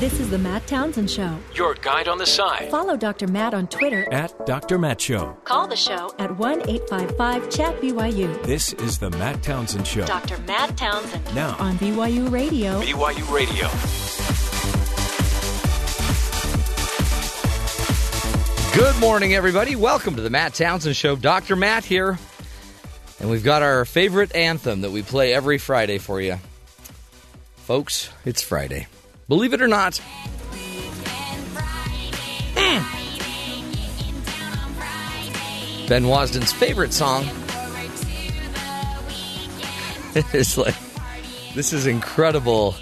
This is the Matt Townsend Show. Your guide on the side. Follow Dr. Matt on Twitter. At Dr. Matt Show. Call the show at 1 855 Chat BYU. This is the Matt Townsend Show. Dr. Matt Townsend. Now. On BYU Radio. BYU Radio. Good morning, everybody. Welcome to the Matt Townsend Show. Dr. Matt here. And we've got our favorite anthem that we play every Friday for you. Folks, it's Friday. Believe it or not. Mm. Ben Wasden's favorite song. it's like, this is incredible.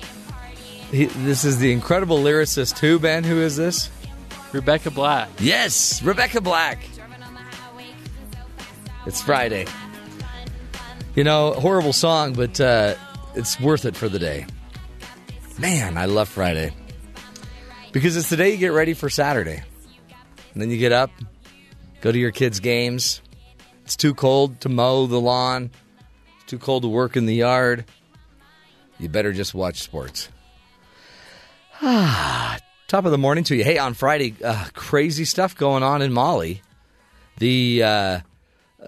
He, this is the incredible lyricist. Who, Ben? Who is this? Rebecca Black. Yes, Rebecca Black. It's Friday. You know, horrible song, but uh, it's worth it for the day. Man, I love Friday. Because it's the day you get ready for Saturday. And then you get up, go to your kids' games. It's too cold to mow the lawn, it's too cold to work in the yard. You better just watch sports. Ah, top of the morning to you. Hey, on Friday, uh, crazy stuff going on in Mali. The uh,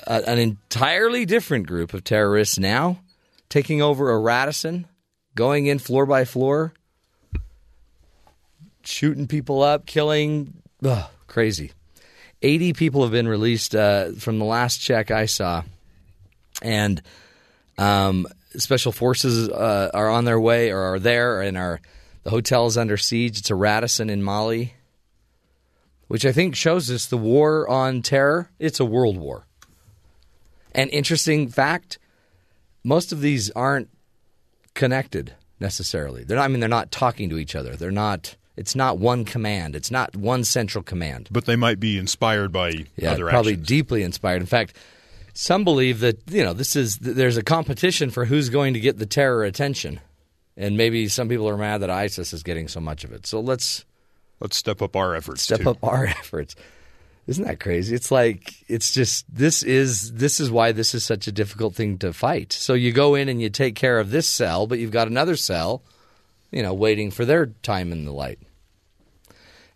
an entirely different group of terrorists now taking over a Radisson, going in floor by floor, shooting people up, killing. Ugh, crazy. 80 people have been released uh, from the last check I saw. And um, special forces uh, are on their way or are there and are the hotel is under siege. It's a Radisson in Mali, which I think shows us the war on terror. It's a world war. And interesting fact, most of these aren't connected necessarily. They're not, I mean, they're not talking to each other. They're not. It's not one command. It's not one central command. But they might be inspired by yeah, other probably actions. deeply inspired. In fact, some believe that you know this is there's a competition for who's going to get the terror attention, and maybe some people are mad that ISIS is getting so much of it. So let's Let's step up our efforts. step too. up our efforts. Isn't that crazy? It's like it's just this is this is why this is such a difficult thing to fight. So you go in and you take care of this cell, but you've got another cell, you know, waiting for their time in the light.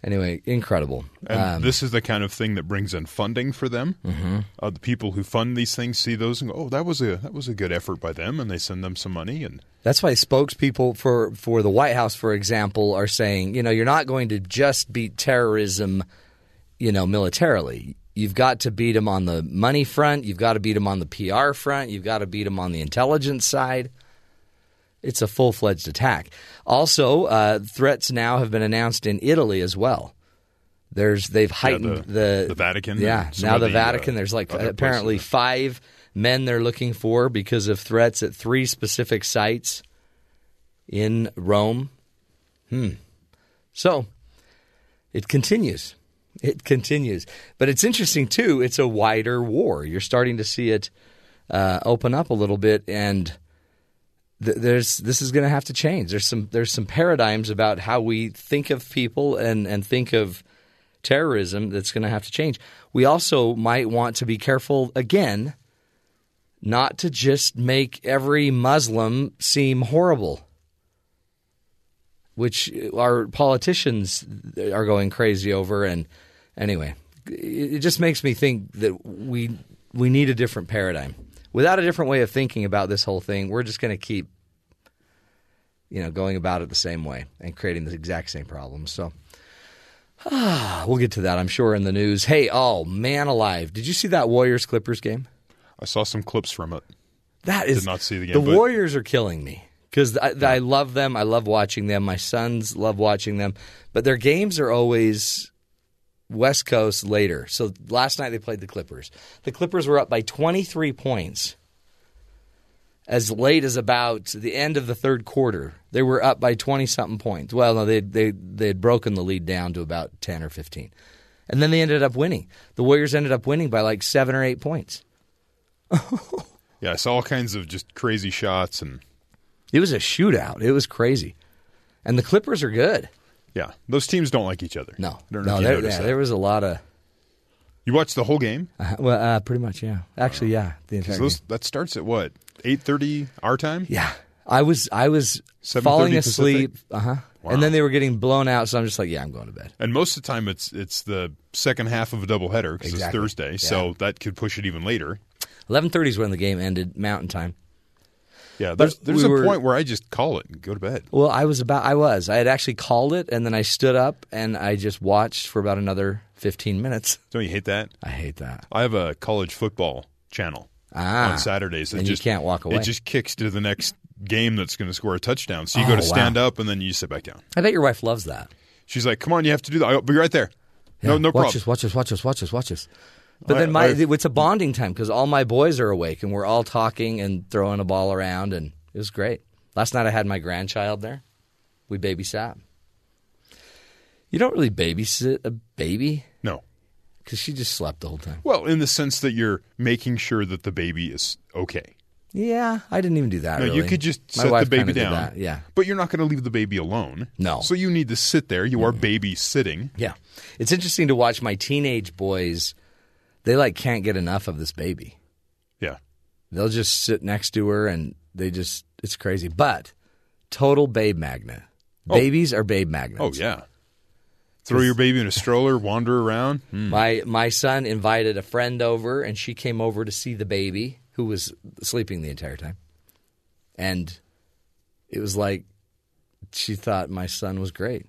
Anyway, incredible. And Um, this is the kind of thing that brings in funding for them. Mm-hmm. Uh, the people who fund these things see those and go, "Oh, that was a that was a good effort by them," and they send them some money. And That's why spokespeople for, for the White House, for example, are saying, you know, you're not going to just beat terrorism, you know, militarily. You've got to beat them on the money front. You've got to beat them on the PR front. You've got to beat them on the intelligence side. It's a full fledged attack. Also, uh, threats now have been announced in Italy as well. There's they've heightened the- the Vatican Yeah, now the, the, Vatican. uh, there's like apparently places. five men they're looking for because of threats at three specific sites in Rome. Hmm. So it continues. It continues. But it's interesting, too. It's a wider war. You're starting to see it uh, open up a little bit, and th- there's this is going to have to change. There's some there's some paradigms about how we think of people and, and think of terrorism that's going to have to change. We also might want to be careful again not to just make every Muslim seem horrible which our politicians are going crazy over. And anyway, it just makes me think that we we need a different paradigm. Without a different way of thinking about this whole thing, we're just going to keep you know going about it the same way and creating the exact same problems. So. Ah, we'll get to that, I'm sure, in the news. Hey, oh man, alive! Did you see that Warriors Clippers game? I saw some clips from it. That is Did not see the game, The but- Warriors are killing me because I, I love them. I love watching them. My sons love watching them, but their games are always West Coast later. So last night they played the Clippers. The Clippers were up by 23 points as late as about the end of the third quarter. They were up by 20 something points. Well, no, they they they had broken the lead down to about 10 or 15. And then they ended up winning. The Warriors ended up winning by like 7 or 8 points. Yeah, I saw all kinds of just crazy shots, and It was a shootout. It was crazy. And the Clippers are good. Yeah, those teams don't like each other. No, no, know if you there, yeah, there was a lot of. You watched the whole game. Uh, well, uh, pretty much, yeah. Actually, yeah, the entire those game. that starts at what eight thirty our time. Yeah, I was I was falling asleep. Uh huh. And then they were getting blown out, so I'm just like, yeah, I'm going to bed. And most of the time, it's it's the second half of a doubleheader because Exactly. it's Thursday, so that could push it even later. 11:30 is when the game ended, Mountain Time. Yeah, there's, But there's we a were- point where I just call it and go to bed. Well, I was about I was. I had actually called it, and then I stood up and I just watched for about another 15 minutes. Don't you hate that? I hate that. I have a college football channel Ah. on Saturdays. It And you just, can't walk away. It just kicks to the next game that's going to score a touchdown. So you go Oh, to stand wow. up and then you sit back down. I bet your wife loves that. She's like, "Come on, you have to do that. I'll be right there." no, Yeah, no watch problem. This, watch this, watch this, watch this, watch this. But I- then my it's a bonding time because all my boys are awake and we're all talking and throwing a ball around and it was great. Last night I had my grandchild there. We babysat. You don't really babysit a baby No. because she just slept the whole time. Well, in the sense that you're making sure that the baby is okay. Yeah, I didn't even do that. No, really. you could just My set the baby down. that, Yeah, But you're not going to leave the baby alone. No. So you need to sit there. You are baby sitting. yeah. It's interesting to watch my teenage boys. They like can't get enough of this baby. Yeah. They'll just sit next to her and they just it's crazy. But total babe magnet. Babies are babe magnets. Oh yeah. Throw your baby in a stroller, wander around. Hmm. My my son invited a friend over and she came over to see the baby who was sleeping the entire time. And it was like she thought my son was great.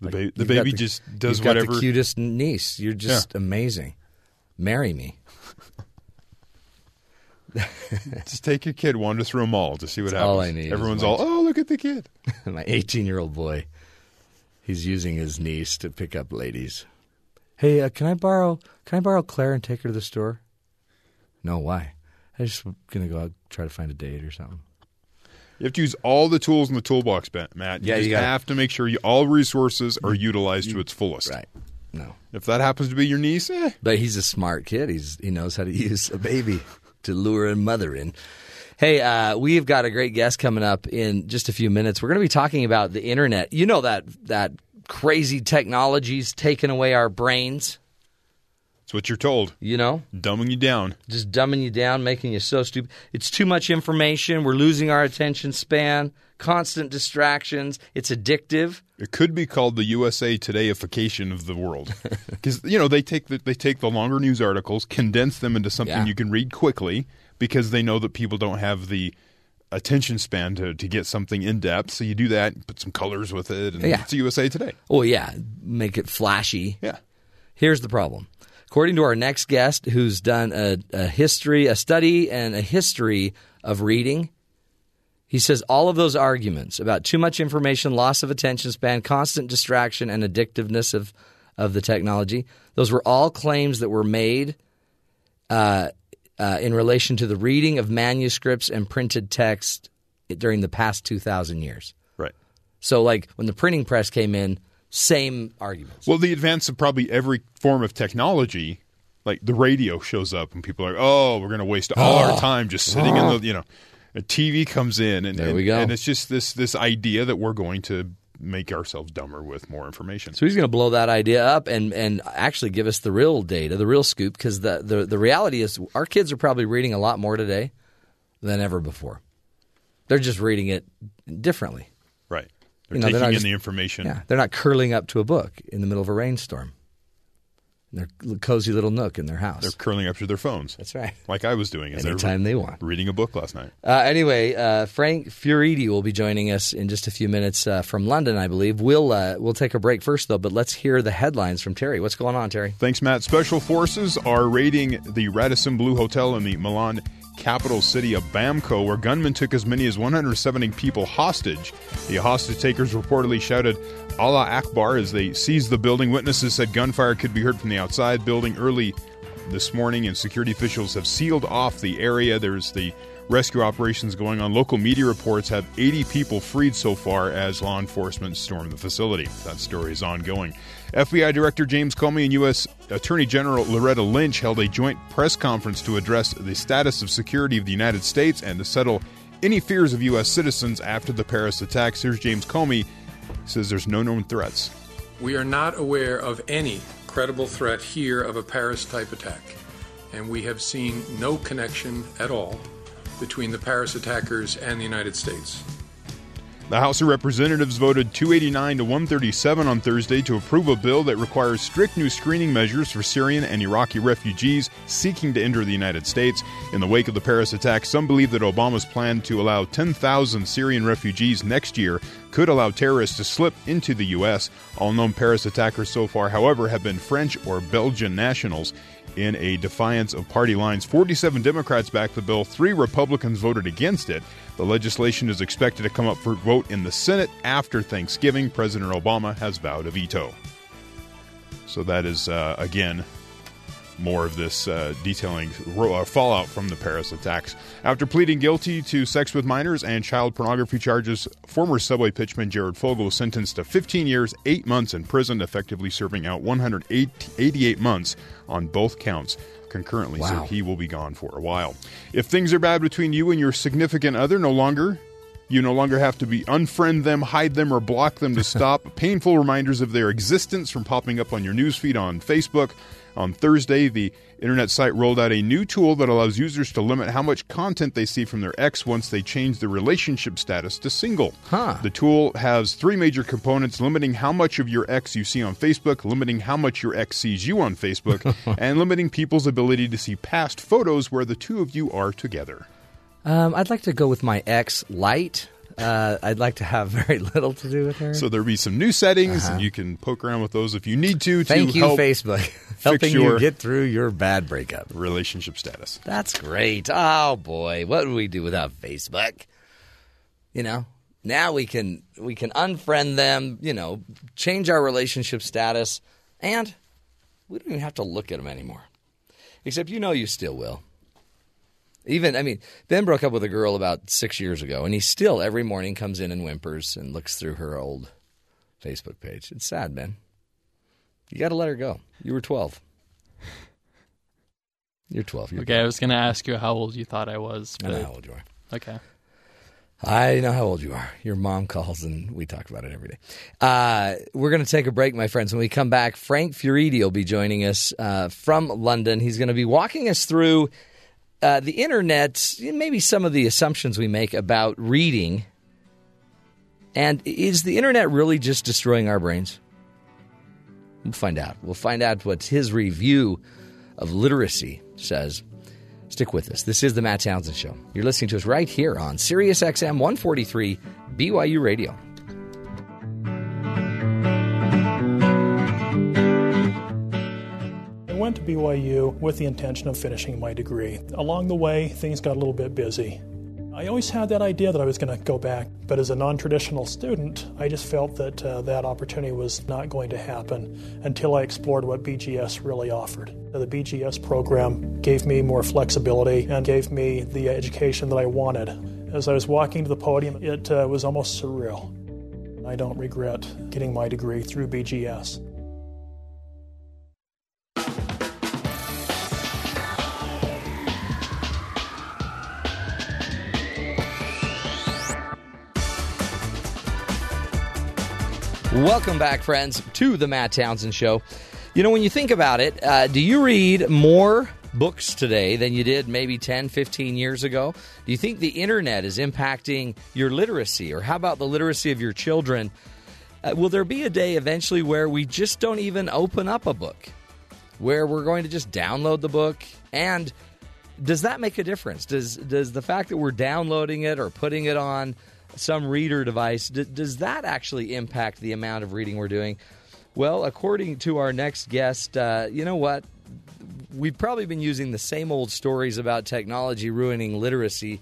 The, ba- the baby just does you've got whatever. the cutest niece. You're just amazing. Marry me. Just take your kid, wander through a mall to see what That's happens. all I need Everyone's all, oh, look at the kid. my 18 year old boy. He's using his niece to pick up ladies. Hey, uh, can I borrow? Can I borrow Claire and take her to the store? No, why? I'm just gonna go out try to find a date or something. You have to use all the tools in the toolbox, Ben- Matt. You Yeah, just you gotta- have to make sure you, all resources are utilized to its fullest. Right? No, If that happens to be your niece, eh, but he's a smart kid. He's he knows how to use a baby to lure a mother in. Hey, uh, we've got a great guest coming up in just a few minutes. We're going to be talking about the internet. You know that that crazy technology's taken away our brains. that's what you're told. You know, Dumbing you down. just dumbing you down, making you so stupid. It's too much information. We're losing our attention span. Constant distractions. It's addictive. It could be called the USA Todayification of the world, because you know they take the they take the longer news articles, condense them into something Yeah. you can read quickly, because they know that people don't have the attention span to, to get something in depth. So you do that, put some colors with it, and Yeah. it's USA Today. Oh yeah, make it flashy. Yeah, Here's the problem. According to our next guest, who's done a, a history, a study, and a history of reading, he says all of those arguments about too much information, loss of attention span, constant distraction, and addictiveness of, of the technology, those were all claims that were made uh, uh, in relation to the reading of manuscripts and printed text during the past 2,000 years. right. So, like when the printing press came in, same arguments. Well, the advance of probably every form of technology, like the radio shows up and people are like, oh, we're going to waste all our time just sitting in the, you know, a TV comes in and, There and, we go. and it's just this, this idea that we're going to make ourselves dumber with more information. So he's going to blow that idea up and, and actually give us the real data, the real scoop, because the, the, the reality is our kids are probably reading a lot more today than ever before. They're just reading it differently. Right. They're You know, they're taking in just- the information. Yeah, they're not curling up to a book in the middle of a rainstorm. Their cozy little nook in their house. They're curling up to their phones. That's right. Like I was doing as Anytime they want. reading a book last night. Uh, anyway, uh, Frank Furedi will be joining us in just a few minutes uh, from London, I believe. We'll uh, we'll take a break first, though. But let's hear the headlines from Terry. What's going on, Terry? Thanks, Matt. Special forces are raiding the Radisson Blu Hotel in the Malian capital city of Bamako, where gunmen took as many as 170 people hostage. The hostage takers reportedly shouted Allah Akbar as they seized the building. Witnesses said gunfire could be heard from the outside building early this morning, and security officials have sealed off the area. There's the rescue operations going on. Local media reports have 80 people freed so far as law enforcement storm the facility. That story is ongoing. FBI Director James Comey and U.S. Attorney General Loretta Lynch held a joint press conference to address the status of security of the United States and to settle any fears of U.S. citizens after the Paris attacks. Here's James Comey. Says there's no known threats. We are not aware of any credible threat here of a Paris type attack, and we have seen no connection at all between the Paris attackers and the United States. The House of Representatives voted 289 to 137 on Thursday to approve a bill that requires strict new screening measures for Syrian and Iraqi refugees seeking to enter the United States. In the wake of the Paris attack, some believe that Obama's plan to allow 10,000 Syrian refugees next year could allow terrorists to slip into the U.S. All known Paris attackers so far, however, have been French or Belgian nationals in a defiance of party lines. 47 Democrats backed the bill, three Republicans voted against it. The legislation is expected to come up for vote in the Senate after Thanksgiving. President Obama has vowed a veto. So that is, uh, again, more of this uh, detailing uh, fallout from the Paris attacks. After pleading guilty to sex with minors and child pornography charges, former Subway pitchman Jared Fogle was sentenced to 15 years, 8 months in prison, effectively serving out 188 months on both counts concurrently, wow. so he will be gone for a while. If things are bad between you and your significant other, no longer you no longer have to be unfriend them, hide them, or block them to stop painful reminders of their existence from popping up on your newsfeed on Facebook. On Thursday, the internet site rolled out a new tool that allows users to limit how much content they see from their ex once they change their relationship status to single. Huh. The tool has three major components limiting how much of your ex you see on Facebook, limiting how much your ex sees you on Facebook, and limiting people's ability to see past photos where the two of you are together. Um, I'd like to go with my ex light. Uh, I'd like to have very little to do with her. So there'll be some new settings, uh-huh. and you can poke around with those if you need to. to Thank you, Facebook, helping you get through your bad breakup relationship status. That's great. Oh boy, what would we do without Facebook? You know, now we can we can unfriend them. You know, change our relationship status, and we don't even have to look at them anymore. Except you know you still will. Even, I mean, Ben broke up with a girl about six years ago, and he still every morning comes in and whimpers and looks through her old Facebook page. It's sad, Ben. You got to let her go. You were 12. You're 12. You're okay, 12. I was going to ask you how old you thought I was. But... I know how old you are. Okay. I know how old you are. Your mom calls and we talk about it every day. Uh, we're going to take a break, my friends. When we come back, Frank Furedi will be joining us uh, from London. He's going to be walking us through uh, the internet, maybe some of the assumptions we make about reading. And is the internet really just destroying our brains? We'll find out. We'll find out what his review of literacy says. Stick with us. This is the Matt Townsend Show. You're listening to us right here on Sirius XM 143 BYU Radio. Went to BYU with the intention of finishing my degree. Along the way, things got a little bit busy. I always had that idea that I was going to go back, but as a non traditional student, I just felt that uh, that opportunity was not going to happen until I explored what BGS really offered. The BGS program gave me more flexibility and gave me the education that I wanted. As I was walking to the podium, it uh, was almost surreal. I don't regret getting my degree through BGS. Welcome back, friends, to the Matt Townsend Show. You know, when you think about it, uh, do you read more books today than you did maybe 10, 15 years ago? Do you think the internet is impacting your literacy? Or how about the literacy of your children? Uh, will there be a day eventually where we just don't even open up a book? Where we're going to just download the book? And does that make a difference? Does, does the fact that we're downloading it or putting it on some reader device, d- does that actually impact the amount of reading we're doing? Well, according to our next guest, uh, you know what? We've probably been using the same old stories about technology ruining literacy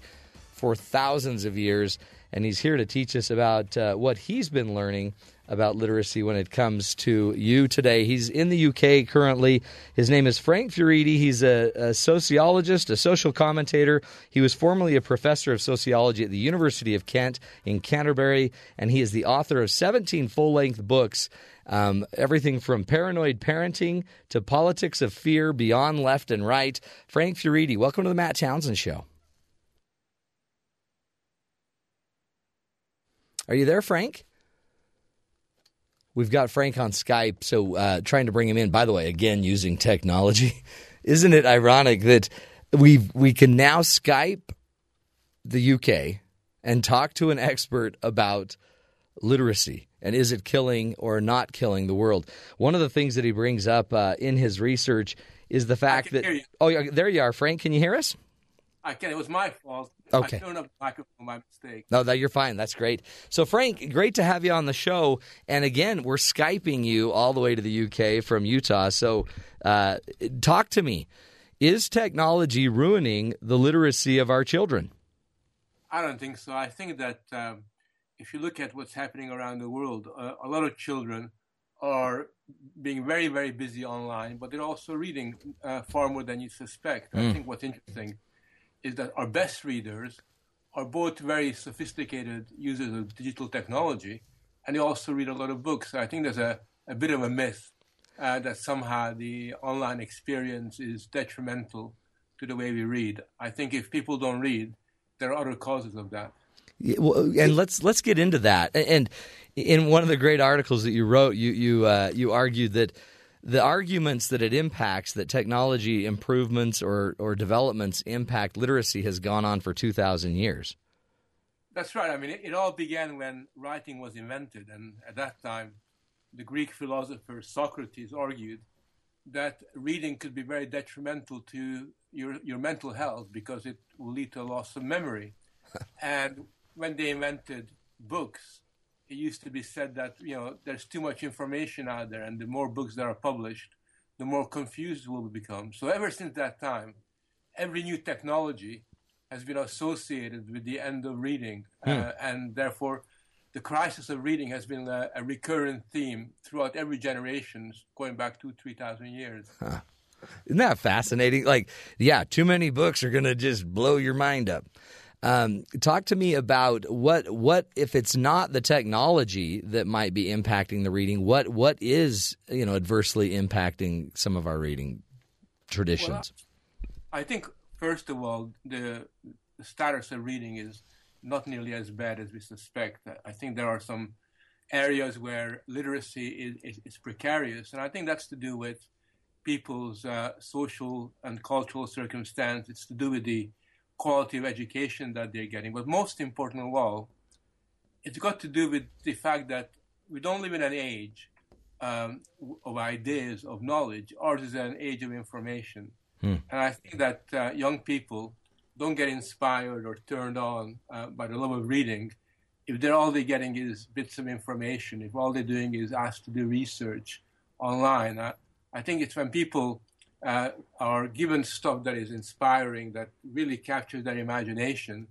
for thousands of years, and he's here to teach us about uh, what he's been learning about literacy when it comes to you today. He's in the UK currently. His name is Frank Furedi. He's a, a, sociologist, a social commentator. He was formerly a professor of sociology at the University of Kent in Canterbury, and he is the author of 17 full length books. Um, everything from paranoid parenting to politics of fear beyond left and right. Frank Furedi, welcome to the Matt Townsend Show. Are you there, Frank? We've got Frank on Skype, so uh, trying to bring him in. By the way, again using technology, isn't it ironic that we we can now Skype the UK and talk to an expert about literacy and is it killing or not killing the world. One of the things that he brings up uh, in his research is the fact that. Oh, there you are, Frank. Can you hear us? I can. It was my fault. Okay. I turned up the microphone by mistake. No, that you're fine. That's great. So, Frank, great to have you on the show. And again, we're skyping you all the way to the UK from Utah. So, uh, talk to me. Is technology ruining the literacy of our children? I don't think so. I think that um, if you look at what's happening around the world, uh, a lot of children are being very, very busy online, but they're also reading uh, far more than you suspect. Mm. I think what's interesting is that our best readers are both very sophisticated users of digital technology, and they also read a lot of books. So I think there's a, a bit of a myth uh, that somehow the online experience is detrimental to the way we read. I think if people don't read, there are other causes of that. Yeah, well, and let's let's get into that. And in one of the great articles that you wrote, you you uh, you argued that the arguments that it impacts that technology improvements or or developments impact literacy has gone on for two thousand years. That's right. I mean, it, it all began when writing was invented, and at that time, the Greek philosopher Socrates argued that reading could be very detrimental to your, your mental health because it will lead to a loss of memory. and when they invented books, it used to be said that you know there's too much information out there, and the more books that are published, the more confused we'll become. So ever since that time, every new technology has been associated with the end of reading, hmm. uh, and therefore the crisis of reading has been a, a recurrent theme throughout every generation, going back two, three thousand years. Huh. Isn't that fascinating? Like, yeah, too many books are going to just blow your mind up. Um, talk to me about what what if it's not the technology that might be impacting the reading. What what is you know adversely impacting some of our reading traditions? Well, I think first of all the, status of reading is not nearly as bad as we suspect. I think there are some areas where literacy is, is, is precarious, and I think that's to do with people's uh, social and cultural circumstance. It's to do with the quality of education that they're getting. But most important of all, it's got to do with the fact that we don't live in an age um, of ideas, of knowledge. Ours is an age of information. Hmm. And I think that uh, young people don't get inspired or turned on uh, by the love of reading if they're all they're getting is bits of information, if all they're doing is asked to do research online. I, I think it's when people uh, are given stuff that is inspiring, that really captures their imagination,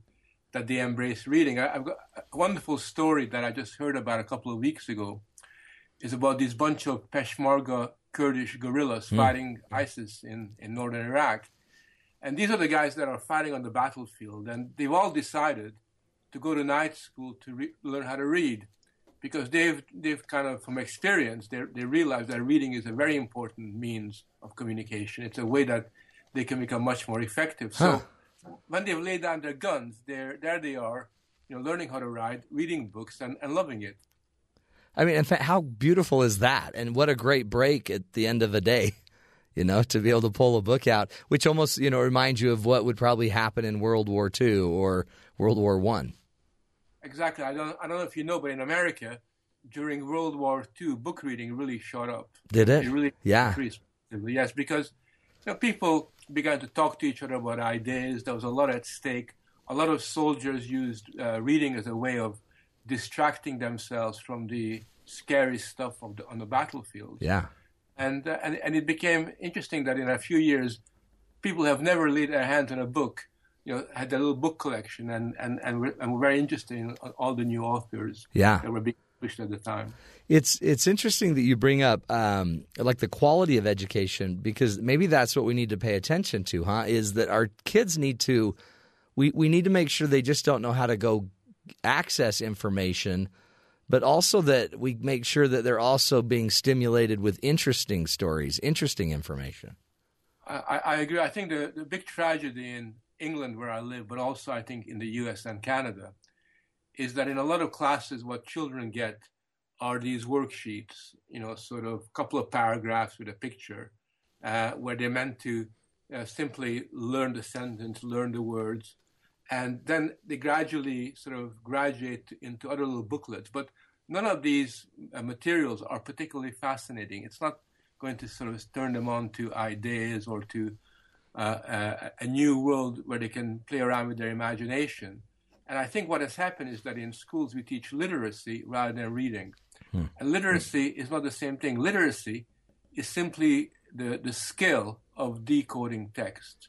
that they embrace reading. I, have got a wonderful story that I just heard about a couple of weeks ago. Is about this bunch of Peshmerga Kurdish guerrillas mm. fighting ISIS in, in northern Iraq. And these are the guys that are fighting on the battlefield. And they've all decided to go to night school to re- learn how to read because they've they've kind of from experience they they realize that reading is a very important means of communication. It's a way that they can become much more effective. Huh. So when they've laid down their guns, there there they are, you know, learning how to write, reading books, and, and loving it. I mean, in fact, how beautiful is that? And what a great break at the end of the day, you know, to be able to pull a book out, which almost you know reminds you of what would probably happen in World War II or World War One. Exactly. I don't. I don't know if you know, but in America, during World War II, book reading really shot up. Did it? It really yeah. increased. Yes, because you know, people began to talk to each other about ideas. There was a lot at stake. A lot of soldiers used uh, reading as a way of distracting themselves from the scary stuff the, on the battlefield. Yeah. And, uh, and and it became interesting that in a few years, people have never laid their hands on a book you know, had a little book collection and, and, and, we're, and we're very interested in all the new authors yeah. that were being published at the time. It's it's interesting that you bring up um, like the quality of education because maybe that's what we need to pay attention to, huh? Is that our kids need to we, we need to make sure they just don't know how to go access information, but also that we make sure that they're also being stimulated with interesting stories, interesting information. I, I agree. I think the, the big tragedy in England, where I live, but also I think in the US and Canada, is that in a lot of classes, what children get are these worksheets, you know, sort of a couple of paragraphs with a picture, uh, where they're meant to uh, simply learn the sentence, learn the words. and then they gradually sort of graduate into other little booklets. But none of these uh, materials are particularly fascinating. It's not going to sort of turn them on to ideas or to uh, uh, a new world where they can play around with their imagination. And I think what has happened is that in schools we teach literacy rather than reading. Hmm. And literacy is not the same thing. Literacy is simply the, the skill of decoding text.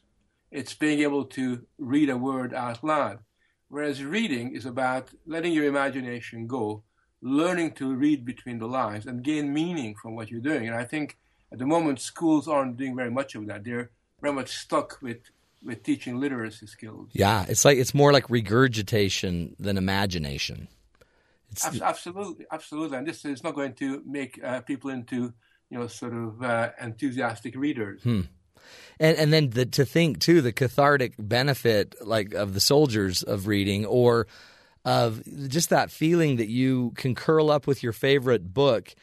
It's being able to read a word out loud. Whereas reading is about letting your imagination go, learning to read between the lines and gain meaning from what you're doing. And I think at the moment schools aren't doing very much of that. They're very much stuck with with teaching literacy skills. Yeah, it's like it's more like regurgitation than imagination. It's, absolutely, absolutely, and this is not going to make uh, people into you know sort of uh, enthusiastic readers. Hmm. And and then the, to think too the cathartic benefit like of the soldiers of reading or of just that feeling that you can curl up with your favorite book.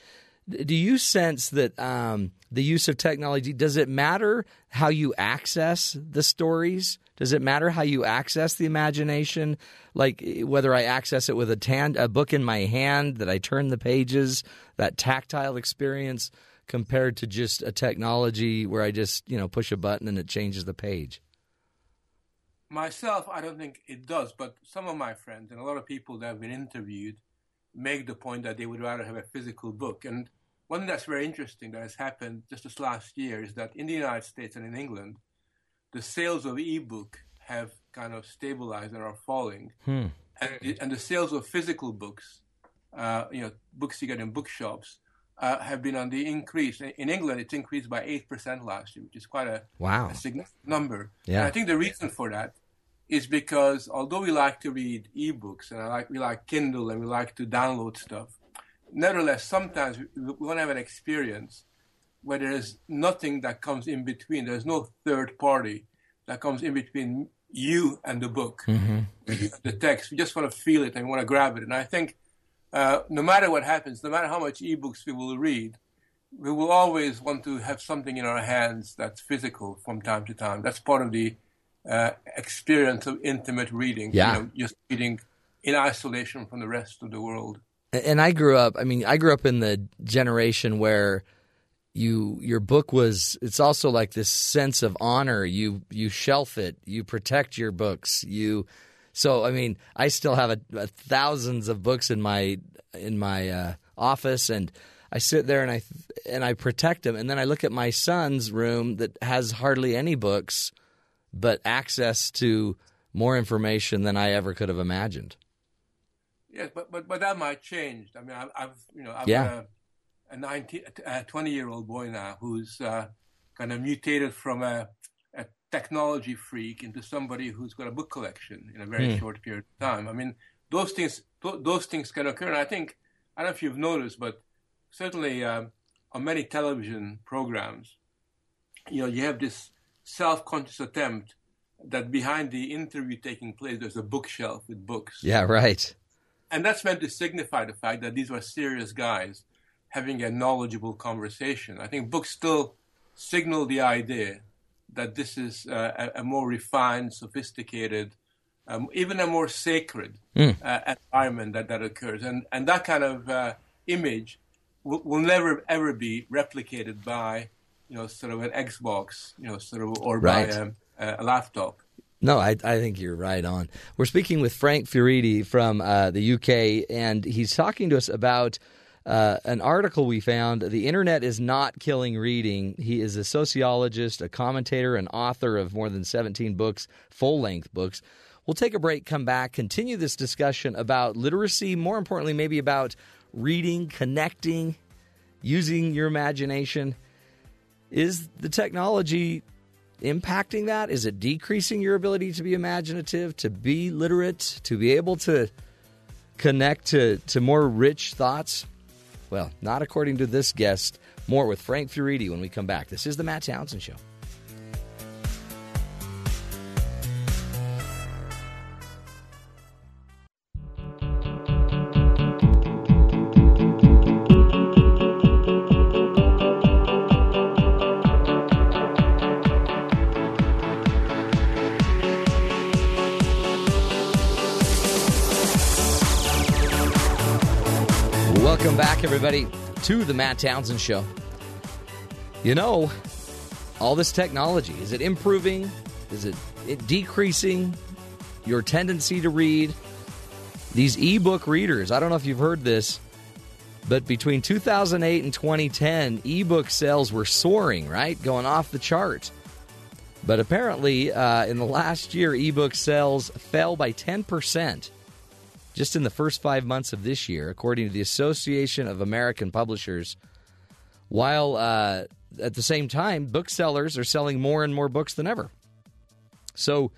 Do you sense that um, the use of technology does it matter how you access the stories? Does it matter how you access the imagination? Like whether I access it with a, tan- a book in my hand that I turn the pages, that tactile experience, compared to just a technology where I just you know push a button and it changes the page. Myself, I don't think it does, but some of my friends and a lot of people that have been interviewed make the point that they would rather have a physical book. And one thing that's very interesting that has happened just this last year is that in the United States and in England, the sales of ebook have kind of stabilized and are falling, hmm. and, and, the sales of physical books, uh, you know, books you get in bookshops, uh, have been on the increase. In England, it's increased by eight percent last year, which is quite a, wow. a significant number. Yeah. And I think the reason for that is because although we like to read ebooks and I like we like Kindle and we like to download stuff, nevertheless, sometimes we, we want to have an experience where there is nothing that comes in between. There's no third party that comes in between you and the book, mm-hmm. the text. We just want to feel it and we want to grab it. And I think uh, no matter what happens, no matter how much ebooks we will read, we will always want to have something in our hands that's physical from time to time. That's part of the uh, experience of intimate reading. Yeah. You know, just reading in isolation from the rest of the world. And I grew up. I mean, I grew up in the generation where you your book was. It's also like this sense of honor. You you shelf it. You protect your books. You. So I mean, I still have a, a thousands of books in my in my uh, office, and I sit there and I and I protect them. And then I look at my son's room that has hardly any books, but access to more information than I ever could have imagined. Yes, but but but that might change. I mean, I've, I've you know I've yeah. a, a 19, a 20 year old boy now who's uh, kind of mutated from a, a technology freak into somebody who's got a book collection in a very mm. short period of time. I mean, those things th- those things can occur, and I think I don't know if you've noticed, but certainly um, on many television programs, you know, you have this self-conscious attempt that behind the interview taking place, there's a bookshelf with books. Yeah, right and that's meant to signify the fact that these were serious guys having a knowledgeable conversation. I think books still signal the idea that this is uh, a, a, more refined, sophisticated, um, even a more sacred mm. uh, environment that, that occurs. And, and that kind of uh, image will, will, never, ever be replicated by, you know, sort of an Xbox, you know, sort of, or right. by a, a laptop. No, I, I think you're right on. We're speaking with Frank Furedi from uh, the UK, and he's talking to us about uh, an article we found. The internet is not killing reading. He is a sociologist, a commentator, an author of more than 17 books, full length books. We'll take a break, come back, continue this discussion about literacy, more importantly, maybe about reading, connecting, using your imagination. Is the technology impacting that? Is it decreasing your ability to be imaginative, to be literate, to be able to connect to, to more rich thoughts? Well, not according to this guest. More with Frank Furedi when we come back. This is the Matt Townsend Show. To the Matt Townsend Show. You know, all this technology, is it improving? Is it, it decreasing your tendency to read? These ebook readers, I don't know if you've heard this, but between 2008 and 2010, ebook sales were soaring, right? Going off the chart. But apparently, uh, in the last year, ebook sales fell by 10% just in the first five months of this year, according to the Association of American Publishers. While uh, at the same time, booksellers are selling more and more books than ever. So,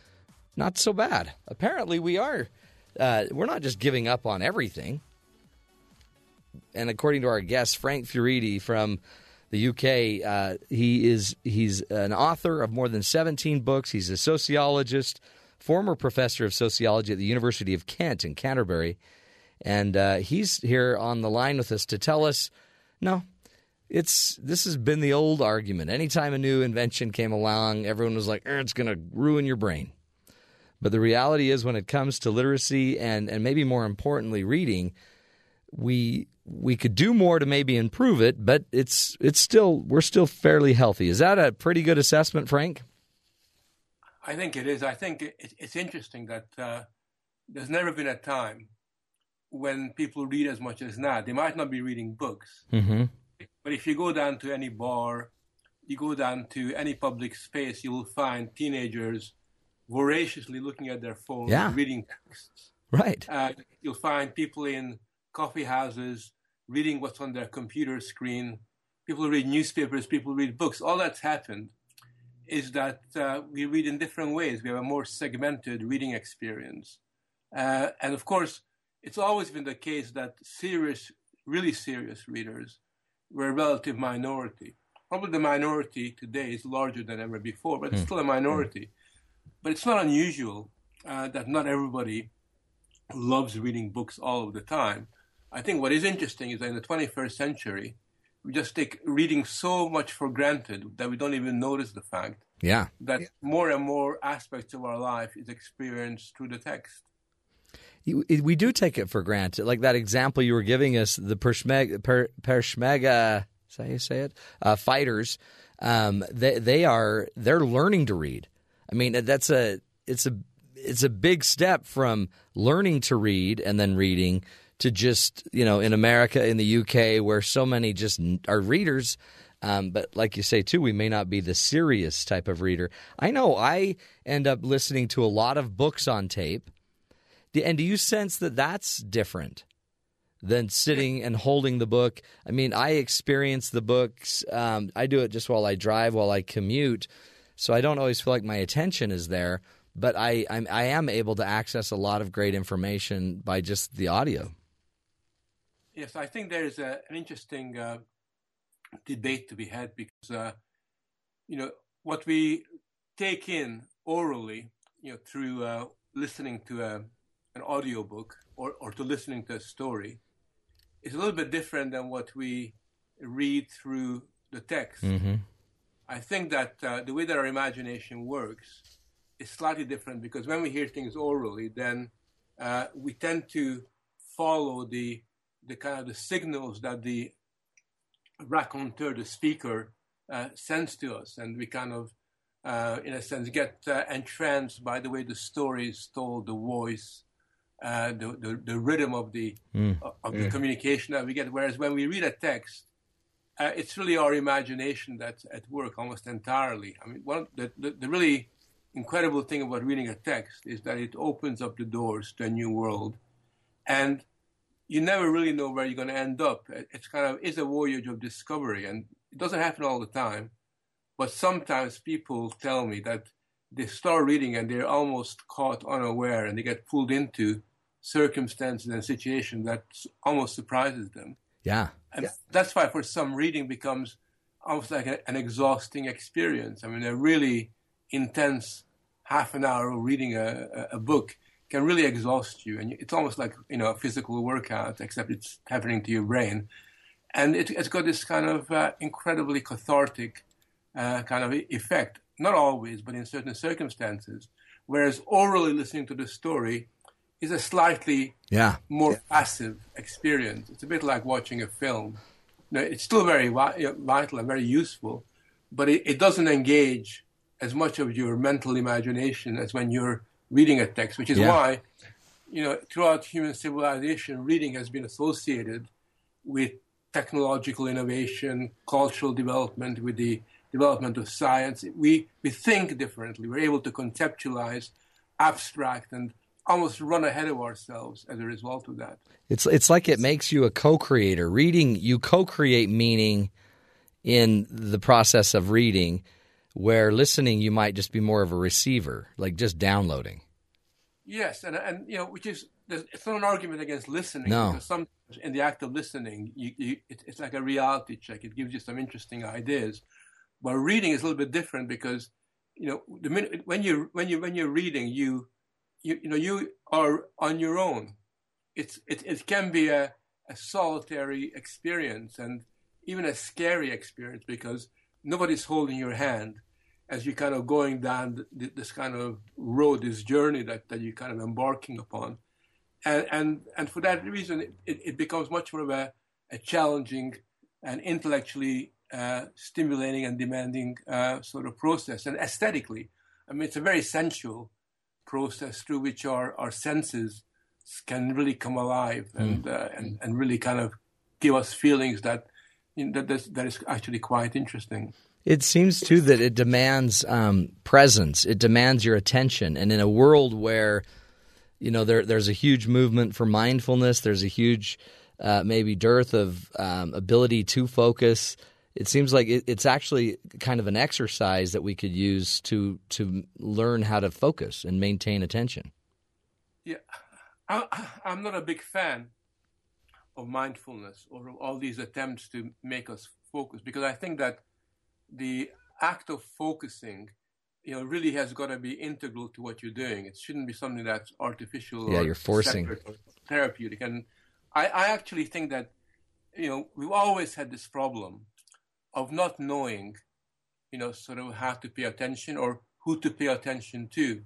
not so bad. Apparently, we are. Uh, we're not just giving up on everything. And according to our guest Frank Furedi from the UK, uh, he is he's an author of more than 17 books. He's a sociologist, former professor of sociology at the University of Kent in Canterbury, and uh, he's here on the line with us to tell us, no, it's this has been the old argument. Anytime a new invention came along, everyone was like, er, "It's going to ruin your brain." But the reality is, when it comes to literacy and and maybe more importantly, reading, we we could do more to maybe improve it, but it's it's still we're still fairly healthy. Is that a pretty good assessment, Frank? I think it is. I think it, it's interesting that uh, there's never been a time when people read as much as now. They might not be reading books, mm-hmm. but if you go down to any bar, you go down to any public space, you will find teenagers voraciously looking at their phones, yeah. reading texts. Right. Uh, you'll find people in coffee houses reading what's on their computer screen. People read newspapers, people read books. All that's happened is that uh, we read in different ways. We have a more segmented reading experience. Uh, and of course, it's always been the case that serious, really serious readers were a relative minority. Probably the minority today is larger than ever before, but it's Hmm. still a minority. But it's not unusual uh, that not everybody loves reading books all of the time. I think what is interesting is that in the 21st century, we just take reading so much for granted that we don't even notice the fact Yeah. that more and more aspects of our life is experienced through the text. We do take it for granted. Like that example you were giving us, the Peshmerga, per, Peshmerga is that how you say it? Uh, fighters. Um, they they are they're learning to read. I mean, that's a it's a it's a big step from learning to read and then reading to just you know in America in the UK where so many just are readers. Um, but like you say too, we may not be the serious type of reader. I know I end up listening to a lot of books on tape. And do you sense that that's different than sitting and holding the book? I mean, I experience the books. Um, I do it just while I drive, while I commute, so I don't always feel like my attention is there. But I, I'm, I am able to access a lot of great information by just the audio. Yes, I think there is a, an interesting uh, debate to be had because, uh, you know, what we take in orally, you know, through uh, listening to a, an audiobook or, or to listening to a story is a little bit different than what we read through the text. Mm-hmm. I think that uh, the way that our imagination works is slightly different because when we hear things orally, then uh, we tend to follow the the kind of the signals that the raconteur, the speaker, uh, sends to us, and we kind of, uh, in a sense, get uh, entranced by the way the story is told, the voice, uh, the, the the rhythm of the of the communication that we get. Whereas when we read a text, uh, it's really our imagination that's at work almost entirely. I mean, one the, the, the really incredible thing about reading a text is that it opens up the doors to a new world, and you never really know where you're going to end up. It's kind of it's a voyage of discovery, and it doesn't happen all the time. But sometimes people tell me that they start reading and they're almost caught unaware, and they get pulled into circumstances and situations that almost surprises them. Yeah. And that's why for some reading becomes almost like a, an exhausting experience. I mean, a really intense half an hour of reading a a book can really exhaust you. And it's almost like, you know, a physical workout, except it's happening to your brain. And it, it's got this kind of uh, incredibly cathartic uh, kind of effect. Not always, but in certain circumstances. Whereas orally listening to the story is a slightly Yeah. more passive experience. It's a bit like watching a film. Now, it's still very vi- you know, vital and very useful, but it, it doesn't engage as much of your mental imagination as when you're reading a text, which is Yeah. why, you know, throughout human civilization, reading has been associated with technological innovation, cultural development, with the development of science. We, we think differently. We're able to conceptualize, abstract, and almost run ahead of ourselves as a result of that. It's it's like it makes you a co-creator. Reading, you co-create meaning in the process of reading, where listening you might just be more of a receiver, like just downloading. Yes, and and you know, which is there's, it's not an argument against listening. No. sometimes in the act of listening, you, you it, it's like a reality check. It gives you some interesting ideas. But reading is a little bit different because you know the minute when you when you when you're reading, you you you know you are on your own. It's it it can be a a solitary experience and even a scary experience because nobody's holding your hand as you're kind of going down this kind of road, this journey that, that you're kind of embarking upon. And, and, and for that reason, it, it becomes much more of a, a challenging and intellectually uh, stimulating and demanding uh, sort of process. And aesthetically, I mean, it's a very sensual process through which our, our senses can really come alive and, uh, and, and really kind of give us feelings that, that, that's- that is actually quite interesting. It seems too that it demands um, presence. It demands your attention, and in a world where you know there there's a huge movement for mindfulness, there's a huge uh, maybe dearth of um, ability to focus. It seems like it, it's actually kind of an exercise that we could use to to learn how to focus and maintain attention. Yeah, I, I'm not a big fan of mindfulness or of all these attempts to make us focus because I think that the act of focusing, you know, really has got to be integral to what you're doing. It shouldn't be something that's artificial. Yeah, or you're forcing. or therapeutic. And I, I actually think that, you know, we've always had this problem of not knowing, you know, sort of how to pay attention or who to pay attention to.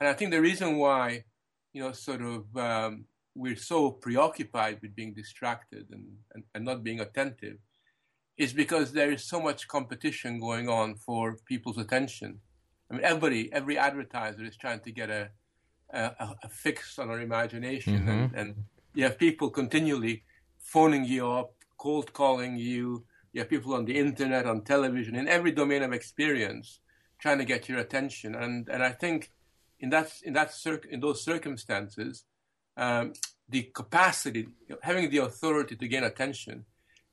And I think the reason why, you know, sort of um, we're so preoccupied with being distracted and, and, and not being attentive is because there is so much competition going on for people's attention. I mean, everybody, every advertiser is trying to get a, a, a fix on our imagination. And, mm-hmm. and you have people continually phoning you up, cold calling you. You have people on the internet, on television, in every domain of experience, trying to get your attention. And and I think in that in that circ- in those circumstances, um, the capacity, having the authority to gain attention,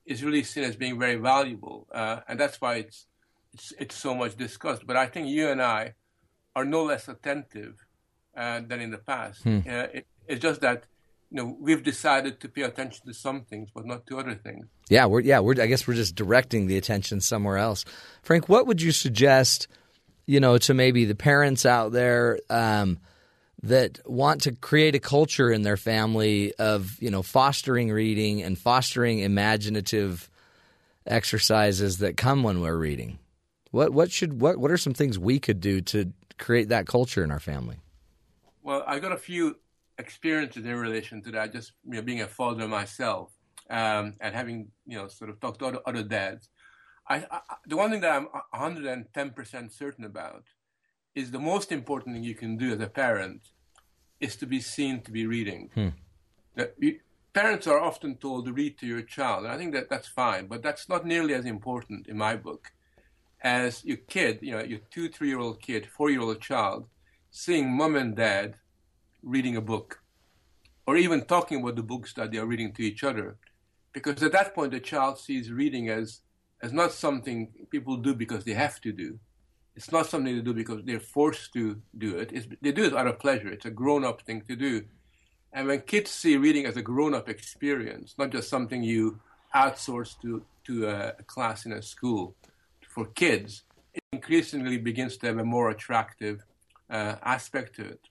is really seen as being very valuable, uh, and that's why it's it's it's so much discussed. But I think you and I are no less attentive uh, than in the past. Uh, it, it's just that you know we've decided to pay attention to some things, but not to other things. Yeah, we're yeah, we're I guess we're just directing the attention somewhere else. Frank, what would you suggest, you know, to maybe the parents out there um, that want to create a culture in their family of, you know, fostering reading and fostering imaginative exercises that come when we're reading? What what should what what are some things we could do to create that culture in our family? Well, I got a few experiences in relation to that. Just you know, being a father myself um, and having you know sort of talked to other, other dads. I, I, the one thing that I'm 110 percent certain about is the most important thing you can do as a parent is to be seen to be reading. Hmm. That you, parents are often told to read to your child, and I think that that's fine, but that's not nearly as important in my book as your kid, you know, your two, three year old kid, four year old child, seeing mom and dad reading a book, or even talking about the books that they are reading to each other. Because at that point, the child sees reading as, as not something people do because they have to do. It's not something they do because they're forced to do it. It's, they do it out of pleasure. It's a grown up thing to do. And when kids see reading as a grown up experience, not just something you outsource to, to a, class in a school, for kids, it increasingly begins to have a more attractive uh, aspect to it.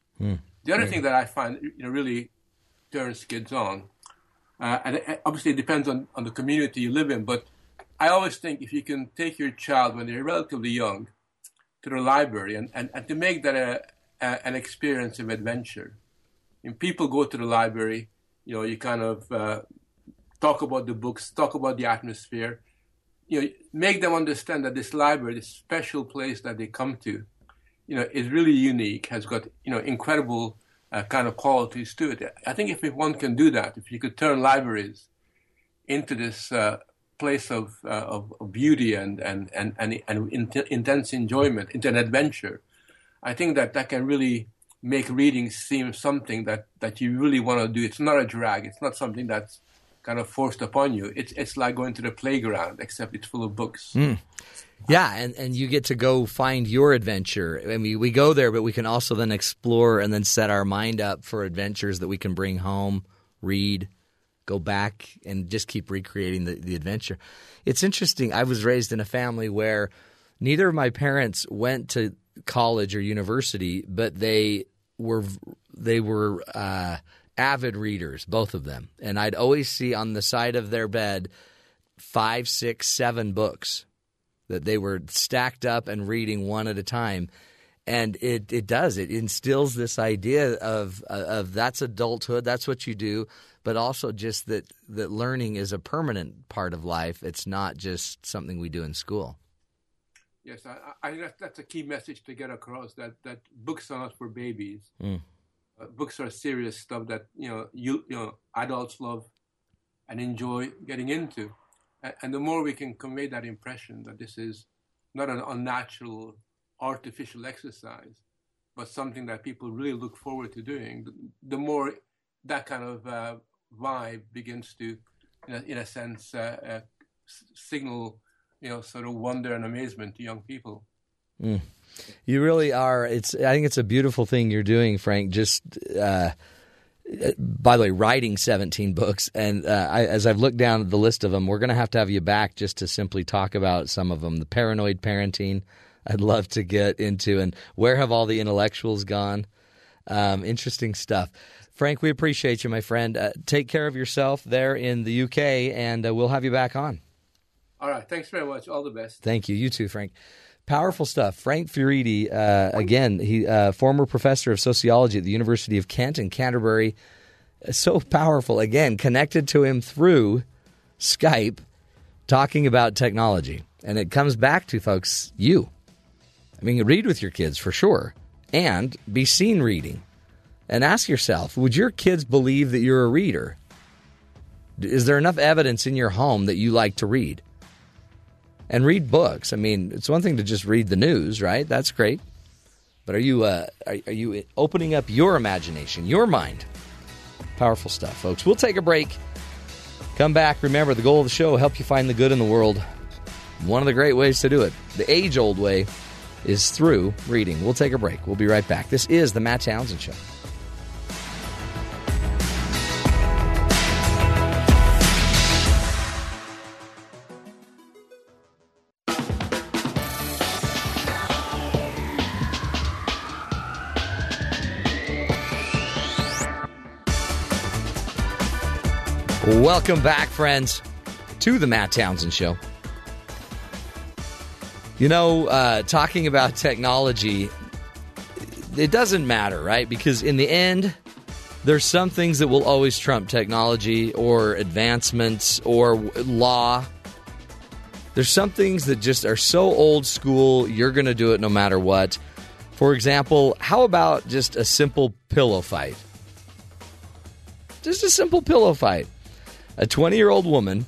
The other thing that I find you know, really turns kids on, uh, and it, obviously it depends on, on the community you live in, but I always think if you can take your child when they're relatively young to the library and, and, and to make that a, a, an experience of adventure, when people go to the library, you know, you kind of uh, talk about the books, talk about the atmosphere, you know, make them understand that this library, this special place that they come to, you know, is really unique, has got, you know, incredible uh, kind of qualities to it. I think if one can do that, if you could turn libraries into this uh, place of, uh, of, of beauty and and and and, and intense enjoyment, into an adventure, I think that that can really make reading seem something that that you really want to do. It's not a drag. It's not something that's kind of forced upon you. It's it's like going to the playground, except it's full of books. Mm. Yeah, and, and you get to go find your adventure. I mean, we go there, but we can also then explore and then set our mind up for adventures that we can bring home, read, go back, and just keep recreating the, the adventure. It's interesting. I was raised in a family where neither of my parents went to college or university, but they were they were uh, avid readers, both of them. And I'd always see on the side of their bed five, six, seven books that they were stacked up and reading one at a time. And it, it does. It instills this idea of of that's adulthood. That's what you do, but also just that that learning is a permanent part of life. It's not just something we do in school. Yes, I, I think that's a key message to get across. That that books are not for babies. Mm. Uh, books are serious stuff that you know you you know adults love and enjoy getting into, and, and the more we can convey that impression that this is not an unnatural, artificial exercise, but something that people really look forward to doing, the, the more that kind of uh, vibe begins to, in a, in a sense, uh, uh signal you know, sort of wonder and amazement to young people. Mm. You really are. It's. I think it's a beautiful thing you're doing, Frank. Just. Uh, by the way, writing 17 books, and uh, I, as I've looked down at the list of them, we're going to have to have you back just to simply talk about some of them. The paranoid parenting, I'd love to get into, and where have all the intellectuals gone? Um, interesting stuff. Frank, we appreciate you, my friend. Uh, take care of yourself there in the UK, and uh, we'll have you back on. All right. Thanks very much. All the best. Thank you. You too, Frank. Powerful stuff. Frank Furedi, uh, again, he uh, former professor of sociology at the University of Kent in Canterbury. So powerful. Again, connected to him through Skype, talking about technology, and it comes back to folks you. I mean, read with your kids for sure, and be seen reading, and ask yourself: Would your kids believe that you're a reader? Is there enough evidence in your home that you like to read? and read books. I mean, it's one thing to just read the news, right? That's great. But are you uh, are, are you opening up your imagination, your mind? Powerful stuff, folks. We'll take a break. Come back. Remember, the goal of the show: help you find the good in the world. One of the great ways to do it, the age-old way, is through reading. We'll take a break. We'll be right back. This is the Matt Townsend Show. Welcome back, friends, to the Matt Townsend Show. You know, uh, talking about technology, it doesn't matter, right? Because in the end, there's some things that will always trump technology or advancements or law. There's some things that just are so old school, you're going to do it no matter what. For example, how about just a simple pillow fight? Just a simple pillow fight. A 20 year old woman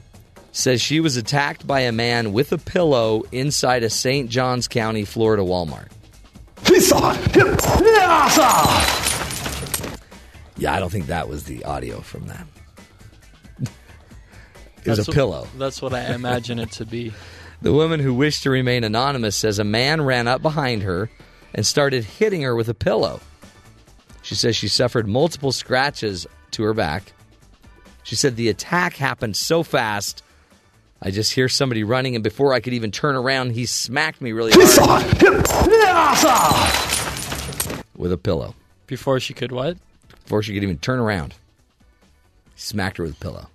says she was attacked by a man with a pillow inside a St. Johns County, Florida Walmart. Yeah, I don't think that was the audio from that. it was that's a pillow. What, that's what I imagine it to be. The woman who wished to remain anonymous says a man ran up behind her and started hitting her with a pillow. She says she suffered multiple scratches to her back. She said the attack happened so fast. I just hear somebody running, and before I could even turn around, he smacked me really hard with a pillow. Before she could what? Before she could even turn around, he smacked her with a pillow.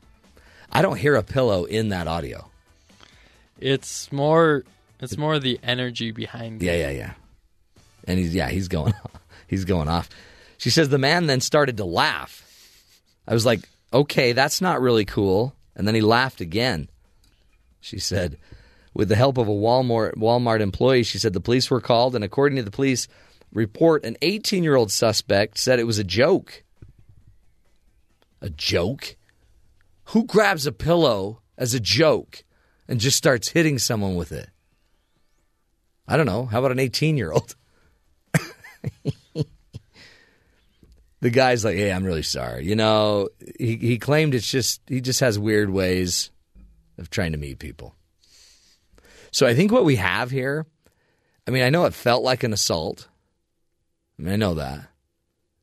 I don't hear a pillow in that audio. It's more. It's more the energy behind Yeah, it. yeah, yeah. And he's yeah, he's going, he's going off. She says the man then started to laugh. I was like, okay, that's not really cool. And then he laughed again. She said, with the help of a Walmart, Walmart employee, she said the police were called, and according to the police report, an 18 year old suspect said it was a joke. A joke? Who grabs a pillow as a joke and just starts hitting someone with it? I don't know. How about an 18 year old? the guy's like, "Hey, I'm really sorry." You know, he he claimed it's just he just has weird ways of trying to meet people. So I think what we have here, I mean, I know it felt like an assault. I mean, I know that.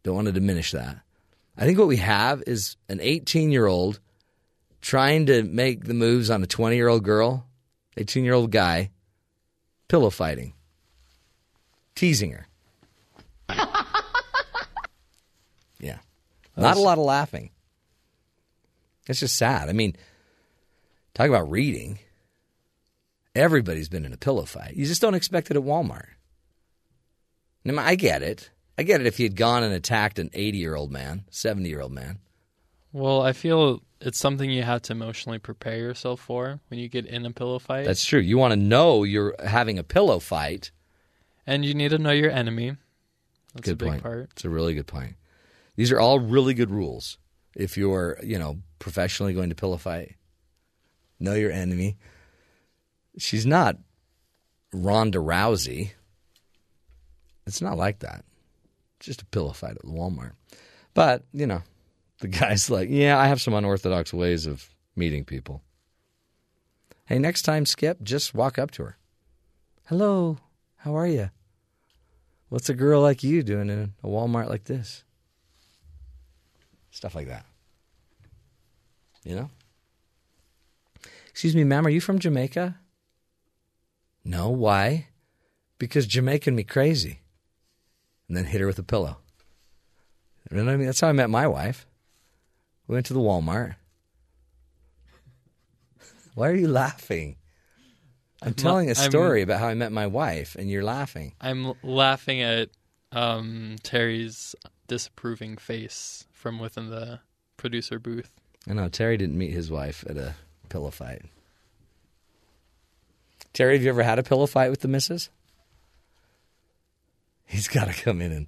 Don't want to diminish that. I think what we have is an 18 year old trying to make the moves on a 20 year old girl, 18 year old guy, pillow fighting, teasing her. yeah. Not a lot of laughing. It's just sad. I mean, talk about reading. Everybody's been in a pillow fight. You just don't expect it at Walmart. Now, I get it. I get it if you had gone and attacked an 80 year old man, 70 year old man. Well, I feel it's something you have to emotionally prepare yourself for when you get in a pillow fight. That's true. You want to know you're having a pillow fight. and you need to know your enemy. That's good a big point. part. It's a really good point. These are all really good rules. If you're, you know, professionally going to pillow fight, know your enemy. She's not Ronda Rousey. It's not like that. Just a pillow fight at Walmart. But, you know, the guy's like, yeah, I have some unorthodox ways of meeting people. Hey, next time, Skip, just walk up to her. Hello, how are you? What's a girl like you doing in a Walmart like this? Stuff like that. You know? Excuse me, ma'am, are you from Jamaica? No, why? Because Jamaican me crazy. And then hit her with a pillow. You know what I mean? That's how I met my wife. We went to the Walmart. Why are you laughing? I'm telling a I'm- story about how I met my wife, and you're laughing. I'm laughing at um, Terry's disapproving face from within the producer booth. I know Terry didn't meet his wife at a pillow fight. Terry, have you ever had a pillow fight with the missus? He's got to come in and.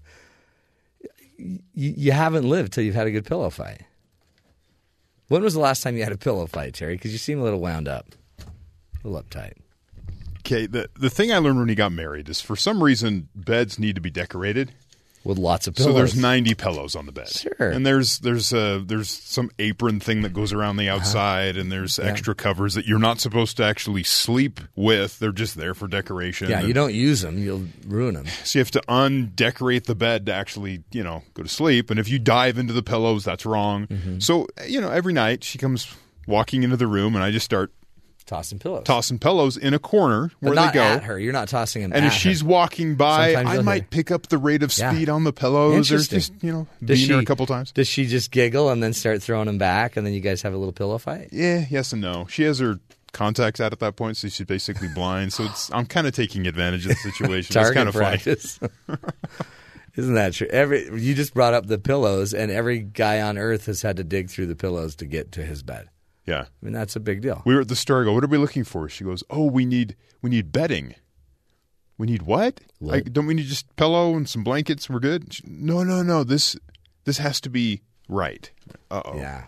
You, you haven't lived till you've had a good pillow fight. When was the last time you had a pillow fight, Terry? Because you seem a little wound up, a little uptight. Okay, the the thing I learned when he got married is for some reason beds need to be decorated. With lots of pillows. So there's 90 pillows on the bed. Sure. And there's there's uh there's some apron thing that goes around Uh-huh. the outside and there's extra covers that you're not supposed to actually sleep with. They're just there for decoration. Yeah, And you don't use them, you'll ruin them. So you have to undecorate the bed to actually, you know, go to sleep. And if you dive into the pillows, that's wrong. Mm-hmm. So, you know, every night she comes walking into the room and I just start Tossing pillows. tossing pillows in a corner where they go. at her. You're not tossing them And at if she's her. walking by, Sometimes I might hear- pick up the rate of Yeah. speed on the pillows or just, you know, Does being her a couple times. Does she just giggle and then start throwing them back, and then you guys have a little pillow fight? Yeah, yes and no. She has her contacts out at that point, so she's basically blind. So it's I'm kind of taking advantage of the situation. it's kind of funny. practice. Isn't that true? Every you just brought up the pillows, and every guy on earth has had to dig through the pillows to get to his bed. Yeah. I mean, that's a big deal. We were at the store. I go, what are we looking for? She goes, oh, we need we need bedding. We need what? What? Like, don't we need just pillow and some blankets? We're good. She, no, no, no. This this has to be right. Uh oh. Yeah,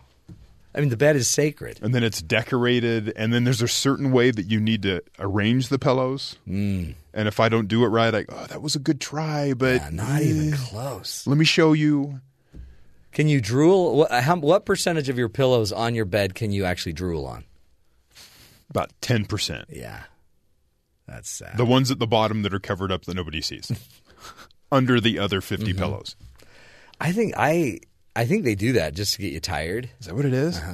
I mean, the bed is sacred. And then it's decorated, and then there's a certain way that you need to arrange the pillows. Mm. And if I don't do it right, I oh, that was a good try, but Yeah, not even eh, close. Let me show you. Can you drool? What, how, what percentage of your pillows on your bed can you actually drool on? About ten percent. Yeah, that's sad. The ones at the bottom that are covered up that nobody sees, under the other 50 Mm-hmm. pillows. I think I I think they do that just to get you tired. Is that what it is? Uh-huh.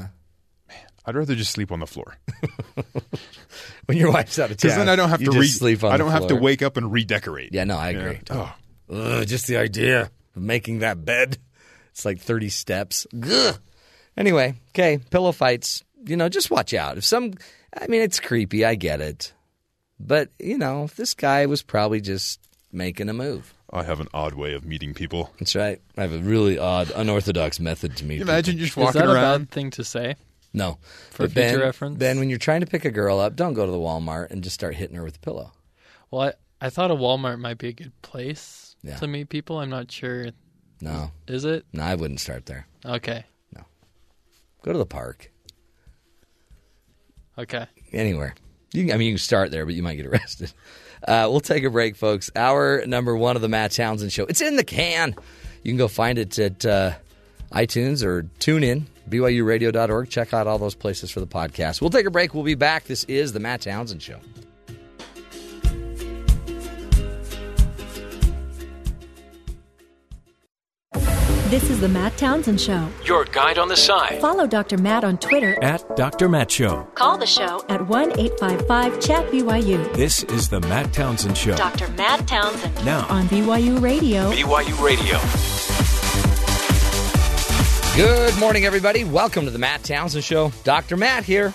Man, I'd rather just sleep on the floor When your wife's out of town, because then I don't have to re- sleep on I don't have to wake up and redecorate. Yeah, no, I agree. know? Oh, Ugh, just the idea of making that bed. It's like 30 steps. Ugh. Anyway, okay, pillow fights, you know, just watch out. If some, I mean, it's creepy, I get it. But, you know, this guy was probably just making a move. I have an odd way of meeting people. That's right. I have a really odd, unorthodox method to meet. Can you imagine just Is walking that a around? bad thing to say? No, For But ben, future reference? Ben, when you're trying to pick a girl up, don't go to the Walmart and just start hitting her with a pillow. Well, I, I thought a Walmart might be a good place Yeah. to meet people. I'm not sure. No, Is it? no, I wouldn't start there. Okay. No. Go to the park. Okay. anywhere. You can, I mean, you can start there, but you might get arrested. Uh, we'll take a break, folks. Hour number one of the Matt Townsend Show. It's in the can. You can go find it at uh, iTunes or tune in, BYURadio.org. Check out all those places for the podcast. We'll take a break. We'll be back. This is the Matt Townsend Show. This is the Matt Townsend Show. Your guide on the side. Follow Dr. Matt on Twitter. At Dr. Matt Show. Call the show at 1 855 Chat BYU. This is the Matt Townsend Show. Dr. Matt Townsend Now, on BYU Radio. BYU Radio. Good morning, everybody. Welcome to the Matt Townsend Show. Dr. Matt here,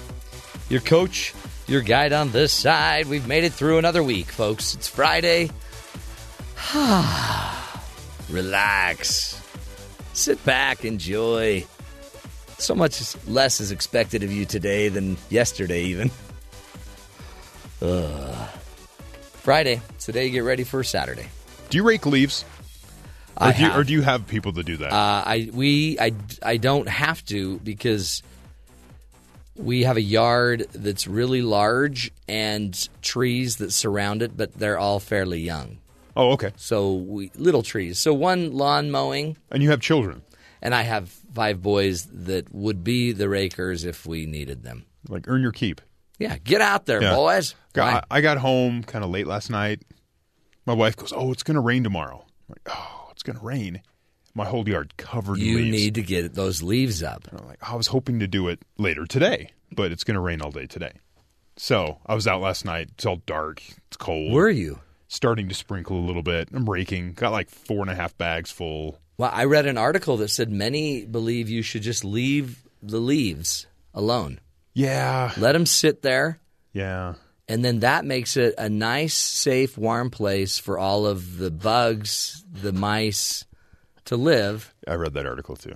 your coach, your guide on this side. We've made it through another week, folks. It's Friday. Relax. Sit back, enjoy. So much less is expected of you today than yesterday, even. Ugh. Friday. It's the day you get ready for Saturday. Do you rake leaves? Or, do you, have. or do you have people that do that? Uh, I we I, I don't have to because we have a yard that's really large and trees that surround it, but they're all fairly young. Oh, okay. So we little trees. So one lawn mowing, And you have children. and I have five boys that would be the rakers if we needed them. Like earn your keep. Yeah, get out there, Yeah. boys. Got, I, I got home kind of late last night. My wife goes, "Oh, it's going to rain tomorrow." I'm like, "Oh, it's going to rain." My whole yard covered in You leaves. need to get those leaves up. And I'm like, I was hoping to do it later today, but it's going to rain all day today. So I was out last night. It's all dark. It's cold. Were you? Starting to sprinkle a little bit. I'm raking. Got like four and a half bags full. Well, I read an article that said many believe you should just leave the leaves alone. Yeah, Let them sit there, yeah. and then that makes it a nice, safe, warm place for all of the bugs, the mice to live. I read that article too.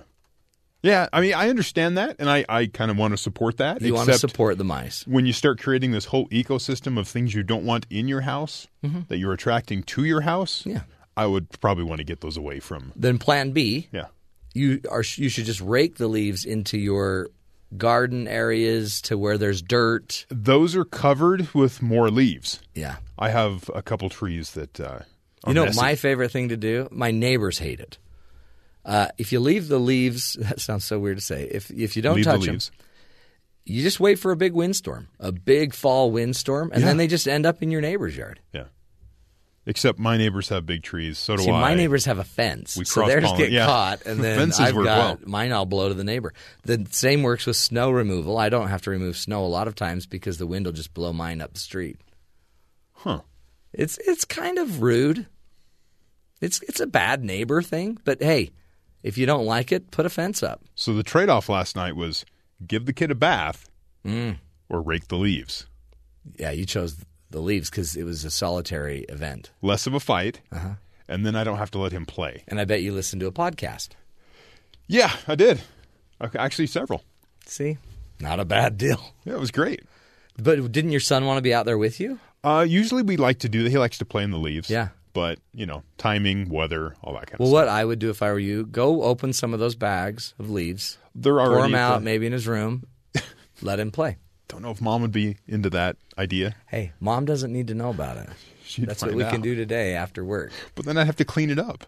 Yeah, I mean, I understand that, and I, I kind of want to support that. You want to support the mice. when you start creating this whole ecosystem of things you don't want in your house that you're attracting to your house. Mm-hmm. Yeah. I would probably want to get those away from. Then Plan B, Yeah, you are you should just rake the leaves into your garden areas to where there's dirt. those are covered with more leaves. Yeah. I have a couple trees that uh, You know, messy. my favorite thing to do. My neighbors hate it. Uh, if you leave the leaves, that sounds so weird to say. If if you don't Leave the touch them, you just wait for a big windstorm, a big fall windstorm, and then they just end up in your neighbor's yard. Yeah. Except my neighbors have big trees. So do See, I. my neighbors have a fence, We so they just get yeah. caught, and then Fences I've work got well. mine. I'll blow to the neighbor. The same works with snow removal. I don't have to remove snow a lot of times because the wind will just blow mine up the street. Huh. It's it's kind of rude. It's it's a bad neighbor thing, but hey, if you don't like it, put a fence up. So the trade off last night was give the kid a bath Mm. or rake the leaves. Yeah, you chose the leaves because it was a solitary event, Less of a fight. Uh-huh. And then I don't have to let him play. and I bet you listened to a podcast. Yeah, I did. Okay, Actually, several. See, not a bad deal. Yeah, it was great. But didn't your son want to be out there with you? Uh, usually we like to do that. He likes to play in the leaves. Yeah. But, you know, timing, weather, all that kind Well, of what. I would do if I were you, go open some of those bags of leaves, They're pour them out, the- maybe in his room, let him play. Don't know if mom would be into that idea. Hey, mom doesn't need to know about it. She'd That's what we can do today after work. But then I'd have to clean it up.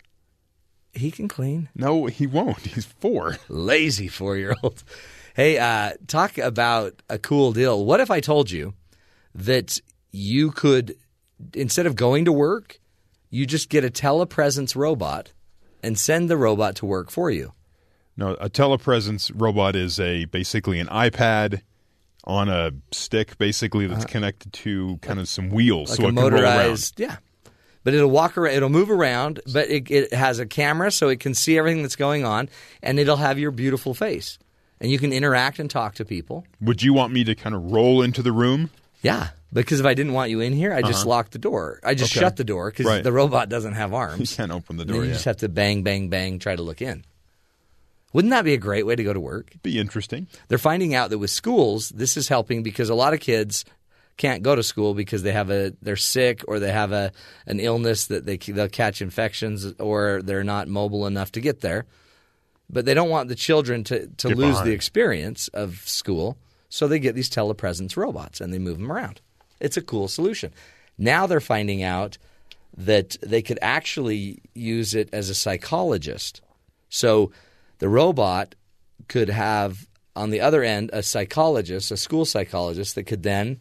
He can clean. No, he won't. He's four. Lazy four year old. Hey, uh, talk about a cool deal. What if I told you that you could, instead of going to work, you just get a telepresence robot and send the robot to work for you? No, a telepresence robot is a basically an iPad on a stick, basically that's uh-huh. connected to kind of some wheels, like so it can roll around. yeah. But it'll walk around, it'll move around, but it, it has a camera so it can see everything that's going on, and it'll have your beautiful face, and you can interact and talk to people. Would you want me to kind of roll into the room? Yeah, Because if I didn't want you in here, I just locked the door. I just Uh-huh. Okay. shut the door because Right. the robot doesn't have arms. You can't open the door. you Yeah. just have to bang, bang, bang, try to look in. Wouldn't that be a great way to go to work? Be interesting. They're finding out that with schools, this is helping because a lot of kids can't go to school because they have a they're sick or they have a an illness that they they'll catch infections or they're not mobile enough to get there. But they don't want the children to to Get lose behind. the experience of school, so they get these telepresence robots and they move them around. It's a cool solution. Now they're finding out that they could actually use it as a psychologist. So the robot could have on the other end a psychologist, a school psychologist that could then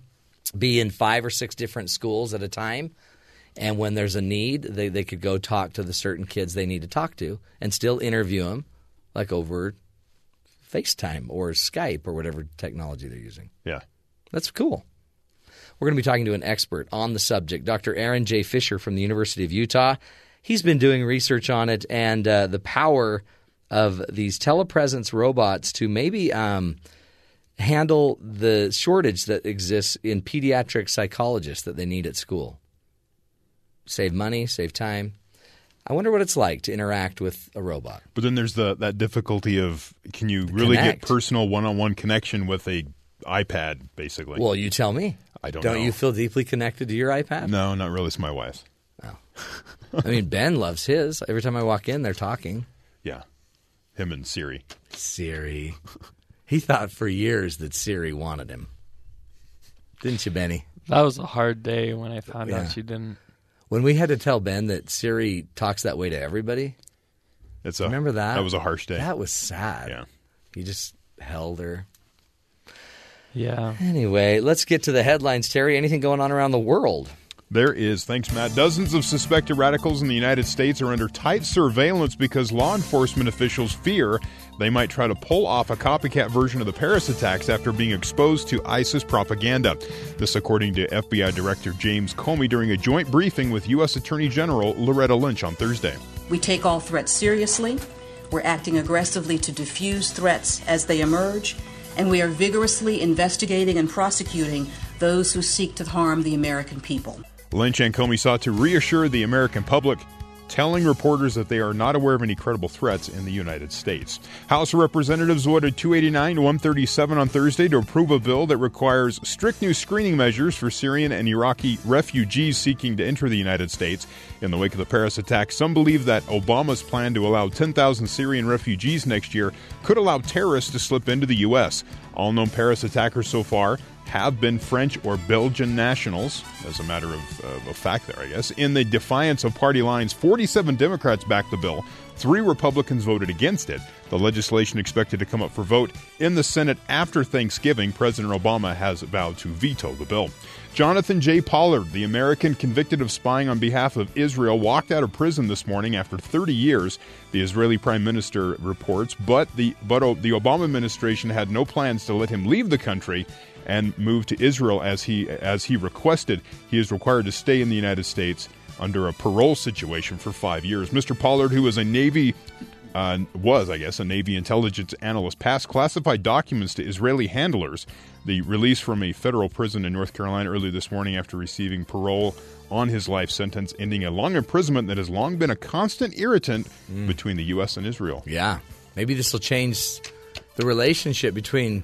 be in five or six different schools at a time. And when there's a need, they, they could go talk to the certain kids they need to talk to and still interview them like over FaceTime or Skype or whatever technology they're using. Yeah. That's cool. We're going to be talking to an expert on the subject, Dr. Aaron J. Fischer from the University of Utah. He's been doing research on it and uh, the power of these telepresence robots to maybe um, handle the shortage that exists in pediatric psychologists that they need at school. Save money, save time. I wonder what it's like to interact with a robot. But then there's the that difficulty of can you really Connect. get personal one-on-one connection with a iPad basically? Well, you tell me. I don't Don't know. you feel deeply connected to your iPad? no, not really. It's my wife's. Oh. I mean, Ben loves his. Every time I walk in, they're talking. Yeah. Him and Siri. Siri. He thought for years that Siri wanted him. Didn't you, Benny? That was a hard day when I found Yeah. out she didn't. When we had to tell Ben that Siri talks that way to everybody, It's a remember that? That was a harsh day. That was sad. Yeah. He just held her. Yeah. Anyway, let's get to the headlines, Terry. Anything going on around the world? There is, thanks, Matt. Dozens of suspected radicals in the United States are under tight surveillance because law enforcement officials fear they might try to pull off a copycat version of the Paris attacks after being exposed to ISIS propaganda. This, according to FBI Director James Comey during a joint briefing with U.S. Attorney General Loretta Lynch on Thursday. We take all threats seriously. We're acting aggressively to diffuse threats as they emerge, and we are vigorously investigating and prosecuting those who seek to harm the American people. Lynch and Comey sought to reassure the American public, telling reporters that they are not aware of any credible threats in the United States. House Representatives voted 289 to 137 on Thursday to approve a bill that requires strict new screening measures for Syrian and Iraqi refugees seeking to enter the United States. In the wake of the Paris attack, some believe that Obama's plan to allow 10,000 Syrian refugees next year could allow terrorists to slip into the U.S. All known Paris attackers so far have been French or Belgian nationals, as a matter of, uh, of fact, there, I guess. In the defiance of party lines, 47 Democrats backed the bill, three Republicans voted against it. The legislation expected to come up for vote in the Senate after Thanksgiving. President Obama has vowed to veto the bill. Jonathan J. Pollard, the American convicted of spying on behalf of Israel, walked out of prison this morning after 30 years. The Israeli prime minister reports, but the but the Obama administration had no plans to let him leave the country and move to Israel as he as he requested. He is required to stay in the United States under a parole situation for five years. Mr. Pollard, who is a Navy uh, was, I guess, a Navy intelligence analyst, passed classified documents to Israeli handlers. The release from a federal prison in North Carolina early this morning after receiving parole on his life sentence, ending a long imprisonment that has long been a constant irritant between the U.S. and Israel. Yeah. Maybe this will change the relationship between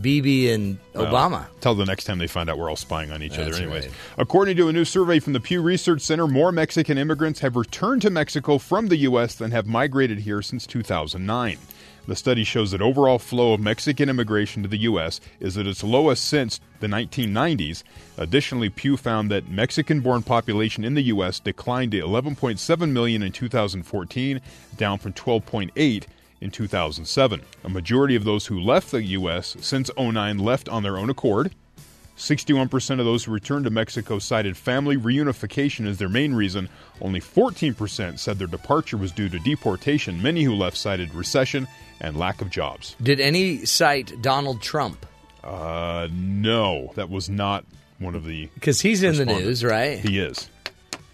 Bibi and Obama. Till the next time they find out we're all spying on each That's other, anyways. right. According to a new survey from the Pew Research Center, more Mexican immigrants have returned to Mexico from the U.S. than have migrated here since 2009. The study shows that overall flow of Mexican immigration to the U.S. is at its lowest since the 1990s. Additionally, Pew found that Mexican-born population in the U.S. declined to 11.7 million in 2014, down from 12.8 in 2007. A majority of those who left the U.S. since 09 left on their own accord. 61% of those who returned to Mexico cited family reunification as their main reason. Only 14% said their departure was due to deportation. Many who left cited recession and lack of jobs. Did any cite Donald Trump? Uh, no, that was not one of the. Because he's in the news, right? He is.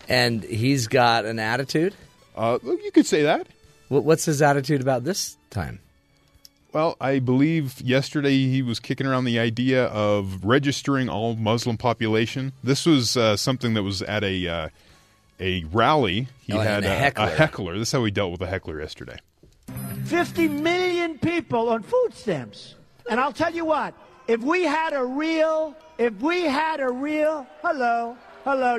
and he's got an attitude. Uh, you could say that. What- What's his attitude about this time? Well, I believe yesterday he was kicking around the idea of registering all Muslim population. This was uh, something that was at a uh, a rally. He Oh, had a a, heckler. a heckler. This is how he dealt with a heckler yesterday. 50 million people on food stamps. And I'll tell you what, if we had a real, if we had a real, hello, hello.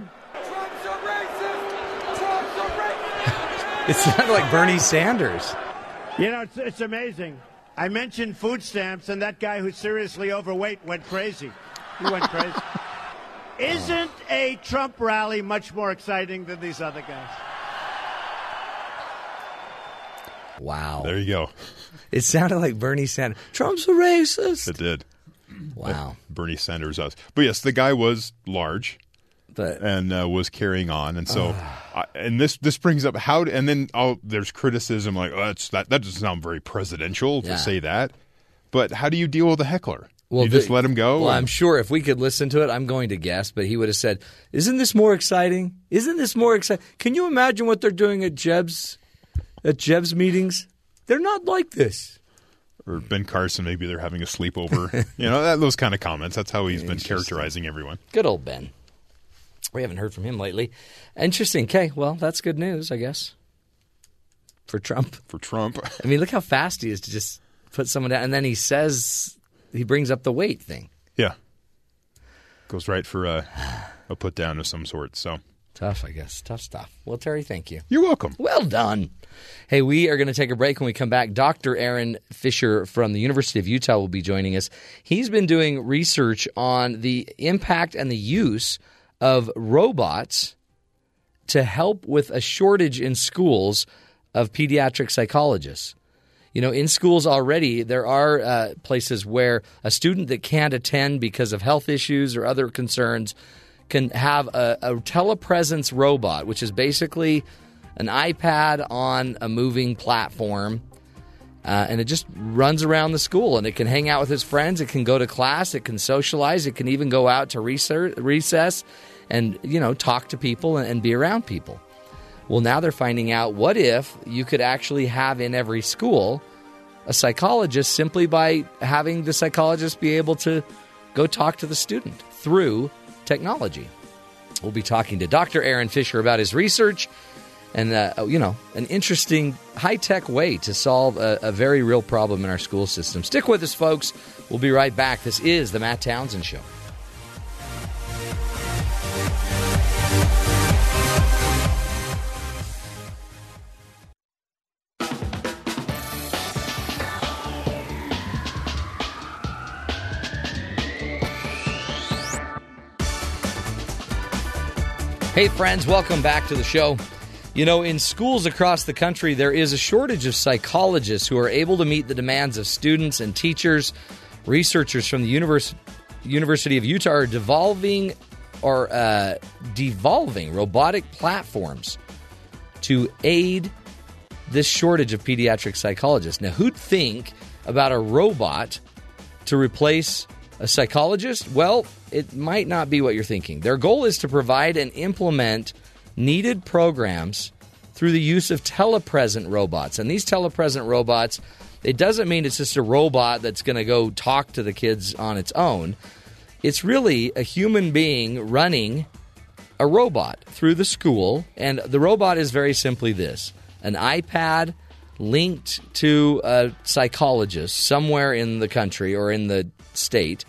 It sounded like Bernie Sanders. You know, it's, it's amazing. I mentioned food stamps, and that guy who's seriously overweight went crazy. He went crazy. Isn't a Trump rally much more exciting than these other guys? Wow. There you go. It sounded like Bernie Sanders. Trump's a racist. It did. Wow. Bernie Sanders us. But yes, the guy was large But and uh, was carrying on, and so I and this this brings up how and then oh, there's criticism like oh, that's that that doesn't sound very presidential to Yeah. say that. But how do you deal with a heckler? Well, you just let him go. Well, and- I'm sure if we could listen to it, I'm going to guess, but he would have said, "Isn't this more exciting? Isn't this more exciting? Can you imagine what they're doing at Jeb's at Jeb's meetings? They're not like this." or Ben Carson, maybe they're having a sleepover. you know, that, those kind of comments. That's how he's been characterizing everyone. Good old Ben. We haven't heard from him lately. Interesting. Okay, well, that's good news, I guess, for Trump. For Trump, I mean, look how fast he is to just put someone down, and then he says he brings up the weight thing. yeah, goes right for a, a put down of some sort. So Tough, I guess. Tough stuff. Well, Terry, thank you. you're welcome. Well done. Hey, we are going to take a break. When we come back, Dr. Aaron Fischer from the University of Utah will be joining us. He's been doing research on the impact and the use of robots to help with a shortage in schools of pediatric psychologists. You know, in schools already, there are uh, places where a student that can't attend because of health issues or other concerns can have a, a telepresence robot, which is basically an iPad on a moving platform. Uh, and it just runs around the school and it can hang out with his friends. It can go to class. It can socialize. It can even go out to research, recess and, you know, talk to people and, be around people. Well, now they're finding out what if you could actually have in every school a psychologist simply by having the psychologist be able to go talk to the student through technology. We'll be talking to Dr. Aaron Fischer about his research and, uh, you know, an interesting high tech way to solve a, a very real problem in our school system. Stick with us, folks. We'll be right back. This is The Matt Townsend Show. Hey, friends, welcome back to the show. You know, in schools across the country, there is a shortage of psychologists who are able to meet the demands of students and teachers. Researchers from the univers- University of Utah are devolving or uh, devolving robotic platforms to aid this shortage of pediatric psychologists. Now, who'd think about a robot to replace a psychologist? Well, it might not be what you're thinking. Their goal is to provide and implement needed programs through the use of telepresent robots. And these telepresent robots, it doesn't mean it's just a robot that's going to go talk to the kids on its own. It's really a human being running a robot through the school. And the robot is very simply this an iPad linked to a psychologist somewhere in the country or in the state.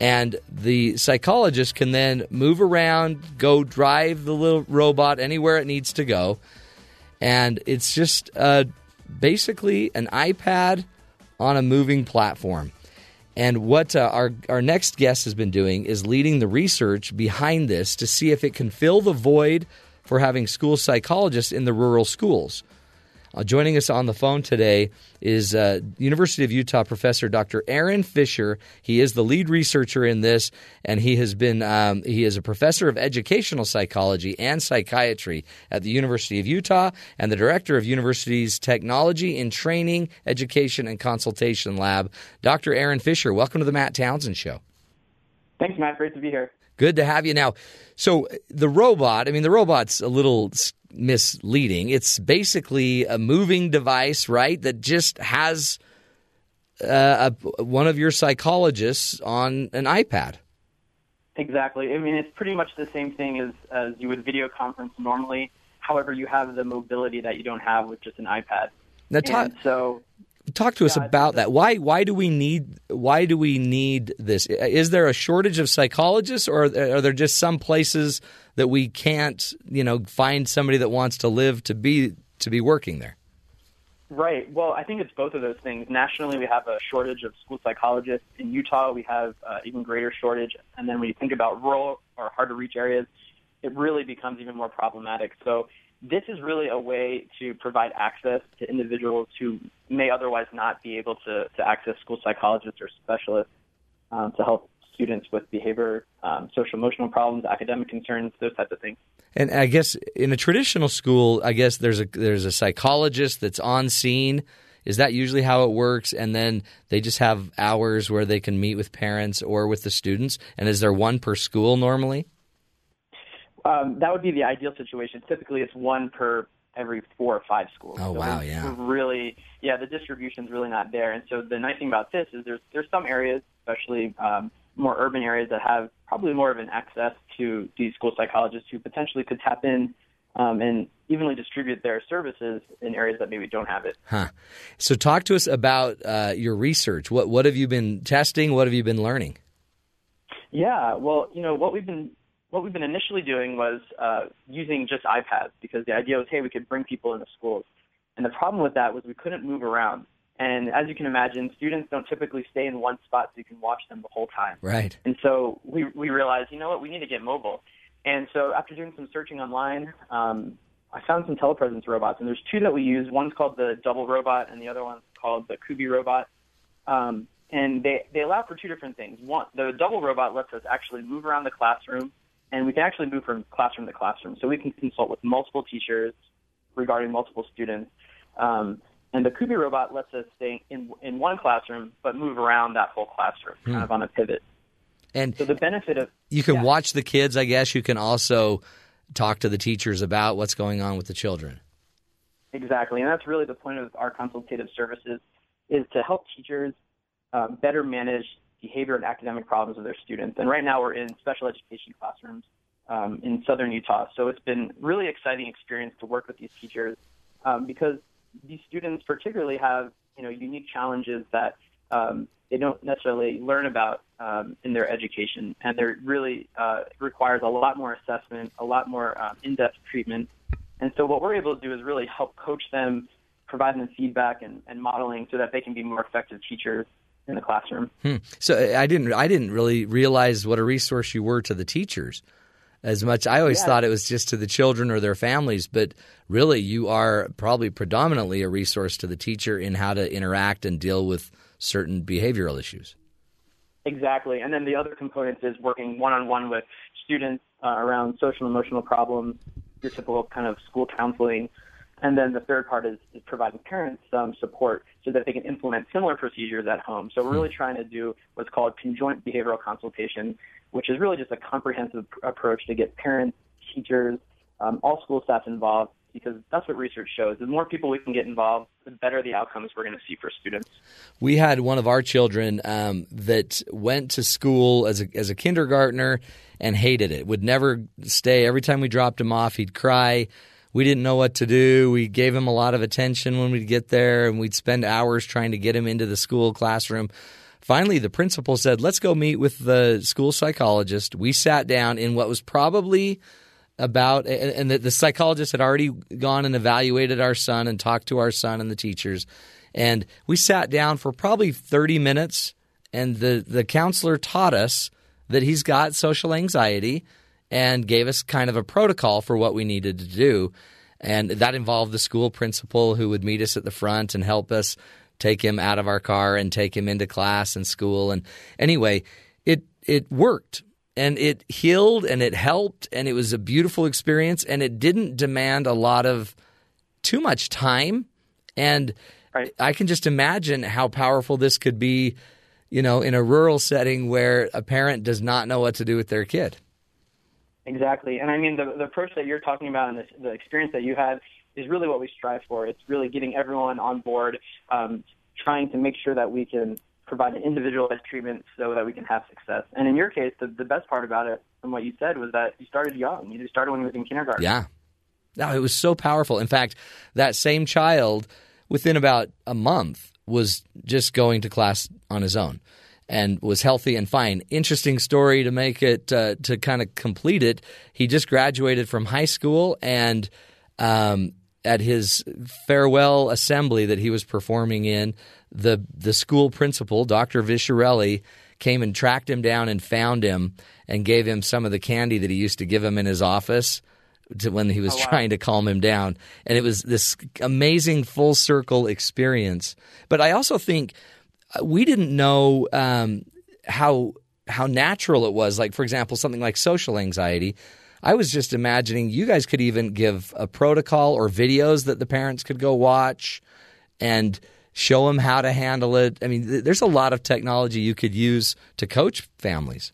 And the psychologist can then move around, go drive the little robot anywhere it needs to go. And it's just uh, basically an iPad on a moving platform. And what uh, our, our next guest has been doing is leading the research behind this to see if it can fill the void for having school psychologists in the rural schools. Uh, joining us on the phone today is uh, University of Utah professor Dr. Aaron Fischer. He is the lead researcher in this, and he has been um, he is a professor of educational psychology and psychiatry at the University of Utah, and the director of university's technology in training, education, and consultation lab. Dr. Aaron Fischer, welcome to the Matt Townsend Show. Thanks, Matt. Great to be here. Good to have you. Now, so the robot, I mean, the robot's a little misleading. It's basically a moving device, right, that just has uh, a, one of your psychologists on an iPad. Exactly. I mean, it's pretty much the same thing as, as you would video conference normally. However, you have the mobility that you don't have with just an iPad. Now, talk, so talk to us about that. Why why do we need why do we need this? Is there a shortage of psychologists, or are there just some places that we can't you know find somebody that wants to live to be to be working there? Right. Well, I think it's both of those things. Nationally, we have a shortage of school psychologists. In Utah, we have uh, even greater shortage. And then when you think about rural or hard to reach areas, it really becomes even more problematic. So this is really a way to provide access to individuals who may otherwise not be able to, to access school psychologists or specialists um, to help students with behavior, um, social emotional problems, academic concerns, those types of things. And I guess in a traditional school, I guess there's a there's a psychologist that's on scene. Is that usually how it works? And then they just have hours where they can meet with parents or with the students. And is there one per school normally? Um, that would be the ideal situation. Typically, it's one per every four or five schools. Oh, So wow, yeah. really, yeah, the distribution's really not there. And so the nice thing about this is there's there's some areas, especially um, more urban areas, that have probably more of an access to these school psychologists who potentially could tap in um, and evenly distribute their services in areas that maybe don't have it. Huh. So talk to us about uh, your research. What what have you been testing? What have you been learning? Yeah, well, you know what we've been what we've been initially doing was uh, using just iPads because the idea was, hey, we could bring people into schools, and the problem with that was we couldn't move around. And as you can imagine, students don't typically stay in one spot so you can watch them the whole time. Right. And so we we realized, you know what, we need to get mobile. And so after doing some searching online, um, I found some telepresence robots, and there's two that we use. One's called the Double Robot, and the other one's called the Kubi Robot. Um, and they they allow for two different things. One, the Double Robot lets us actually move around the classroom, and we can actually move from classroom to classroom. So we can consult with multiple teachers regarding multiple students. Um, and the Kubi Robot lets us stay in in one classroom, but move around that whole classroom, Hmm. kind of on a pivot. And So the benefit of you can watch the kids. I guess you can also talk to the teachers about what's going on with the children. Exactly, and that's really the point of our consultative services is to help teachers um, better manage behavior and academic problems of their students. And right now we're in special education classrooms um, in southern Utah, so it's been really exciting experience to work with these teachers um, because these students particularly have you know unique challenges that um, they don't necessarily learn about um, in their education, and they're really uh, requires a lot more assessment, a lot more um, in-depth treatment. And so what we're able to do is really help coach them, provide them feedback and, and modeling so that they can be more effective teachers in the classroom. Hmm. So I didn't I didn't really realize what a resource you were to the teachers. As much I always Yeah. thought it was just to the children or their families, but really you are probably predominantly a resource to the teacher in how to interact and deal with certain behavioral issues. Exactly. And then the other component is working one-on-one with students uh, around social emotional problems, your typical kind of school counseling. And then the third part is, is providing parents some support so that they can implement similar procedures at home. So we're really trying to do what's called conjoint behavioral consultation, which is really just a comprehensive approach to get parents, teachers, um, all school staff involved because that's what research shows. The more people we can get involved, the better the outcomes we're going to see for students. We had one of our children um, that went to school as a, as a kindergartner and hated it. Would never stay. Every time we dropped him off, he'd cry. We didn't know what to do. We gave him a lot of attention when we'd get there, and we'd spend hours trying to get him into the school classroom. Finally, the principal said, Let's go meet with the school psychologist. We sat down in what was probably about, and the psychologist had already gone and evaluated our son and talked to our son and the teachers. And we sat down for probably 30 minutes, and the, the counselor taught us that he's got social anxiety and gave us kind of a protocol for what we needed to do. And that involved the school principal who would meet us at the front and help us take him out of our car and take him into class and school. And anyway, it it worked and it healed and it helped and it was a beautiful experience and it didn't demand a lot of too much time. And I can just imagine how powerful this could be, you know, in a rural setting where a parent does not know what to do with their kid. Exactly. And I mean, the, the approach that you're talking about and the, the experience that you had is really what we strive for. It's really getting everyone on board, um, trying to make sure that we can provide an individualized treatment so that we can have success. And in your case, the, the best part about it, from what you said, was that you started young. You started when you was in kindergarten. Yeah. No, it was so powerful. In fact, that same child, within about a month, was just going to class on his own and was healthy and fine. Interesting story to make it uh, to kind of complete it. He just graduated from high school and um, at his farewell assembly that he was performing in, the the school principal, Dr. Visharelli, came and tracked him down and found him and gave him some of the candy that he used to give him in his office to when he was Oh, wow. trying to calm him down. And it was this amazing full circle experience. But I also think uh, we didn't know um, how how natural it was. Like for example, something like social anxiety. I was just imagining you guys could even give a protocol or videos that the parents could go watch and show them how to handle it. I mean, th- there's a lot of technology you could use to coach families.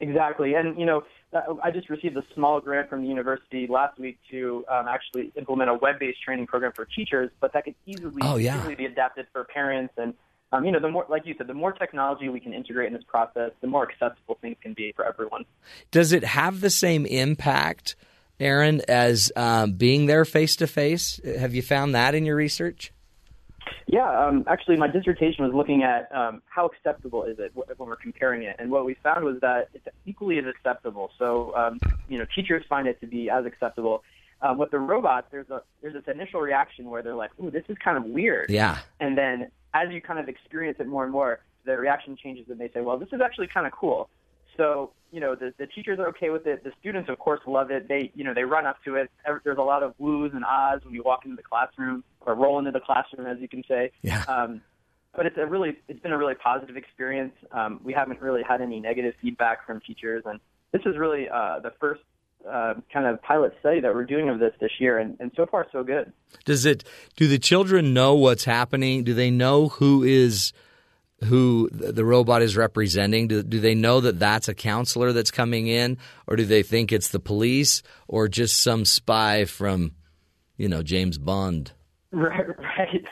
Exactly, and you know, uh, I just received a small grant from the university last week to um, actually implement a web-based training program for teachers, but that could easily, Oh, yeah. easily be adapted for parents. And um, you know, the more, like you said, the more technology we can integrate in this process, the more accessible things can be for everyone. Does it have the same impact, Aaron, as um, being there face to face? Have you found that in your research? Yeah, um, actually, my dissertation was looking at um, how acceptable is it when we're comparing it, and what we found was that it's equally as acceptable. So, um, you know, teachers find it to be as acceptable. Um, with the robots, there's a there's this initial reaction where they're like, "Ooh, this is kind of weird," Yeah. and then as you kind of experience it more and more, the reaction changes, and they say, "Well, this is actually kind of cool." So, you know, the, the teachers are okay with it. The students, of course, love it. They, you know, they run up to it. There's a lot of woos and ahs when you walk into the classroom or roll into the classroom, as you can say. Yeah. Um, but it's a really, it's been a really positive experience. Um, we haven't really had any negative feedback from teachers, and this is really uh, the first uh, kind of pilot study that we're doing of this this year, and, and so far so good. Does it? Do the children know what's happening? Do they know who is who the robot is representing? Do, do they know that that's a counselor that's coming in, or do they think it's the police or just some spy from, you know, James Bond? Right, right.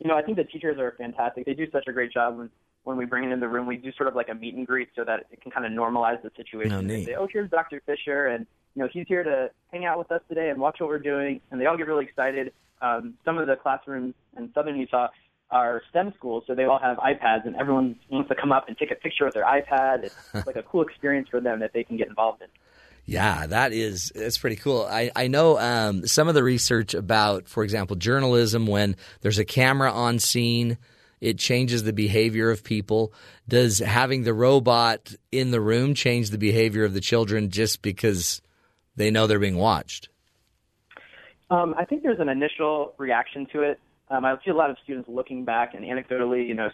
You know, I think the teachers are fantastic. They do such a great job when when we bring it in the room. We do sort of like a meet and greet so that it can kind of normalize the situation. Oh, They neat. say, "Oh, here's Dr. Fischer, and you know he's here to hang out with us today and watch what we're doing." And they all get really excited. Um, some of the classrooms in Southern Utah are STEM schools, so they all have iPads, and everyone wants to come up and take a picture with their iPad. It's like a cool experience for them that they can get involved in. Yeah, that is that's pretty cool. I I know um, some of the research about, for example, journalism. When there's a camera on scene, it changes the behavior of people. Does having the robot in the room change the behavior of the children just because they know they're being watched? Um, I think there's an initial reaction to it. Um, I see a lot of students looking back and anecdotally, you know,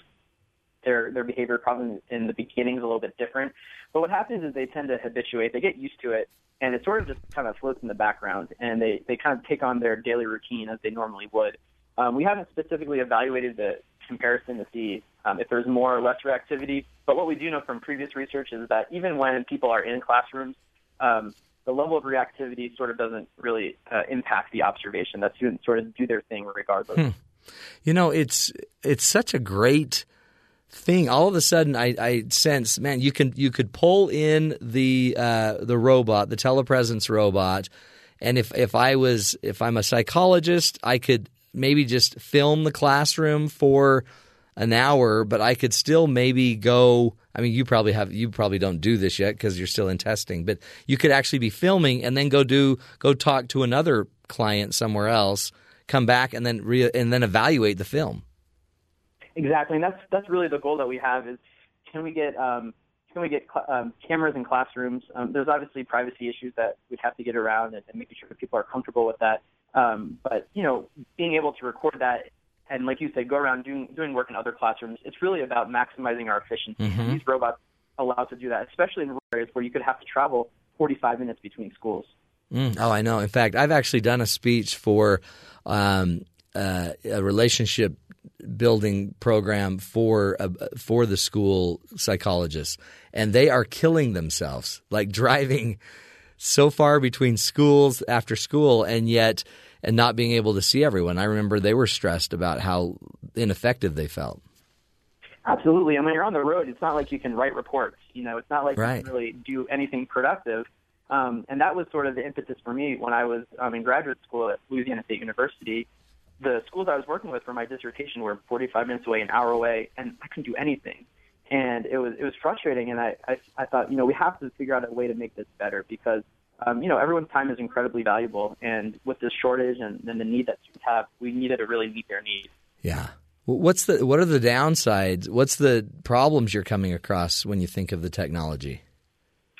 their their behavior probably in the beginning is a little bit different. But what happens is they tend to habituate, they get used to it, and it sort of just kind of floats in the background, and they they kind of take on their daily routine as they normally would. Um, we haven't specifically evaluated the comparison to see um, if there's more or less reactivity, but what we do know from previous research is that even when people are in classrooms, um, the level of reactivity sort of doesn't really uh, impact the observation. That students sort of do their thing regardless. Hmm. You know, it's it's such a great thing. All of a sudden, I, I sense, man, you can you could pull in the uh, the robot, the telepresence robot, and if if I was if I'm a psychologist, I could maybe just film the classroom for an hour, but I could still maybe go. I mean, you probably have you probably don't do this yet because you're still in testing, but you could actually be filming and then go do go talk to another client somewhere else, come back and then re, and then evaluate the film. Exactly, and that's that's really the goal that we have is can we get um, can we get um, cameras in classrooms? Um, there's obviously privacy issues that we'd have to get around and, and making sure that people are comfortable with that. Um, but you know, being able to record that and like you said, go around doing doing work in other classrooms. It's really about maximizing our efficiency. Mhm. These robots allow us to do that, especially in rural areas where you could have to travel 45 minutes between schools. Mm, oh, I know. In fact, I've actually done a speech for um, uh, a relationship building program for uh, for the school psychologists, and they are killing themselves, like driving so far between schools after school, and yet and not being able to see everyone. I remember they were stressed about how ineffective they felt. Absolutely. And when you're on the road, it's not like you can write reports. You know, it's not like Right. you can really do anything productive. Um, and that was sort of the impetus for me when I was um, in graduate school at Louisiana State University. The schools I was working with for my dissertation were 45 minutes away, an hour away, and I couldn't do anything. And it was it was frustrating. And I, I I thought, you know, we have to figure out a way to make this better because um, you know everyone's time is incredibly valuable. And with this shortage and, and the need that students have, we needed to really meet their needs. Yeah. What's the what are the downsides? What's the problems you're coming across when you think of the technology?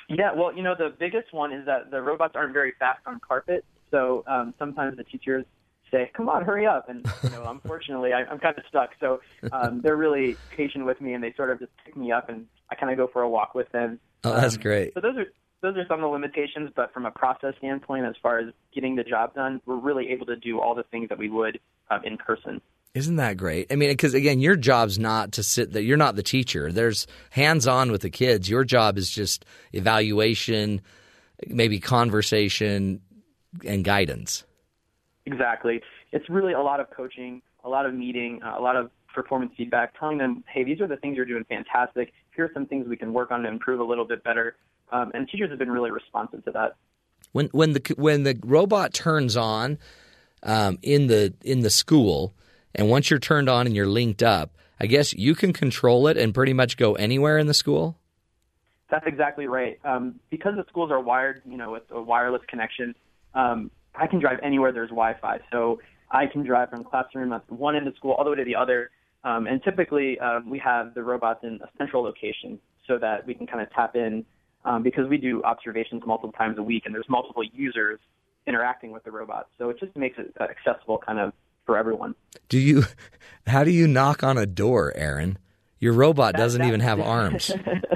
Yeah, well, you know, the biggest one is that the robots aren't very fast on carpet. So um, sometimes the teachers say, "Come on, hurry up!" And you know, unfortunately, I, I'm kind of stuck. So um, they're really patient with me, and they sort of just pick me up, and I kind of go for a walk with them. Oh, that's great. So those are those are some of the limitations. But from a process standpoint, as far as getting the job done, we're really able to do all the things that we would um, in person. Isn't that great? I mean, because again, your job's not to sit there. You're not the teacher. There's hands on with the kids. Your job is just evaluation, maybe conversation, and guidance. Exactly. It's really a lot of coaching, a lot of meeting, a lot of performance feedback, telling them, hey, these are the things you're doing fantastic. Here are some things we can work on to improve a little bit better. Um, and teachers have been really responsive to that. When when the when the robot turns on um, in the in the school, and once you're turned on and you're linked up, I guess you can control it and pretty much go anywhere in the school. That's exactly right. Um, because the schools are wired, you know, with a wireless connection, um, I can drive anywhere there's Wi-Fi. So I can drive from classroom at one end of the school all the way to the other. Um, and typically, um, we have the robots in a central location so that we can kind of tap in um, because we do observations multiple times a week, and there's multiple users interacting with the robots. So it just makes it uh, accessible, kind of for everyone. Do you? How do you knock on a door, Aaron? Your robot That- doesn't even have arms.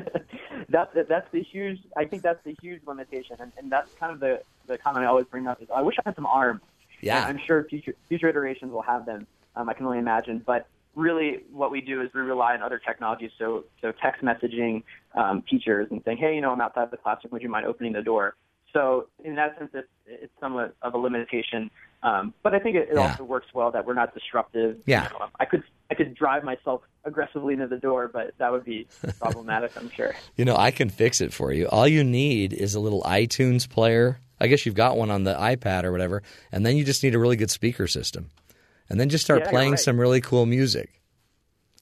that's that's the huge. I think that's the huge limitation, and, and that's kind of the the comment I always bring up is I wish I had some arms. Yeah. And I'm sure future future iterations will have them. Um, I can only imagine, but really, what we do is we rely on other technologies. So so text messaging um, teachers and saying, hey, you know, I'm outside the classroom. Would you mind opening the door? So in that sense, it's, it's somewhat of a limitation. Um, but I think it, it Yeah. also works well that we're not disruptive. Yeah. You know, I could I could drive myself aggressively into the door, but that would be problematic. I'm sure. You know, I can fix it for you. All you need is a little iTunes player. I guess you've got one on the iPad or whatever, and then you just need a really good speaker system, and then just start Yeah, playing right. some really cool music.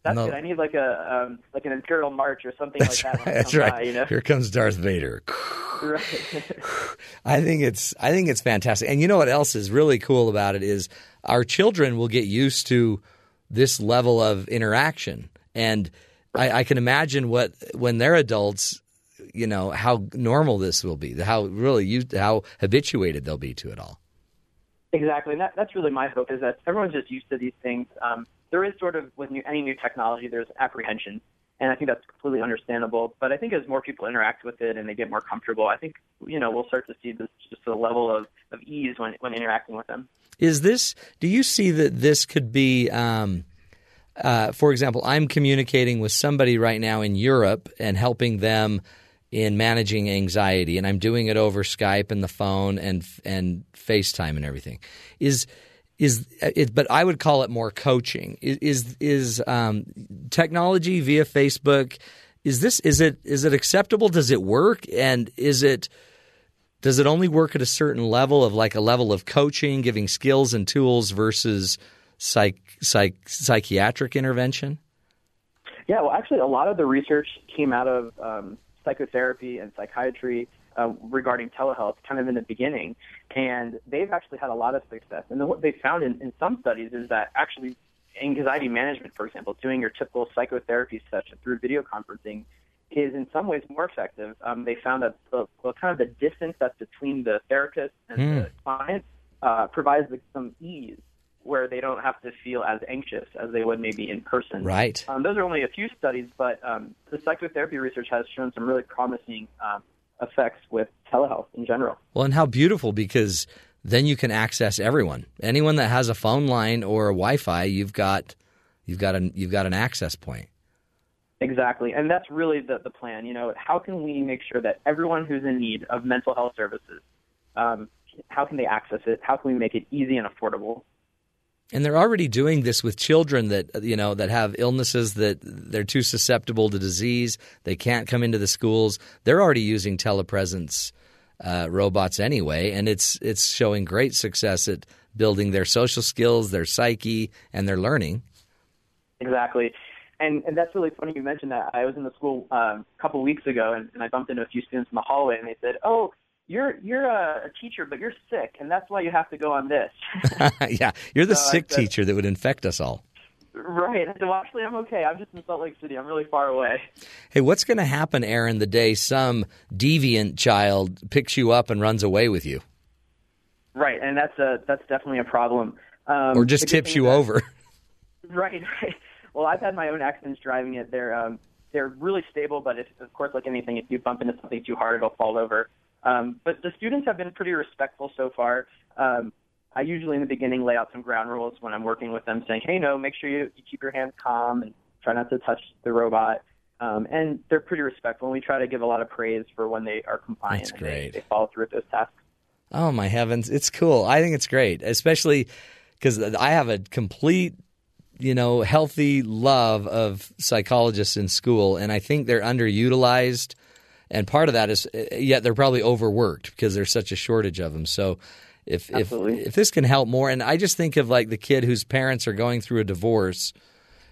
That's No. good. I need like a um, like an imperial march or something That's like that. right. That's right. By, you know. Here comes Darth Vader. right. I think it's I think it's fantastic. And you know what else is really cool about it is our children will get used to this level of interaction, and I, I can imagine what when they're adults, you know, how normal this will be, how really used, how habituated they'll be to it all. Exactly, and that, that's really my hope is that everyone's just used to these things. Um, there is sort of with new, any new technology, there's apprehension, and I think that's completely understandable. But I think as more people interact with it and they get more comfortable, I think you know we'll start to see this just a level of, of ease when when interacting with them. Is this? Do you see that this could be? Um, uh, for example, I'm communicating with somebody right now in Europe and helping them in managing anxiety, and I'm doing it over Skype and the phone and and FaceTime and everything. Is is it? But I would call it more coaching. Is is, is um, technology via Facebook? Is this is it is it acceptable? Does it work? And is it does it only work at a certain level of like a level of coaching, giving skills and tools versus psych, psych psychiatric intervention? Yeah, well, actually, a lot of the research came out of um, psychotherapy and psychiatry uh, regarding telehealth, kind of in the beginning, and they've actually had a lot of success. And then what they found in, in some studies is that actually anxiety management, for example, doing your typical psychotherapy session through video conferencing, is in some ways more effective. Um, they found that the, well, kind of the distance that's between the therapist and Hmm. the client uh, provides some ease where they don't have to feel as anxious as they would maybe in person. Right. Um, those are only a few studies, but um, the psychotherapy research has shown some really promising um, effects with telehealth in general. Well, and how beautiful because then you can access everyone. Anyone that has a phone line or a Wi-Fi, you've got you've got an you've got an access point. Exactly, and that's really the the plan. You know, how can we make sure that everyone who's in need of mental health services, um, how can they access it? How can we make it easy and affordable? And they're already doing this with children that you know that have illnesses that they're too susceptible to disease. They can't come into the schools. They're already using telepresence uh, robots anyway, and it's it's showing great success at building their social skills, their psyche, and their learning. Exactly. And, and that's really funny you mentioned that. I was in the school um, a couple weeks ago, and, and I bumped into a few students in the hallway, and they said, "Oh, you're you're a, a teacher, but you're sick, and that's why you have to go on this." yeah, you're the So sick said- teacher that would infect us all. right. Well, actually, I'm okay. I'm just in Salt Lake City. I'm really far away. Hey, what's going to happen, Aaron, the day some deviant child picks you up and runs away with you, Right, and that's a that's definitely a problem. Um, or just tips you that- over? Right, right. Well, I've had my own accidents driving it. They're um, they're really stable, but if, of course, like anything, if you bump into something too hard, it'll fall over. Um, but the students have been pretty respectful so far. Um, I usually in the beginning lay out some ground rules when I'm working with them, saying, "Hey, no, make sure you, you keep your hands calm and try not to touch the robot." Um, and they're pretty respectful, and we try to give a lot of praise for when they are compliant That's and they- great. they follow through with those tasks. Oh my heavens, it's cool. I think it's great, especially because I have a complete, you know, healthy love of psychologists in school, and I think they're underutilized. And part of that is, uh, yet they're probably overworked because there's such a shortage of them. So, if if if this can help more, and I just think of like the kid whose parents are going through a divorce,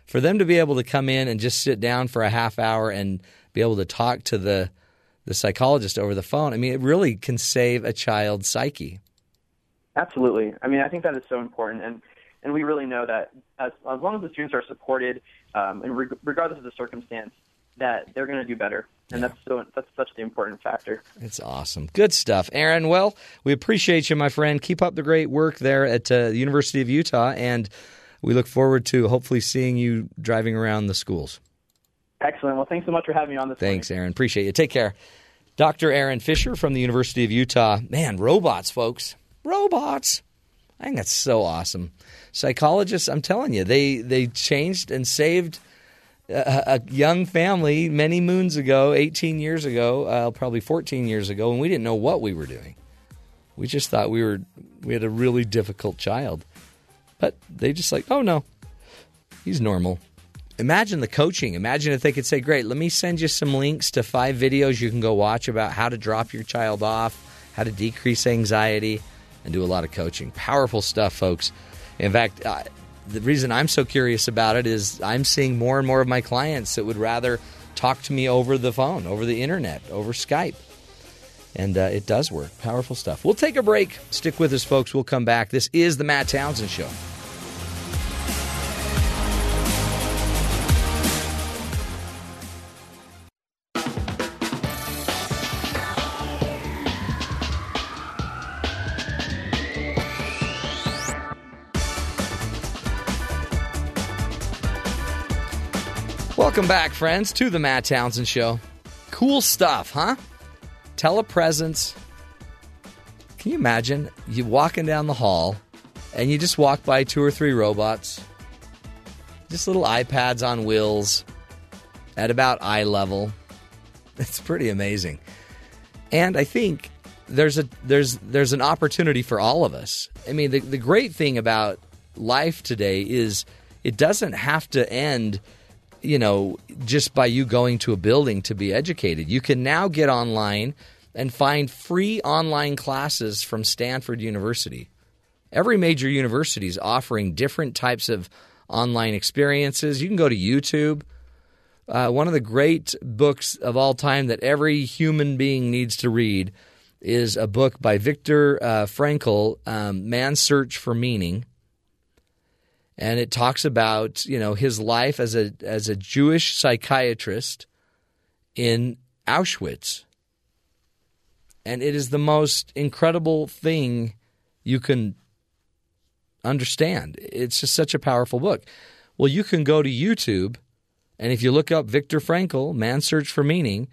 for them to be able to come in and just sit down for a half hour and be able to talk to the the psychologist over the phone. I mean, it really can save a child's psyche. Absolutely. I mean, I think that is so important, and and we really know that as as long as the students are supported, um, and reg- regardless of the circumstance, that they're going to do better, and that's so that's such the important factor. It's awesome. Good stuff, Aaron. Well, we appreciate you, my friend. Keep up the great work there at uh, the University of Utah, and we look forward to hopefully seeing you driving around the schools. Excellent. Well, thanks so much for having me on this. Thanks, Aaron. Appreciate you. Take care. Dr. Aaron Fischer from the University of Utah. Man, robots, folks. Robots. I think that's so awesome. Psychologists, I'm telling you, they they changed and saved a, young family many moons ago, 18 years ago, uh, probably 14 years ago, and we didn't know what we were doing. We just thought we were we had a really difficult child, but they just like, oh no, he's normal. Imagine the coaching. Imagine if they could say, Great, let me send you some links to five videos you can go watch about how to drop your child off, how to decrease anxiety, and do a lot of coaching. Powerful stuff, folks. In fact, the reason I'm so curious about it is I'm seeing more and more of my clients that would rather talk to me over the phone, over the internet, over Skype. And uh, it does work. Powerful stuff. We'll take a break. Stick with us, folks. We'll come back. This is the Matt Townsend Show. Welcome back, friends, to the Matt Townsend Show. Cool stuff, huh? Telepresence. Can you imagine you walking down the hall and you just walk by two or three robots, just little iPads on wheels at about eye level. It's pretty amazing. And I think there's a there's there's an opportunity for all of us. I mean, the the great thing about life today is it doesn't have to end you know, just by you going to a building to be educated. You can now get online and find free online classes from Stanford University. Every major university is offering different types of online experiences. You can go to YouTube. Uh, one of the great books of all time that every human being needs to read is a book by Viktor uh, Frankl, um, Man's Search for Meaning and it talks about you know his life as a as a Jewish psychiatrist in Auschwitz. And it is the most incredible thing you can understand. It's just such a powerful book. Well, you can go to YouTube and if you look up Viktor Frankl, Man's Search for Meaning,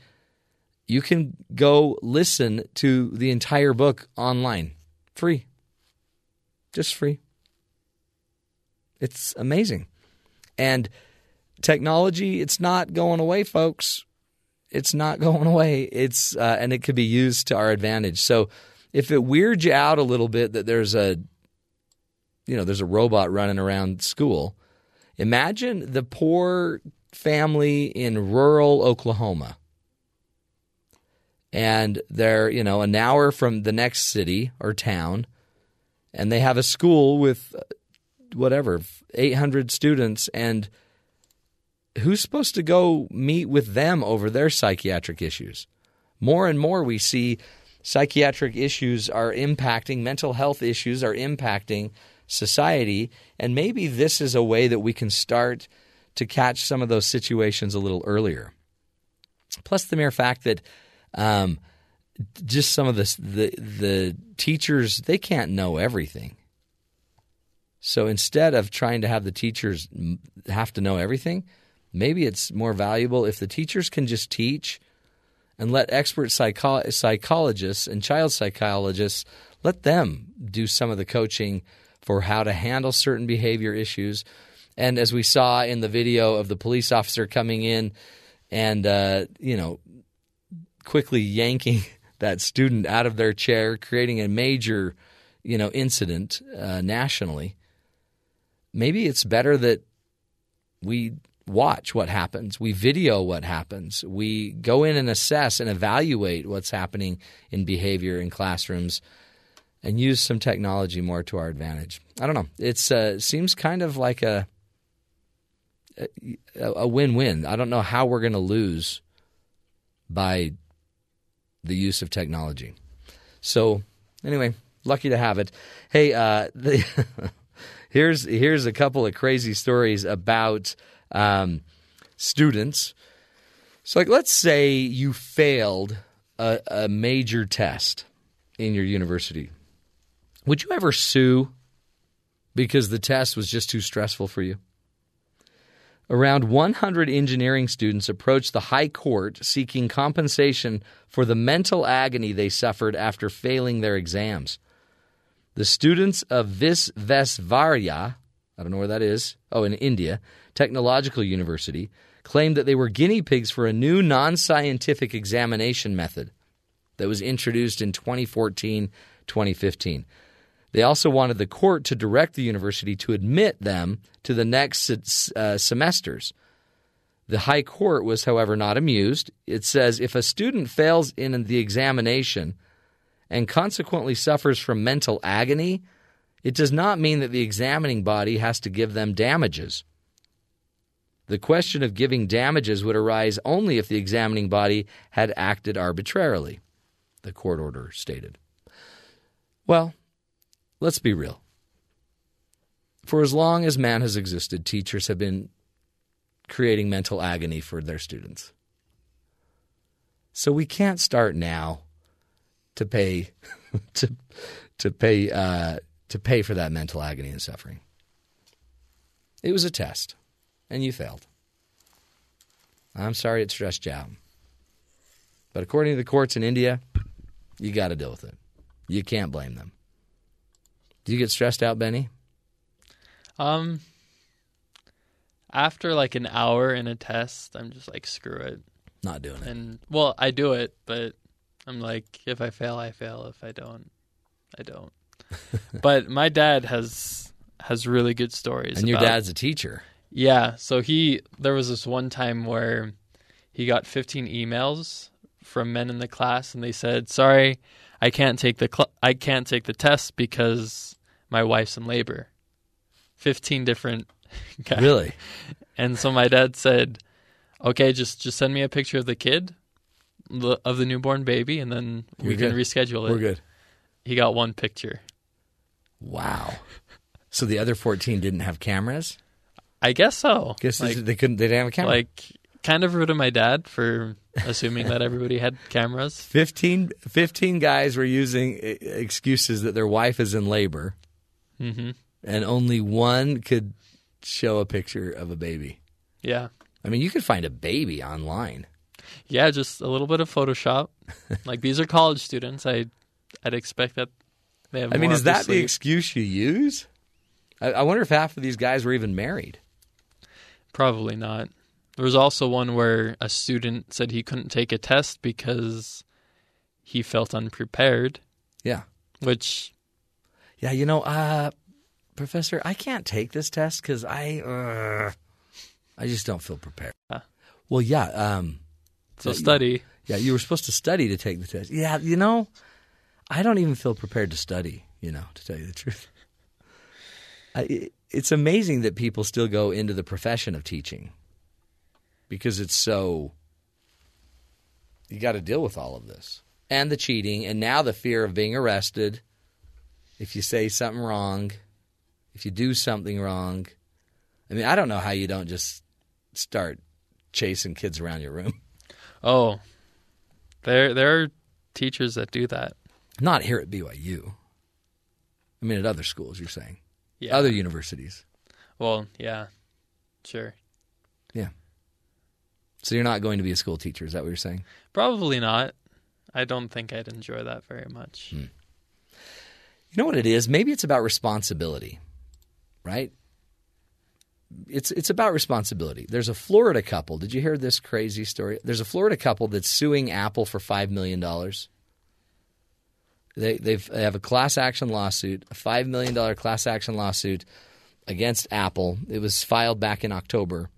you can go listen to the entire book online. Free. Just free. It's amazing. And technology, it's not going away, folks. It's not going away. It's uh, and it could be used to our advantage. So if it weirds you out a little bit that there's a you know, there's a robot running around school. Imagine the poor family in rural Oklahoma. And they're, you know, an hour from the next city or town, and they have a school with whatever, 800 students, and who's supposed to go meet with them over their psychiatric issues? More and more we see psychiatric issues are impacting, mental health issues are impacting society, and maybe this is a way that we can start to catch some of those situations a little earlier. Plus, the mere fact that um, just some of the, the the teachers they can't know everything. So instead of trying to have the teachers have to know everything, maybe it's more valuable if the teachers can just teach and let expert psycho- psychologists and child psychologists let them do some of the coaching for how to handle certain behavior issues. And as we saw in the video of the police officer coming in and uh, you know quickly yanking that student out of their chair, creating a major you know incident uh, nationally. Maybe it's better that we watch what happens. We video what happens. We go in and assess and evaluate what's happening in behavior in classrooms and use some technology more to our advantage. I don't know. It uh, seems kind of like a a win-win. I don't know how we're going to lose by the use of technology. So, anyway, lucky to have it. Hey, uh, the here's here's a couple of crazy stories about um, students. So, like, let's say you failed a, a major test in your university. Would you ever sue because the test was just too stressful for you? Around 100 engineering students approached the High Court seeking compensation for the mental agony they suffered after failing their exams. The students of Visvesvaraya, I don't know where that is, oh, in India, Technological University, claimed that they were guinea pigs for a new non scientific examination method that was introduced in 2014 2015. They also wanted the court to direct the university to admit them to the next uh, semesters. The High Court was, however, not amused. It says if a student fails in the examination and consequently suffers from mental agony, it does not mean that the examining body has to give them damages. The question of giving damages would arise only if the examining body had acted arbitrarily, the court order stated. Well, Let's be real. For as long as man has existed, teachers have been creating mental agony for their students. So we can't start now to pay to to pay uh, to pay for that mental agony and suffering. It was a test, and you failed. I'm sorry it stressed you out. But according to the courts in India, you got to deal with it. You can't blame them. Do you get stressed out, Benny? Um, after like an hour in a test, I'm just like, screw it. Not doing it. And well, I do it, but I'm like, if I fail, I fail. If I don't, I don't. but my dad has has really good stories. And your dad's a teacher. Yeah. So he there was this one time where he got 15 emails from men in the class, and they said, "Sorry, I can't take the cl- I can't take the test because my wife's in labor. 15 different guys. Really? And so my dad said, "Okay, just just send me a picture of the kid of the newborn baby and then we We're can reschedule it." We're good. He got one picture. Wow. So the other 14 didn't have cameras? I guess so. Guess like, they couldn't they didn't have a camera. Like kind of rude of my dad for assuming that everybody had cameras. 15, 15 guys were using excuses that their wife is in labor mm-hmm. and only one could show a picture of a baby. Yeah. I mean, you could find a baby online. Yeah, just a little bit of Photoshop. like these are college students. I, I'd expect that they have. I mean, is that the excuse you use? I, I wonder if half of these guys were even married. Probably not. There was also one where a student said he couldn't take a test because he felt unprepared. Yeah. Which yeah, you know, uh, Professor, I can't take this test because I, uh, I just don't feel prepared. Well, yeah. Um, So study. Yeah, you were supposed to study to take the test. Yeah, you know, I don't even feel prepared to study. You know, to tell you the truth, I, it's amazing that people still go into the profession of teaching because it's so. You got to deal with all of this and the cheating, and now the fear of being arrested if you say something wrong, if you do something wrong. I mean, I don't know how you don't just start chasing kids around your room. Oh, there there are teachers that do that. Not here at BYU. I mean, at other schools, you're saying. Yeah. Other universities. Well, yeah, sure. Yeah. So you're not going to be a school teacher, is that what you're saying? Probably not. I don't think I'd enjoy that very much. Hmm. You know what it is? Maybe it's about responsibility, right? It's it's about responsibility. There's a Florida couple. Did you hear this crazy story? There's a Florida couple that's suing Apple for five million dollars. They they've, they have a class action lawsuit, a five million dollar class action lawsuit against Apple. It was filed back in October.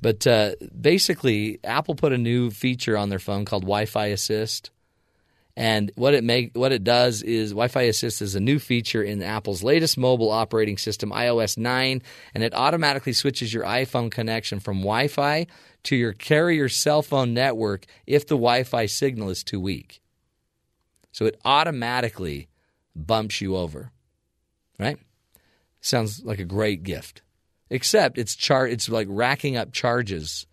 But uh, basically, Apple put a new feature on their phone called Wi-Fi Assist. And what it make what it does is Wi-Fi Assist is a new feature in Apple's latest mobile operating system, iOS 9, and it automatically switches your iPhone connection from Wi-Fi to your carrier cell phone network if the Wi-Fi signal is too weak. So it automatically bumps you over. Right? Sounds like a great gift. Except it's char- it's like racking up charges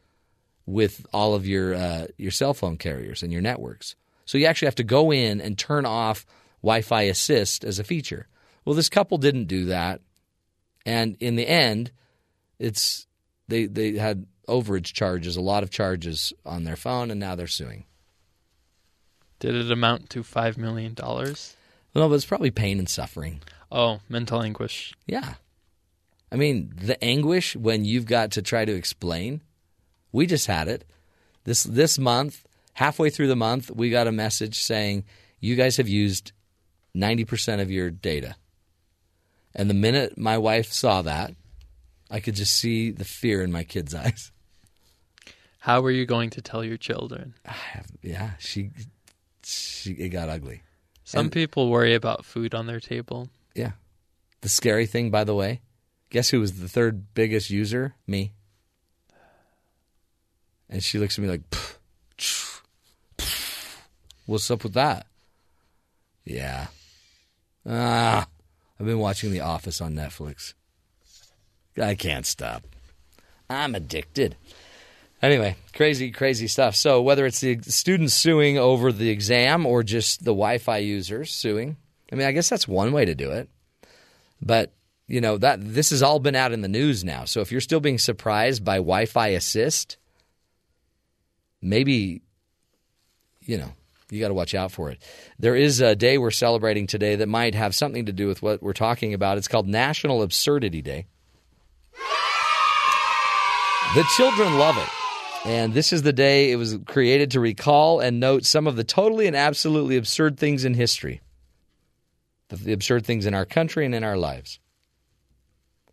with all of your uh, your cell phone carriers and your networks. So you actually have to go in and turn off Wi-Fi Assist as a feature. Well, this couple didn't do that, and in the end, it's they they had overage charges, a lot of charges on their phone, and now they're suing. Did it amount to five million dollars? No, but it's probably pain and suffering. Oh, mental anguish. Yeah. I mean, the anguish when you've got to try to explain. We just had it. This this month, halfway through the month, we got a message saying you guys have used 90% of your data. And the minute my wife saw that, I could just see the fear in my kids' eyes. How were you going to tell your children? Yeah, she she it got ugly. Some And- people worry about food on their table. Yeah. The scary thing, by the way, guess who was the third biggest user? Me. And she looks at me like, "Pff, pff, pff. What's up with that? Yeah. Ah, I've been watching The Office on Netflix. I can't stop. I'm addicted. Anyway, crazy, crazy stuff. So, whether it's the students suing over the exam or just the Wi Fi users suing, I mean, I guess that's one way to do it. But, you know, that this has all been out in the news now. So, if you're still being surprised by Wi Fi assist, maybe, you know, you got to watch out for it. There is a day we're celebrating today that might have something to do with what we're talking about. It's called National Absurdity Day. The children love it. And this is the day it was created to recall and note some of the totally and absolutely absurd things in history, the, absurd things in our country and in our lives.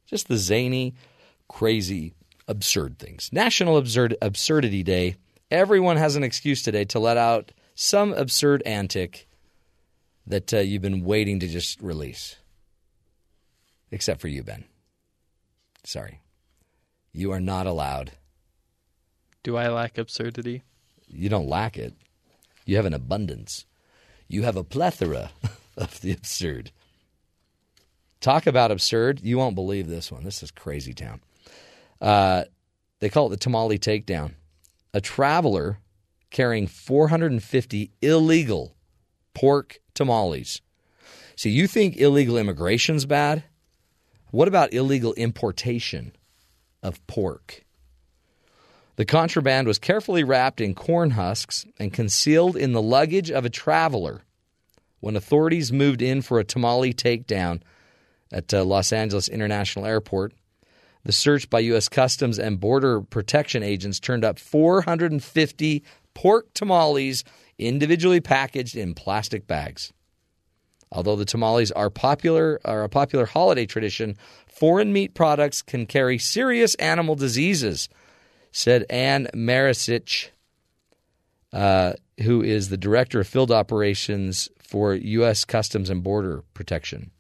Just the zany, crazy, absurd things. National Absurd Absurdity Day. Everyone has an excuse today to let out some absurd antic that uh, you've been waiting to just release. Except for you, Ben. Sorry. You are not allowed. Do I lack absurdity? You don't lack it. You have an abundance. You have a plethora of the absurd. Talk about absurd. You won't believe this one. This is crazy town. Uh, they call it the tamale takedown. A traveler carrying 450 illegal pork tamales. So you think illegal immigration's bad? What about illegal importation of pork? The contraband was carefully wrapped in corn husks and concealed in the luggage of a traveler when authorities moved in for a tamale takedown at uh, Los Angeles International Airport. The search by U.S. Customs and Border Protection agents turned up 450 pork tamales individually packaged in plastic bags. Although the tamales are popular are a popular holiday tradition, foreign meat products can carry serious animal diseases, said Anne Maricich, uh, who is the director of field operations for U.S. Customs and Border Protection.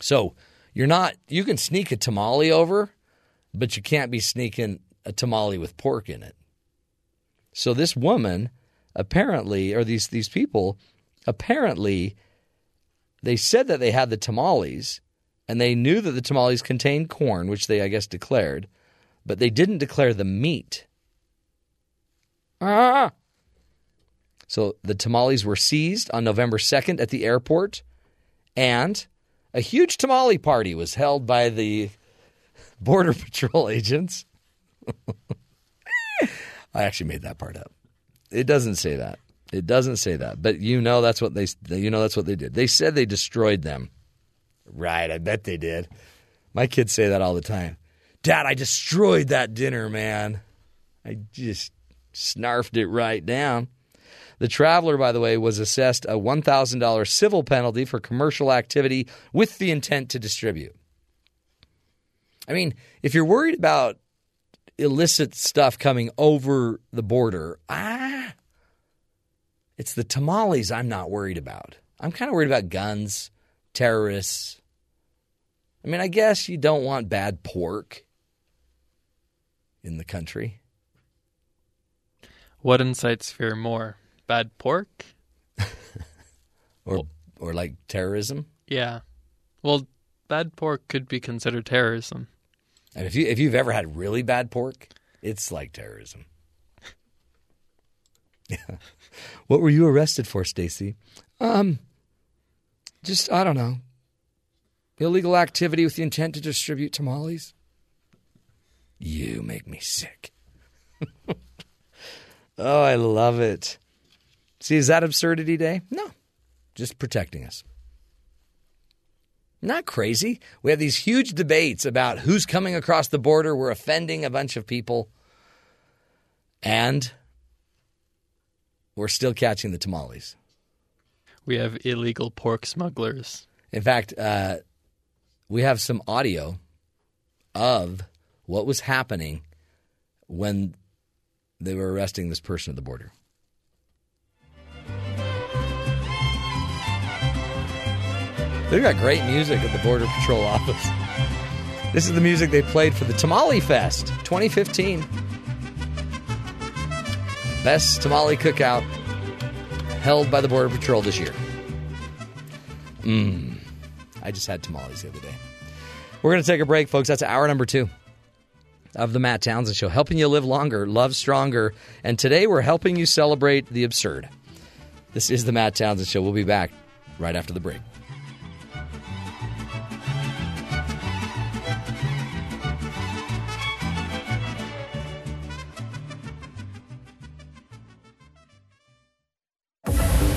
So you're not you can sneak a tamale over, but you can't be sneaking a tamale with pork in it. So this woman apparently, or these these people apparently, they said that they had the tamales, and they knew that the tamales contained corn, which they I guess declared, but they didn't declare the meat. Ah. So the tamales were seized on November 2nd at the airport, and a huge tamale party was held by the Border Patrol agents. I actually made that part up. It doesn't say that. It doesn't say that. But you know that's what they you know that's what they did. They said they destroyed them. Right, I bet they did. My kids say that all the time. Dad, I destroyed that dinner, man. I just snarfed it right down. The traveler, by the way, was assessed a $1,000 civil penalty for commercial activity with the intent to distribute. I mean, if you're worried about illicit stuff coming over the border, ah, it's the tamales I'm not worried about. I'm kind of worried about guns, terrorists. I mean, I guess you don't want bad pork in the country. What incites fear more? Bad pork? or or like terrorism? Yeah. Well, bad pork could be considered terrorism. And if you if you've ever had really bad pork, it's like terrorism. What were you arrested for, Stacy? Um just I don't know. Illegal activity with the intent to distribute tamales. You make me sick. oh, I love it. See, is that absurdity day? No. Just protecting us. Not crazy. We have these huge debates about who's coming across the border. We're offending a bunch of people. And we're still catching the tamales. We have illegal pork smugglers. In fact, uh, we have some audio of what was happening when they were arresting this person at the border. They've got great music at the Border Patrol office. This is the music they played for the Tamale Fest 2015. Best tamale cookout held by the Border Patrol this year. Mmm. I just had tamales the other day. We're going to take a break, folks. That's hour number two of the Matt Townsend Show, helping you live longer, love stronger. And today we're helping you celebrate the absurd. This is the Matt Townsend Show. We'll be back right after the break.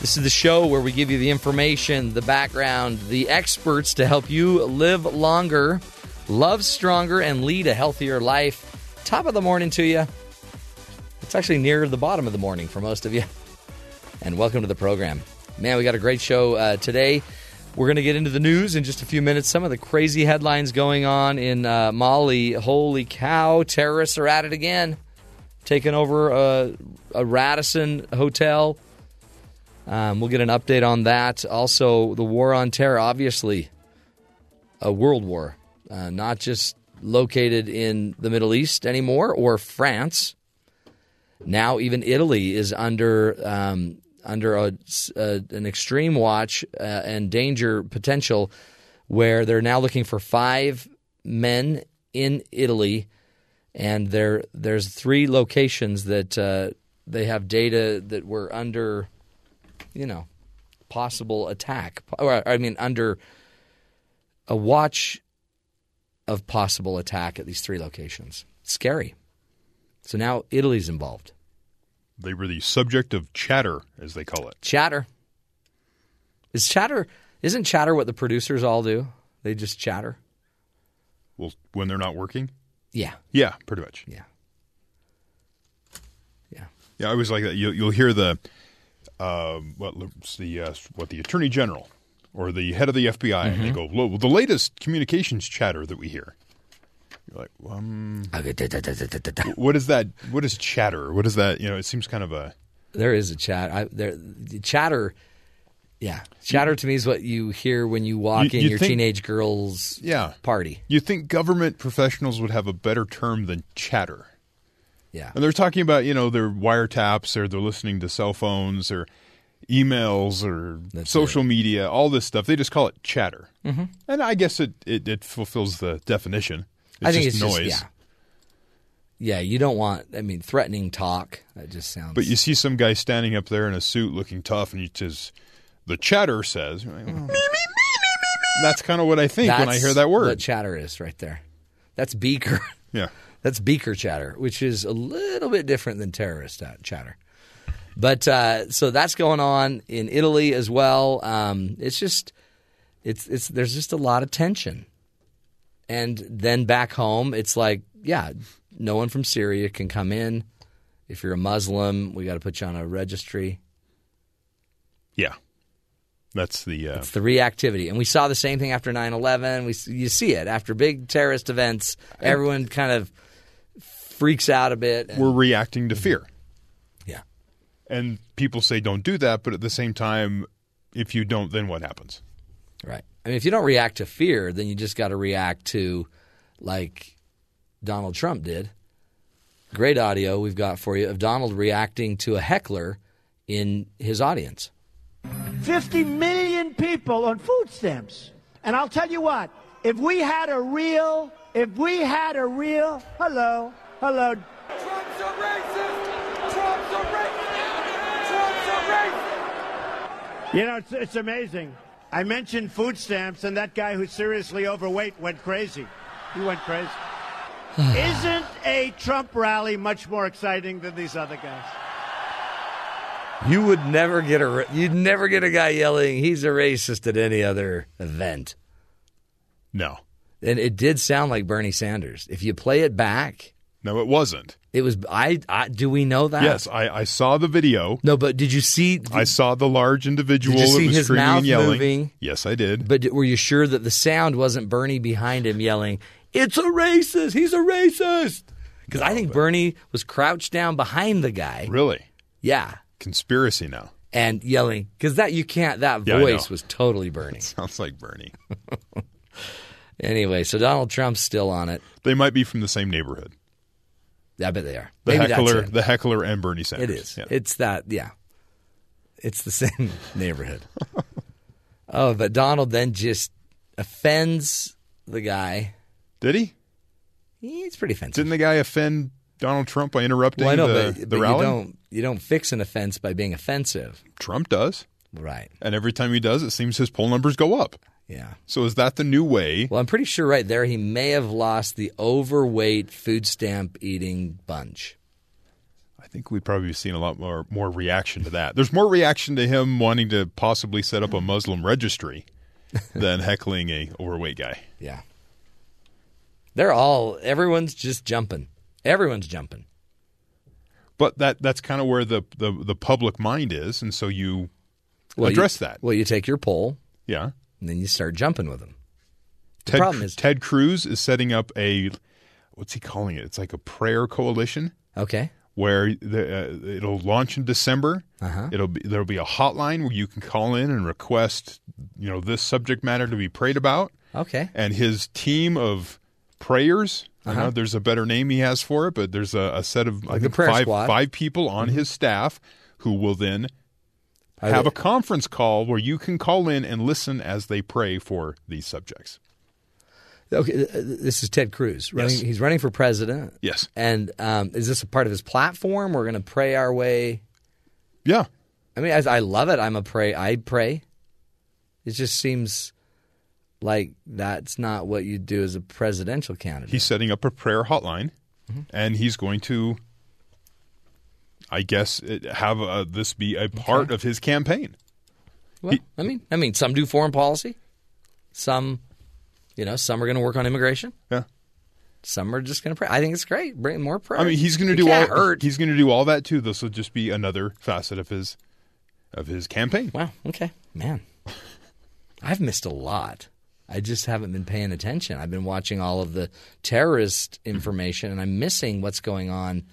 This is the show where we give you the information, the background, the experts to help you live longer, love stronger, and lead a healthier life. Top of the morning to you. It's actually near the bottom of the morning for most of you. And welcome to the program. Man, we got a great show uh, today. We're going to get into the news in just a few minutes. Some of the crazy headlines going on in uh, Mali. Holy cow, terrorists are at it again. Taking over a, a Radisson hotel. Um, we'll get an update on that. Also, the war on terror, obviously, a world war, uh, not just located in the Middle East anymore or France. Now, even Italy is under um, under a, a, an extreme watch uh, and danger potential, where they're now looking for five men in Italy, and there there's three locations that uh, they have data that were under you know, possible attack, or I mean, under a watch of possible attack at these three locations. Scary. So now Italy's involved. They were the subject of chatter, as they call it. Chatter. Is chatter isn't chatter what the producers all do? They just chatter. Well, when they're not working. Yeah. Yeah, pretty much. Yeah. Yeah. Yeah, I always like that. You, you'll hear the um, what the uh, what the attorney general or the head of the FBI, and they go, "Well, the latest communications chatter that we hear." You're like, um, what is that? What is chatter? What is that? You know, it seems kind of a There is a chat. I, there, chatter. Yeah, chatter to me is what you hear when you walk You- in you your think- teenage girl's yeah party. You think government professionals would have a better term than chatter? Yeah. And they're talking about, you know, their wiretaps or they're listening to cell phones or emails or social media, all this stuff. They just call it chatter. Mhm. And I guess it, it, it fulfills the definition. It's I think just it's noise. just yeah. Yeah, you don't want. I mean, threatening talk. That just sounds. But you see some guy standing up there in a suit looking tough and he says, the chatter says. Like, "Oh." That's kind of what I think when I hear that word. What chatter is right there. That's beaker. Yeah. That's beaker chatter, which is a little bit different than terrorist uh, chatter. But uh, so that's going on in Italy as well. Um, it's just it's it's there's just a lot of tension. And then back home, it's like, yeah, no one from Syria can come in. If you're a Muslim, we got to put you on a registry. Yeah. That's the. Uh, It's the reactivity, and we saw the same thing after 9/11. We you see it after big terrorist events. Everyone kind of freaks out a bit. and- we're reacting to fear. Yeah. And people say don't do that, but at the same time, if you don't, then what happens? Right. I mean, if you don't react to fear, then you just got to react to, like Donald Trump did. Great audio we've got for you of Donald reacting to a heckler in his audience. 50 million people on food stamps. And I'll tell you what, if we had a real, if we had a real, hello, hello. Trump's a racist! Trump's a racist! Trump's a racist! You know, it's, it's amazing. I mentioned food stamps, and that guy who's seriously overweight went crazy. He went crazy. Isn't a Trump rally much more exciting than these other guys? You would never get a you'd never get a guy yelling he's a racist at any other event. No. And it did sound like Bernie Sanders. If you play it back, no, it wasn't. It was. I. I do we know that? Yes, I, I saw the video. No, but did you see? I saw the large individual Did you see was his screaming mouth yelling. moving? Yes, I did. But were you sure that the sound wasn't Bernie behind him yelling, "It's a racist! He's a racist"? Because I think Bernie was crouched down behind the guy. Really? Yeah, Conspiracy now. and yelling because that you can't. That Yeah, voice was totally Bernie. Sounds like Bernie. anyway, so Donald Trump's still on it. They might be from the same neighborhood. I bet they are. The Maybe heckler, the heckler, and Bernie Sanders. It is. Yeah. It's that. Yeah. It's the same neighborhood. oh, but Donald then just offends the guy. Did he? He's pretty offensive. Didn't the guy offend Donald Trump by interrupting Well, I know, the, but, the but you don't you don't fix an offense by being offensive. Trump does. Right. And every time he does, it seems his poll numbers go up. Yeah. So is that the new way? Well, I'm pretty sure right there he may have lost the overweight food stamp eating bunch. I think we'd probably seen a lot more more reaction to that. There's more reaction to him wanting to possibly set up a Muslim registry than heckling a overweight guy. Yeah. They're all everyone's just jumping. Everyone's jumping. But that that's kind of where the, the, the public mind is, and so you Well, you- address that. Well, you take your poll, Yeah. And then you start jumping with them. The Ted, problem is Ted Cruz is setting up a what's he calling it? It's like a prayer coalition okay. where the, uh, it'll launch in December. Uh-huh. It'll be there'll be a hotline where you can call in and request you know this subject matter to be prayed about. Okay. And his team of prayers. Uh-huh. know there's a better name he has for it, but there's a, a set of Like the think prayer five squad. five people on his staff who will then have a conference call where you can call in and listen as they pray for these subjects. Okay, this is Ted Cruz. Running, Yes. He's running for president. Yes. And um, is this a part of his platform? We're going to pray our way. Yeah. I mean, I, I love it. I'm a pray. I pray. It just seems like that's not what you do as a presidential candidate. He's setting up a prayer hotline, and he's going to, I guess, it- have uh this be a part of his campaign. Well, I mean, I mean, some do foreign policy, some, you know, some are going to work on immigration. Yeah. Some are just going to pray. I think it's great. Bring more prayer. I mean, he's going to do all. hurt. He's going to do all that too. This will just be another facet of his of his campaign. Wow. Okay, man, I've missed a lot. I just haven't been paying attention. I've been watching all of the terrorist information, and I'm missing what's going on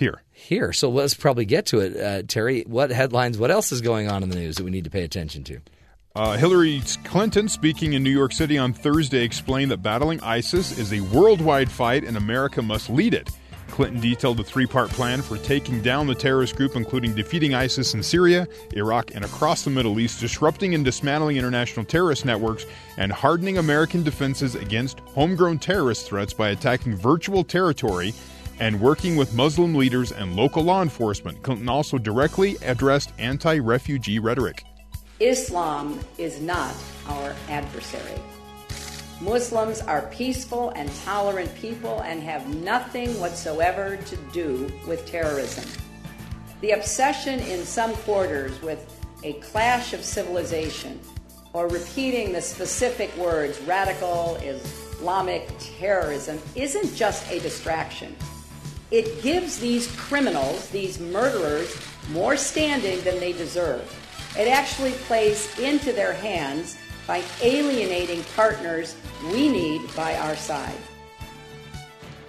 here. Here. So let's probably get to it, uh, Terry. What headlines? What else is going on in the news that we need to pay attention to? Uh, Hillary Clinton, speaking in New York City on Thursday, explained that battling ISIS is a worldwide fight and America must lead it. Clinton detailed a three part plan for taking down the terrorist group, including defeating ISIS in Syria, Iraq, and across the Middle East, disrupting and dismantling international terrorist networks, and hardening American defenses against homegrown terrorist threats by attacking virtual territory and working with Muslim leaders and local law enforcement. Clinton also directly addressed anti refugee rhetoric. Islam is not our adversary. Muslims are peaceful and tolerant people and have nothing whatsoever to do with terrorism. The obsession in some quarters with a clash of civilization or repeating the specific words radical Islamic terrorism isn't just a distraction. It gives these criminals, these murderers, more standing than they deserve. It actually plays into their hands by alienating partners we need by our side.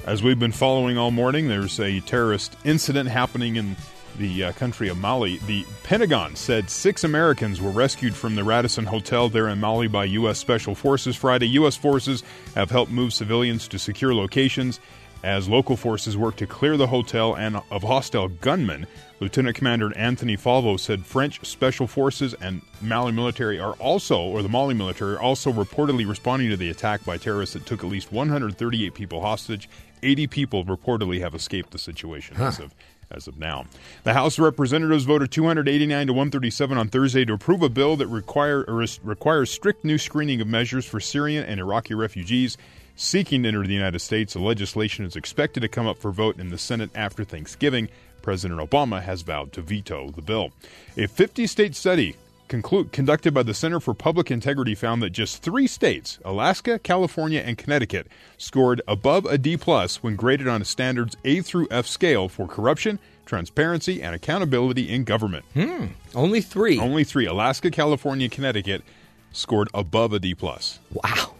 As we've been following all morning, there's a terrorist incident happening in the uh, country of Mali. The Pentagon said six Americans were rescued from the Radisson Hotel there in Mali by U.S. Special Forces Friday. U.S. forces have helped move civilians to secure locations as local forces work to clear the hotel and of hostile gunmen. Lieutenant Commander Anthony Falvo said French special forces and Mali military are also, or the Mali military, are also reportedly responding to the attack by terrorists that took at least 138 people hostage. 80 people reportedly have escaped the situation as of as of now. The House of Representatives voted 289 to 137 on Thursday to approve a bill that require, requires strict new screening of measures for Syrian and Iraqi refugees seeking to enter the United States. The legislation is expected to come up for vote in the Senate after Thanksgiving. President Obama has vowed to veto the bill. A 50 state study conclu- conducted by the Center for Public Integrity found that just three states, Alaska, California, and Connecticut, scored above a D plus when graded on a standards A through F scale for corruption, transparency, and accountability in government. Hmm. Only three. Only three. Alaska, California, Connecticut scored above a D plus. Wow.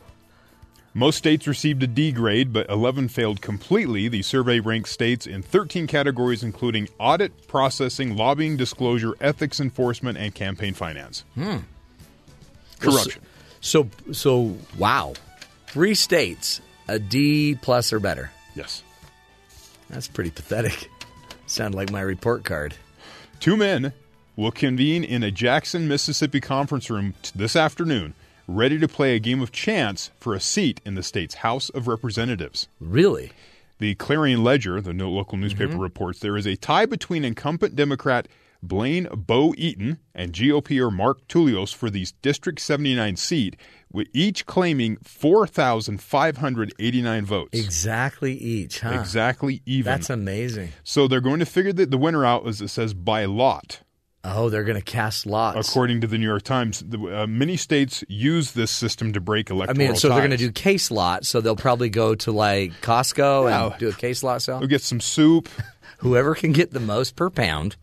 Most states received a D grade, but 11 failed completely. The survey ranked states in 13 categories, including audit, processing, lobbying, disclosure, ethics enforcement, and campaign finance. Hmm. Corruption. So, so wow, three states a D plus or better. Yes, that's pretty pathetic. Sound like my report card. Two men will convene in a Jackson, Mississippi conference room t- this afternoon, ready to play a game of chance for a seat in the state's House of Representatives. Really? The Clarion Ledger, the local newspaper, Mhm. reports there is a tie between incumbent Democrat Blaine Bo Eaton and GOPer Mark Tullos for the District 79 seat, with each claiming 4,589 votes. Exactly each, huh? Exactly even. That's amazing. So they're going to figure the, the winner out, as it says, by lot. Oh, they're going to cast lots. According to the New York Times, the, uh, many states use this system to break electoral. I mean, so they're going to do case lot. So they'll probably go to like Costco Yeah. and do a case lot sale. They'll get some soup. Whoever can get the most per pound.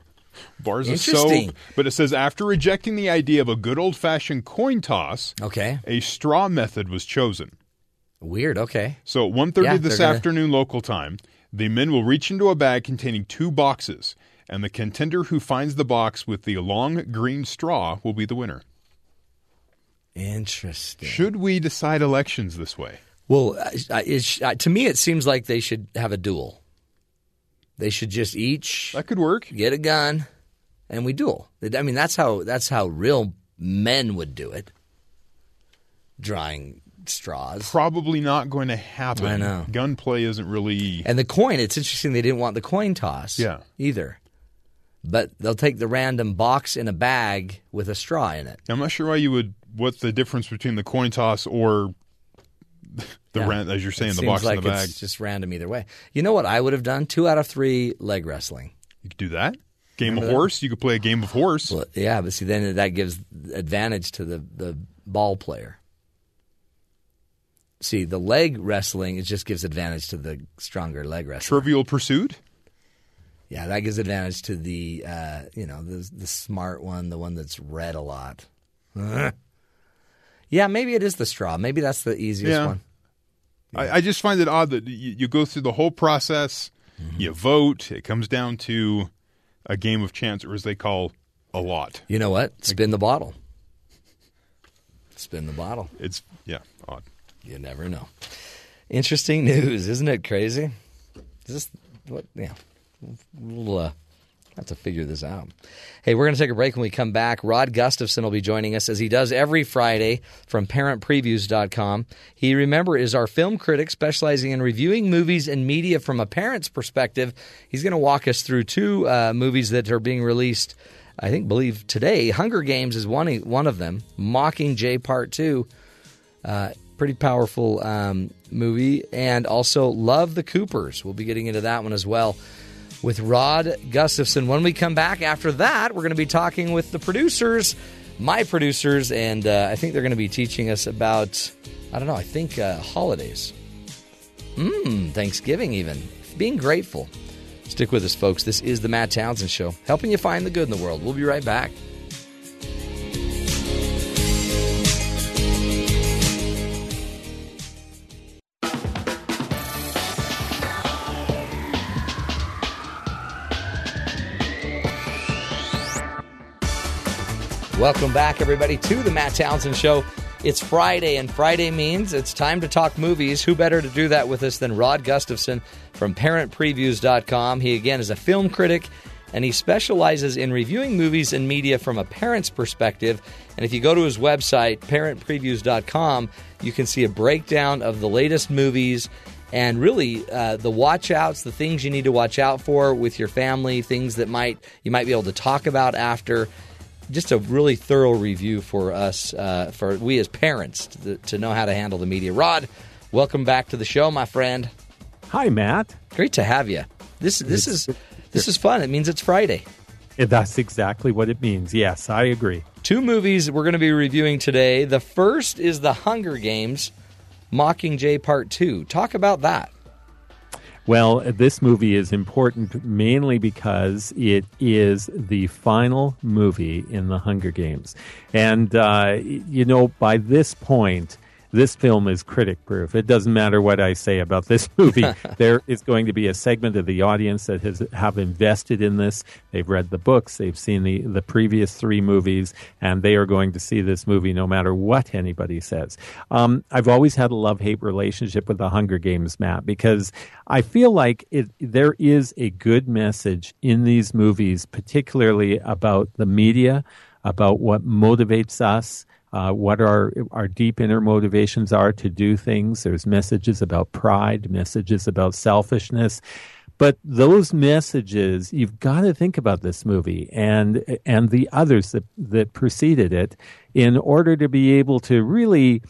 bars of soap. But it says after rejecting the idea of a good old fashioned coin toss, okay, a straw method was chosen. Weird. Okay. So at 1.30 Yeah, this they're gonna- afternoon local time, the men will reach into a bag containing two boxes, and the contender who finds the box with the long green straw will be the winner. Interesting. Should we decide elections this way? Well, to me, it seems like they should have a duel. They should just each that could work. Get a gun, and we duel. I mean, that's how that's how real men would do it. Drawing straws. Probably not going to happen. I know. Gunplay isn't really. And the coin, it's interesting they didn't want the coin toss Yeah. either. But they'll take the random box in a bag with a straw in it. I'm not sure why you would What's the difference between the coin toss or the Yeah. as you're saying, It the box like in the bag. It's just random either way. You know what I would have done? Two out of three leg wrestling. You could do that. Game Remember of that? horse. You could play a game of horse. Well, yeah, but see, then that gives advantage to the, the ball player. See, the leg wrestling it just gives advantage to the stronger leg wrestler. Trivial Pursuit. Yeah, that gives advantage to the uh, you know the the smart one, the one that's read a lot. yeah, maybe it is the straw. Maybe that's the easiest Yeah. one. I, I just find it odd that you, you go through the whole process, Mm-hmm. you vote. It comes down to a game of chance, or as they call a lot. You know what? Spin the bottle. Spin the bottle. It's yeah, odd. You never know. Interesting news, isn't it crazy? Is this what? Yeah, we'll uh, have to figure this out. Hey, we're going to take a break. When we come back, Rod Gustafson will be joining us as he does every Friday from ParentPreviews.com. He, remember, is our film critic specializing in reviewing movies and media from a parent's perspective. He's going to walk us through two uh, movies that are being released. I think, believe today. Hunger Games is one one of them. Mockingjay Part Two. Uh, pretty powerful um, movie. And also Love the Coopers. We'll be getting into that one as well with Rod Gustafson. When we come back after that, we're going to be talking with the producers, my producers, and uh, I think they're going to be teaching us about, I don't know, I think uh, holidays. Mmm, Thanksgiving even. Being grateful. Stick with us, folks. This is the Matt Townsend Show, helping you find the good in the world. We'll be right back. Welcome back, everybody, to the Matt Townsend Show. It's Friday, and Friday means it's time to talk movies. Who better to do that with us than Rod Gustafson from ParentPreviews.com? He, again, is a film critic, and he specializes in reviewing movies and media from a parent's perspective. And if you go to his website, ParentPreviews.com, you can see a breakdown of the latest movies and really uh, the watch outs, the things you need to watch out for with your family, things that might you might be able to talk about after just a really thorough review for us, uh, for we as parents, to, to know how to handle the media. Rod, welcome back to the show, my friend. Hi, Matt. Great to have you. This this is this is fun. It means it's Friday. That's exactly what it means. Yes, I agree. Two movies we're going to be reviewing today. The first is The Hunger Games, Mockingjay Part Two. Talk about that. Well, this movie is important mainly because it is the final movie in the Hunger Games. And, uh, you know, by this point, this film is critic proof. It doesn't matter what I say about this movie. there is going to be a segment of the audience that has have invested in this. They've read the books, they've seen the, the previous three movies, and they are going to see this movie no matter what anybody says. Um, I've always had a love hate relationship with the Hunger Games, Matt, because I feel like it, there is a good message in these movies, particularly about the media, about what motivates us uh, what our our deep inner motivations are to do things. There's messages about pride, messages about selfishness, but those messages you've got to think about this movie and and the others that that preceded it in order to be able to really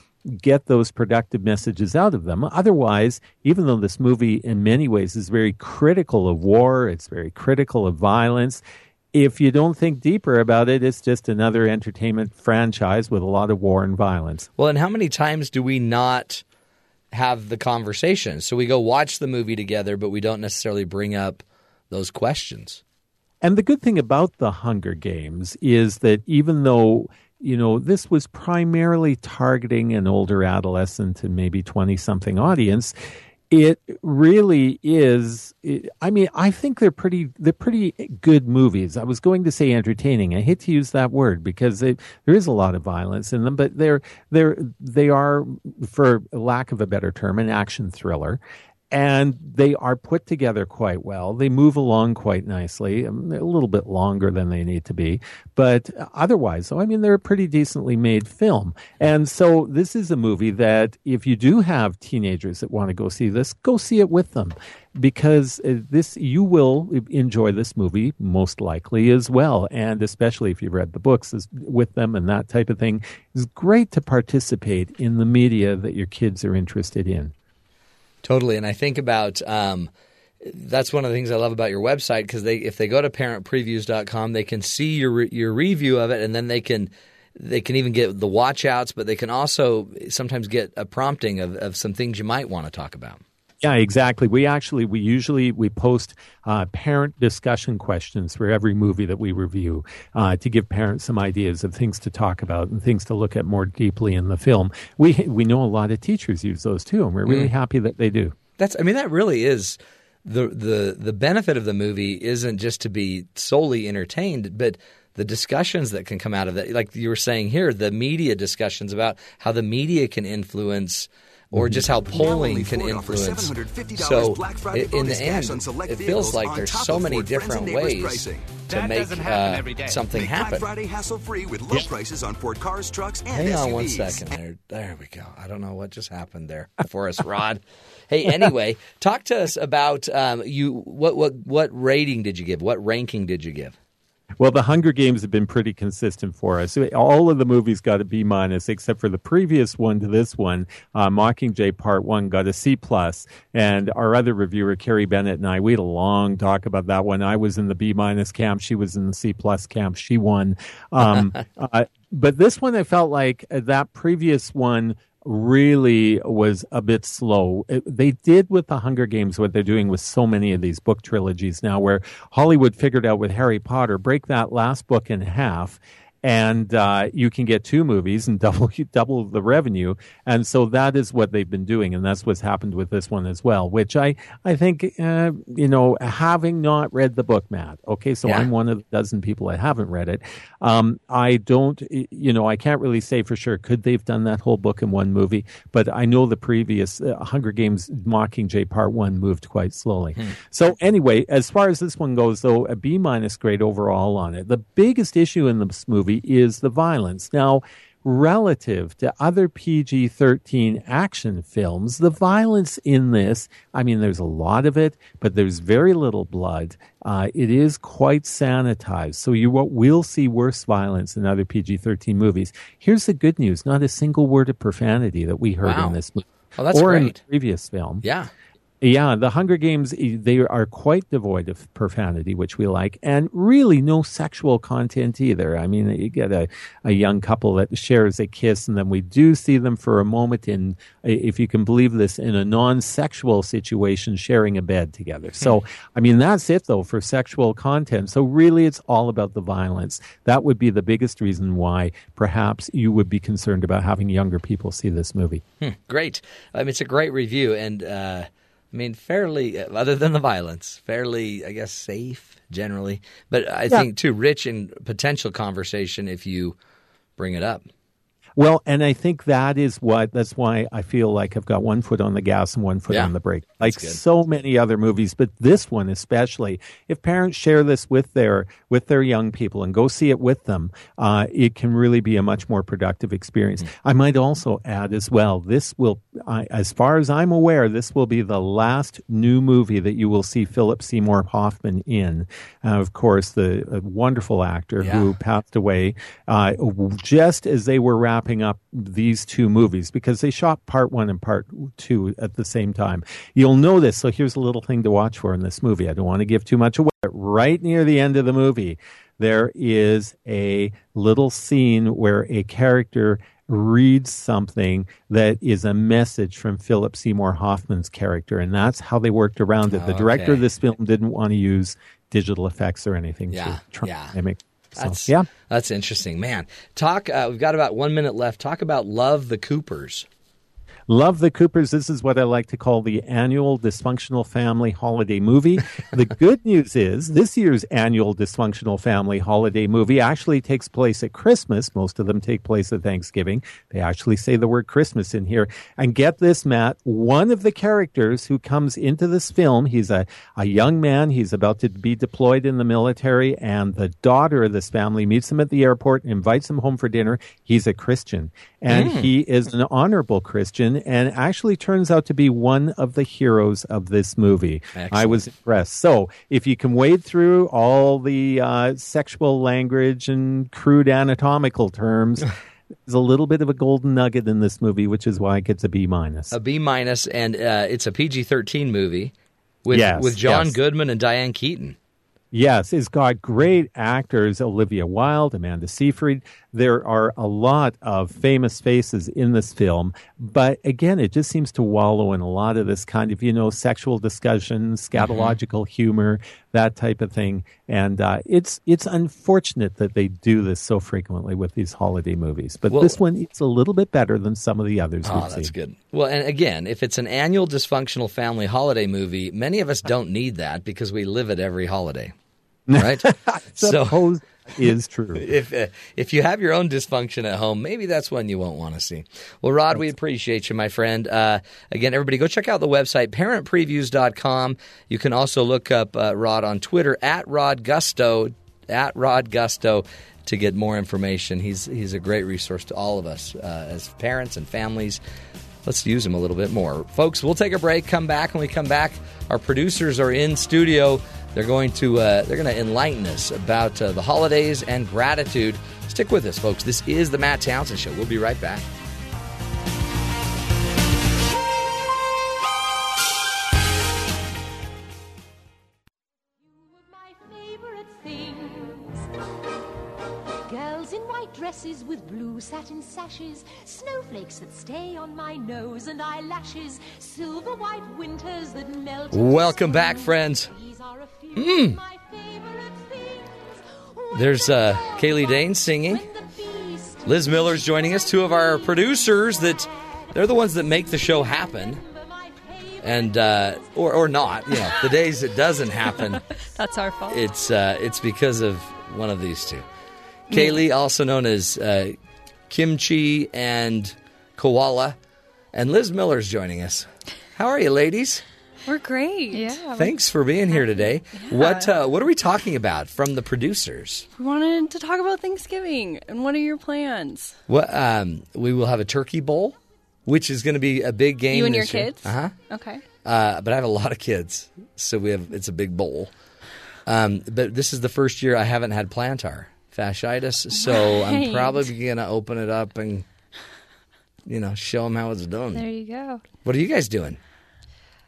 get those productive messages out of them. Otherwise, even though this movie in many ways is very critical of war, it's very critical of violence, if you don't think deeper about it, it's just another entertainment franchise with a lot of war and violence. Well, and how many times do we not have the conversation? So we go watch the movie together, but we don't necessarily bring up those questions. And the good thing about the Hunger Games is that even though you know this was primarily targeting an older adolescent and maybe 20 something audience it really is i mean i think they're pretty they're pretty good movies. I was going to say entertaining. I hate to use that word because there is a lot of violence in them but they're they're they are for lack of a better term an action thriller and they are put together quite well. They move along quite nicely, um, a little bit longer than they need to be, but otherwise, I mean, they're a pretty decently made film. And so, this is a movie that if you do have teenagers that want to go see this, go see it with them because uh, this you will enjoy this movie most likely as well and especially if you've read the books with them and that type of thing it's great to participate in the media that your kids are interested in Totally, and I think about um, that's one of the things I love about your website because they if they go to parentpreviews.com, they can see your your review of it, and then they can they can even get the watch outs, but they can also sometimes get a prompting of, of some things you might want to talk about. Yeah, exactly. We actually we usually we post uh, parent discussion questions for every movie that we review uh, to give parents some ideas of things to talk about and things to look at more deeply in the film. We we know a lot of teachers use those too, and we're really mm. happy that they do. That's I mean that really is the the the benefit of the movie isn't just to be solely entertained, but the discussions that can come out of that, like you were saying here, the media discussions about how the media can influence or just how polling can influence. So, in the end, it feels like there's so many different ways to make uh, something happen. Friday hassle-free with low prices on Ford cars, trucks, and Hang on one second there. There we go. I don't know what just happened there for us, Rod. hey, anyway, talk to us about um, you. What what what rating did you give? What ranking did you give? Well, the Hunger Games have been pretty consistent for us. All of the movies got a B minus, except for the previous one to this one. Uh, Mockingjay Part One got a C plus, and our other reviewer, Carrie Bennett, and I, we had a long talk about that one. I was in the B minus camp; she was in the C plus camp. She won. Um, uh, but this one, I felt like that previous one really was a bit slow. It, they did with the Hunger Games what they're doing with so many of these book trilogies now, where Hollywood figured out with Harry Potter, break that last book in half and uh, you can get two movies and double double the revenue. And so that is what they've been doing, and that's what's happened with this one as well. Which I I think uh, you know, having not read the book, Matt. Okay, so yeah. I'm one of the dozen people that haven't read it. Um, I don't, you know, I can't really say for sure. Could they've done that whole book in one movie? But I know the previous uh, Hunger Games Mockingjay Part One moved quite slowly. Hmm. So anyway, as far as this one goes, though, a B minus grade overall on it. The biggest issue in this movie movie is the violence. Now, relative to other PG 13 action films, the violence in this, I mean, there's a lot of it, but there's very little blood. Uh, it is quite sanitized. So you will see worse violence in other PG 13 movies. Here's the good news not a single word of profanity that we heard wow. in this movie. Oh, that's or great. in the previous film. Yeah. Yeah, the Hunger Games, they are quite devoid of profanity, which we like, and really no sexual content either. I mean, you get a, a young couple that shares a kiss, and then we do see them for a moment in, if you can believe this, in a non sexual situation, sharing a bed together. So, hmm. I mean, that's it though for sexual content. So, really, it's all about the violence. That would be the biggest reason why perhaps you would be concerned about having younger people see this movie. Hmm, great. I mean, it's a great review, and, uh I mean, fairly, uh, other than the violence, fairly, I guess, safe generally. But I yeah. think, too, rich in potential conversation if you bring it up. Well, and I think that is what that's why I feel like I've got one foot on the gas and one foot yeah, on the brake. Like so many other movies, but this one especially. If parents share this with their with their young people and go see it with them, uh, it can really be a much more productive experience. Mm-hmm. I might also add as well, this will, uh, as far as I'm aware, this will be the last new movie that you will see Philip Seymour Hoffman in. Uh, of course, the wonderful actor yeah. who passed away uh, just as they were wrapping wrapping up these two movies because they shot part one and part two at the same time. You'll know this. So here's a little thing to watch for in this movie. I don't want to give too much away. Right near the end of the movie, there is a little scene where a character reads something that is a message from Philip Seymour Hoffman's character, and that's how they worked around it. The director okay. of this film didn't want to use digital effects or anything yeah, to try yeah. mimic so, that's yeah, that's interesting, man. Talk. Uh, we've got about one minute left. Talk about love the Coopers. Love the Coopers. This is what I like to call the annual dysfunctional family holiday movie. the good news is this year's annual dysfunctional family holiday movie actually takes place at Christmas. Most of them take place at Thanksgiving. They actually say the word Christmas in here. And get this, Matt, one of the characters who comes into this film, he's a, a young man. He's about to be deployed in the military, and the daughter of this family meets him at the airport and invites him home for dinner. He's a Christian, and Mm. he is an honorable Christian, and actually turns out to be one of the heroes of this movie. I was impressed. So, if you can wade through all the uh, sexual language and crude anatomical terms. There's a little bit of a golden nugget in this movie, which is why it gets a B minus. A B minus, and uh, it's a PG thirteen movie with Yes, with John yes. Goodman and Diane Keaton. Yes, it's got great actors Olivia Wilde, Amanda Seyfried. There are a lot of famous faces in this film, but again, it just seems to wallow in a lot of this kind of, you know, sexual discussion, scatological humor, that type of thing. And uh, it's it's unfortunate that they do this so frequently with these holiday movies. But Well- this one is a little bit better than some of the others Oh, we've that's seen. good. Well, and again, if it's an annual dysfunctional family holiday movie, many of us don't need that because we live it every holiday, right? Suppose is true. if uh, if you have your own dysfunction at home, maybe that's one you won't want to see. Well, Rod, we appreciate you, my friend. Uh, again, everybody, go check out the website parentpreviews.com. You can also look up uh, Rod on Twitter at Rod Gusto at Rod Gusto to get more information. He's he's a great resource to all of us uh, as parents and families. Let's use him a little bit more, folks. We'll take a break. Come back when we come back. Our producers are in studio. They're going to uh, they're going to enlighten us about uh, the holidays and gratitude. Stick with us, folks. This is the Matt Townsend Show. We'll be right back. Dresses with blue satin sashes, snowflakes that stay on my nose and eyelashes, silver white winters that melt. Welcome back, friends. These are a few Mm. of my favorite things. There's uh, Kaylee Daines singing. Lizz Miller's joining us. Two of our producers that they're the ones that make the show happen, and uh, or or not. You know, the days it doesn't happen, That's our fault. it's uh, it's because of one of these two. Kaylee, also known as uh, Kimchi and Koala, and Lizz Miller's joining us. How are you, ladies? We're great. Yeah. Thanks for being here today. What uh, what are we talking about from the producers? We wanted to talk about Thanksgiving and what are your plans? What um, we will have a turkey bowl, which is going to be a big game. You and your year. kids? Uh-huh. Okay. Uh But I have a lot of kids, so we have it's a big bowl. Um, but this is the first year I haven't had plantar fasciitis, so I'm probably going to open it up and you know show them how it's done. There you go. What are you guys doing?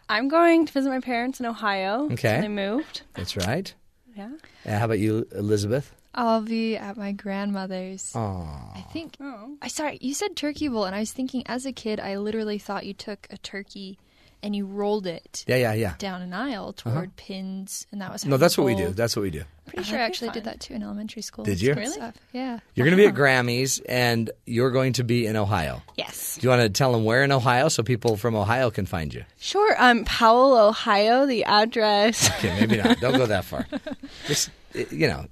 I'm going to visit my parents in Ohio. Okay. So they moved. That's right. Yeah. Uh, how about you, Elizabeth? I'll be at my grandmother's. Aw. I think. I sorry, you said turkey bowl, and I was thinking as a kid, I literally thought you took a turkey and you rolled it. Yeah, yeah, yeah. Down an aisle toward Uh-huh. pins, and that was. No, that's you what we do. That's what we do. Pretty sure I actually did that too in elementary school. Did you? and stuff. Yeah. You're going to be at Grammys, and you're going to be in Ohio. Yes. Do you want to tell them where in Ohio so people from Ohio can find you? Sure. Um, Powell, Ohio. The address. Okay, maybe not. Don't go that far. Just uh, you know,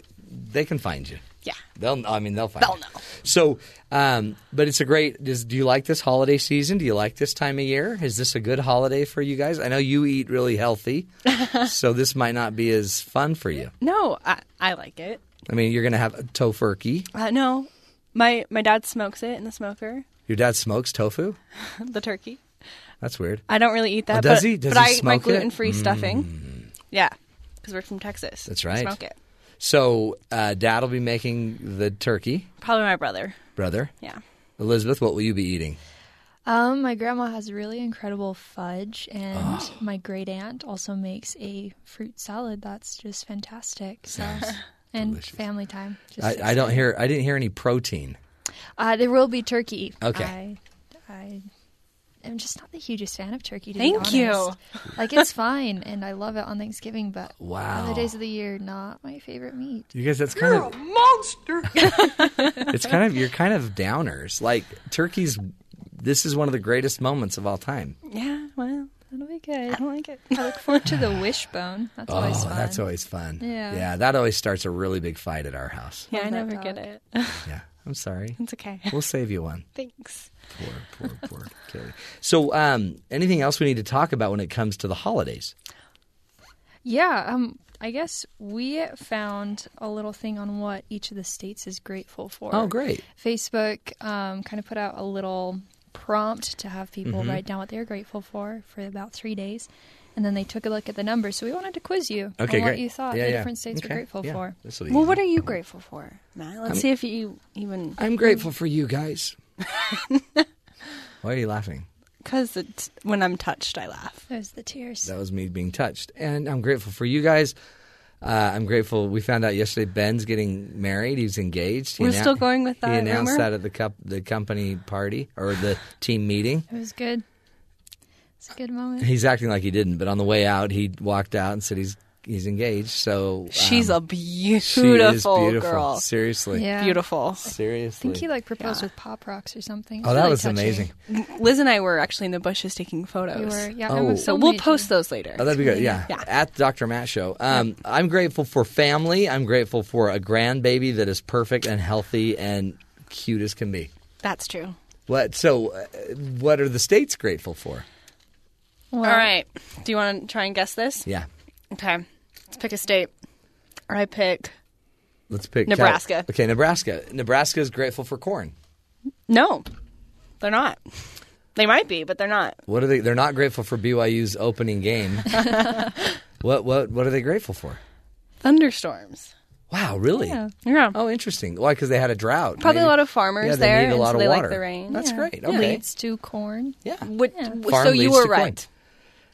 they can find you. Yeah. They'll. I mean, they'll find. They'll you. know. So, um, but it's a great. Does, do you like this holiday season? Do you like this time of year? Is this a good holiday for you guys? I know you eat really healthy, so this might not be as fun for you. no, I, I like it. I mean, you're going to have a tofurkey. Uh, no, my my dad smokes it in the smoker. Your dad smokes tofu. the turkey. That's weird. I don't really eat that. Oh, does but, he? Does but he I eat my gluten free Mm. stuffing. Yeah, because we're from Texas. That's right. Smoke it. So, uh, dad will be making the turkey. Probably my brother. Brother. Yeah. Elizabeth, what will you be eating? Um, my grandma has really incredible fudge, and Oh. my great aunt also makes a fruit salad that's just fantastic. So, and family time. Just I, I don't hear. I didn't hear any protein. Uh, there will be turkey. Okay. I, I am just not the hugest fan of turkey. To Thank be you. like it's fine, and I love it on Thanksgiving, but Wow. other days of the year, not my favorite meat. You guys, that's kind of a monster. it's kind of you're kind of downers. Like turkey's this is one of the greatest moments of all time. Yeah, well, that'll be good. I don't like it. I look forward to the wishbone. That's oh, always oh, fun. that's always fun. Yeah. yeah, that always starts a really big fight at our house. Yeah, I Love that never dog. get it. Yeah, I'm sorry. It's okay. We'll save you one. Thanks. Poor, poor, poor Kaylee. So, um, anything else we need to talk about when it comes to the holidays? Yeah, um, I guess we found a little thing on what each of the states is grateful for. Oh, great. Facebook um, kind of put out a little prompt to have people Mhm. write down what they're grateful for for about three days. And then they took a look at the numbers. So we wanted to quiz you Okay, on what you thought Yeah, the yeah. different states Okay, were grateful yeah. for. Well, easy. what are you grateful for, Matt? Let's I'm- see if you even. I'm grateful for you guys. Why are you laughing? Because it's when I'm touched, I laugh. There's the tears. That was me being touched. And I'm grateful for you guys. Uh, I'm grateful. We found out yesterday Ben's getting married. He's engaged. He We're still going with that. He announced rumor? that at the cup, the company party or the team meeting. It was good. It's a good moment. He's acting like he didn't, but on the way out, he walked out and said he's he's engaged. So She's um, a beautiful, she is beautiful. girl. Seriously, Yeah. Beautiful. I seriously. think he like proposed with pop rocks or something. Oh, It's that really was touching. amazing. Lizz and I were actually in the bushes taking photos. You were, yeah. Oh. So we'll me, post those later. Oh, that'd be good. Yeah. Yeah. At the Dr. Matt Show. Um, I'm grateful for family. I'm grateful for a grandbaby that is perfect and healthy and cute as can be. That's true. What? So, uh, what are the states grateful for? All right. Do you want to try and guess this? Yeah. Okay. Let's pick a state. Or I pick. Let's pick Cal- Nebraska. okay, Nebraska. Nebraska is grateful for corn. No, they're not. They might be, but they're not. What are they? They're not grateful for BYU's opening game. what? What? What are they grateful for? Thunderstorms. Wow, really? Yeah. Yeah. Oh, interesting. Why? Because they had a drought. Probably Maybe- a lot of farmers yeah, they there, need a and lot so of they like the rain. That's Yeah. great. Yeah. Okay. Leads to corn. Yeah. What, Farm so you were to corn.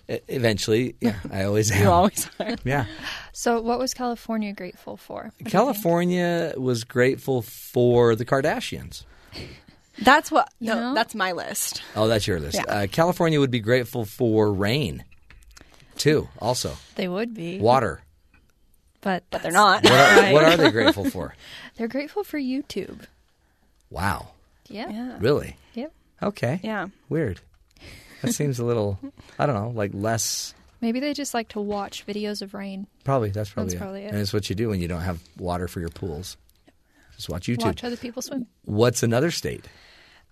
Right. Eventually, yeah, I always am. You always are. Yeah. So, what was California grateful for? What do you think? California was grateful for the Kardashians. That's what. You No, know? that's my list. Oh, that's your list. Yeah. Uh, California would be grateful for rain, too. Also, They would be water. but But they're not. What are, Right. what are they grateful for? they're grateful for YouTube. Wow. Yeah. Yeah. Really? Yep. Okay. Yeah. Weird. That seems a little. I don't know, like less. Maybe they just like to watch videos of rain. Probably that's probably, That's it. probably it. And it's what you do when you don't have water for your pools. Just watch YouTube. Watch other people swim. What's another state?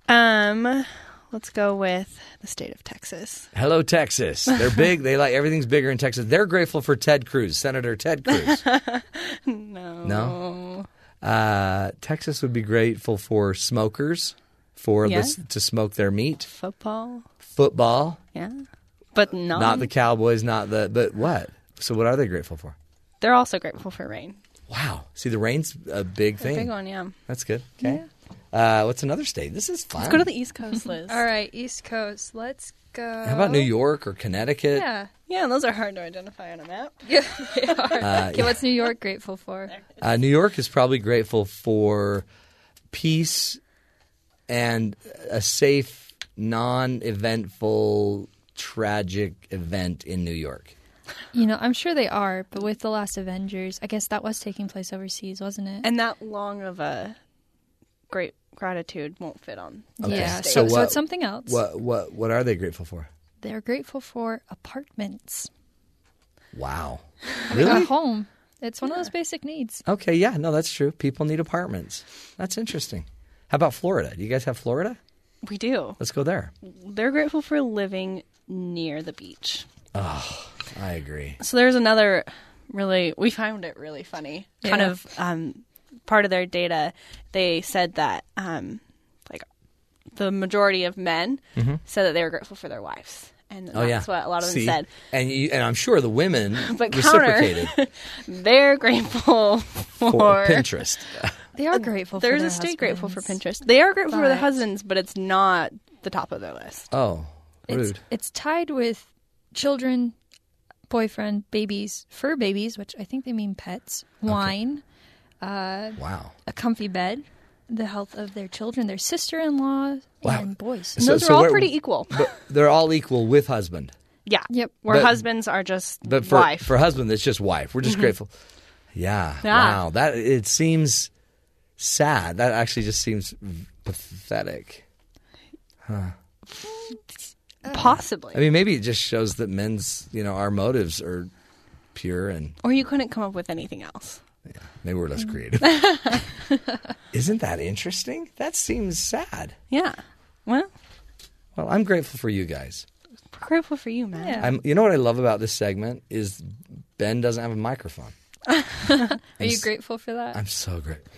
Um, let's go with the state of Texas. Hello, Texas. They're big. They like everything's bigger in Texas. They're grateful for Ted Cruz, Senator Ted Cruz. no. No? Uh, Texas would be grateful for smokers for Yeah. this to smoke their meat. Football. Football, Yeah. But not. not the Cowboys, not the but what? So what are they grateful for? They're also grateful for rain. Wow. See, the rain's a big A thing. big one, yeah. That's good. Okay. Uh, what's another state? This is fun. Let's go to the East Coast, Lizz. All right, East Coast. Let's go. How about New York or Connecticut? Yeah. Yeah, those are hard to identify on a map. Yeah, they are. Uh, okay, what's New York grateful for? Uh, New York is probably grateful for peace and a safe, non-eventful, tragic event in New York. You know, I'm sure they are, but with the last Avengers, I guess that was taking place overseas, wasn't it? And that long of a great gratitude won't fit on. Okay. Yeah, state. so, so it's something else. What what what are they grateful for? They're grateful for apartments. Wow. A Really? home. It's one of those basic needs. Okay, yeah, no, that's true. People need apartments. That's interesting. How about Florida? Do you guys have Florida? We do. Let's go there. They're grateful for living near the beach. Oh, I agree. So there's another really we found it really funny. Kind of um, part of their data. They said that um, like the majority of men Mhm. said that they were grateful for their wives, and Oh yeah, that's what a lot of them said. and you, and I'm sure the women But counter, reciprocated they're grateful for, for Pinterest. They are grateful for There's their a state grateful for. Pinterest. They are grateful for their But- husbands, but it's not the top of their list. Oh, It's, rude. it's tied with children, boyfriend, babies, fur babies, which I think they mean pets, wine, uh, Wow. a comfy bed, the health of their children, their sister in law, Wow. and boys. And those are all pretty equal. But they're all equal with husband. Yeah. Yep. Where But- husbands are just But for wife. for husband, it's just wife. We're just Mhm. grateful. Yeah. Yeah. Wow. That it seems sad. That actually just seems pathetic. Huh. Possibly. I mean, maybe it just shows that men's, you know, our motives are pure and Or you couldn't come up with anything else. maybe we're less mm. creative. Isn't that interesting? That seems sad. Yeah. Well, Well, I'm grateful for you guys. grateful for you, man. I'm, you know what I love about this segment is Ben doesn't have a microphone. Are you s- grateful for that? I'm so grateful.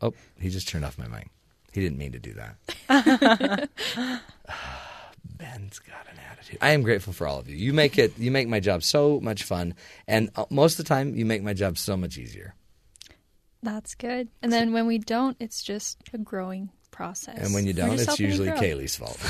Oh, he just turned off my mic. He didn't mean to do that. Ben's got an attitude. I am grateful for all of you. You make it. You make my job so much fun, and uh, most of the time, you make my job so much easier. That's good. And then when we don't, it's just a growing process. And when you don't, it's usually. Kaylee's fault.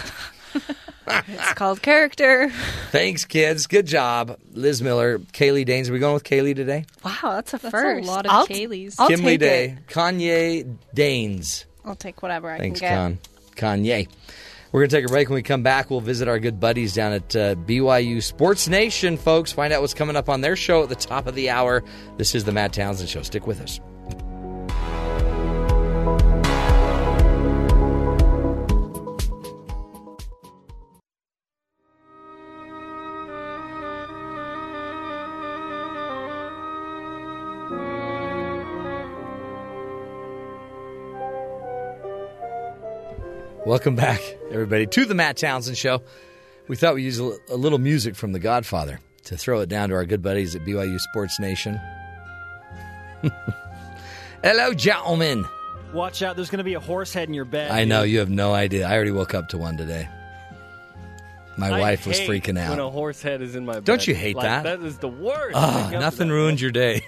it's called character. Thanks, kids. Good job, Lizz Miller, Kaylee Daines. Are we going with Kaylee today? Wow, that's a That's first. a lot of I'll, Kayleys. I'll Kimley take Day, it. Kanye Danes. I'll take whatever I Thanks, can get. Con. Kanye. We're going to take a break. When we come back, we'll visit our good buddies down at uh, BYU Sports Nation, folks. Find out what's coming up on their show at the top of the hour. This is the Matt Townsend Show. Stick with us. Welcome back, everybody, to the Matt Townsend Show. We thought we'd use a, little music from The Godfather to throw it down to our good buddies at BYU Sports Nation. Hello, gentlemen. Watch out, there's going to be a horse head in your bed. I know you have no idea. I already woke up to one today. My I wife was freaking out. When a horse head is in my bed. Don't you hate Like, that? That is the worst. Ah, Waking up nothing ruins your day.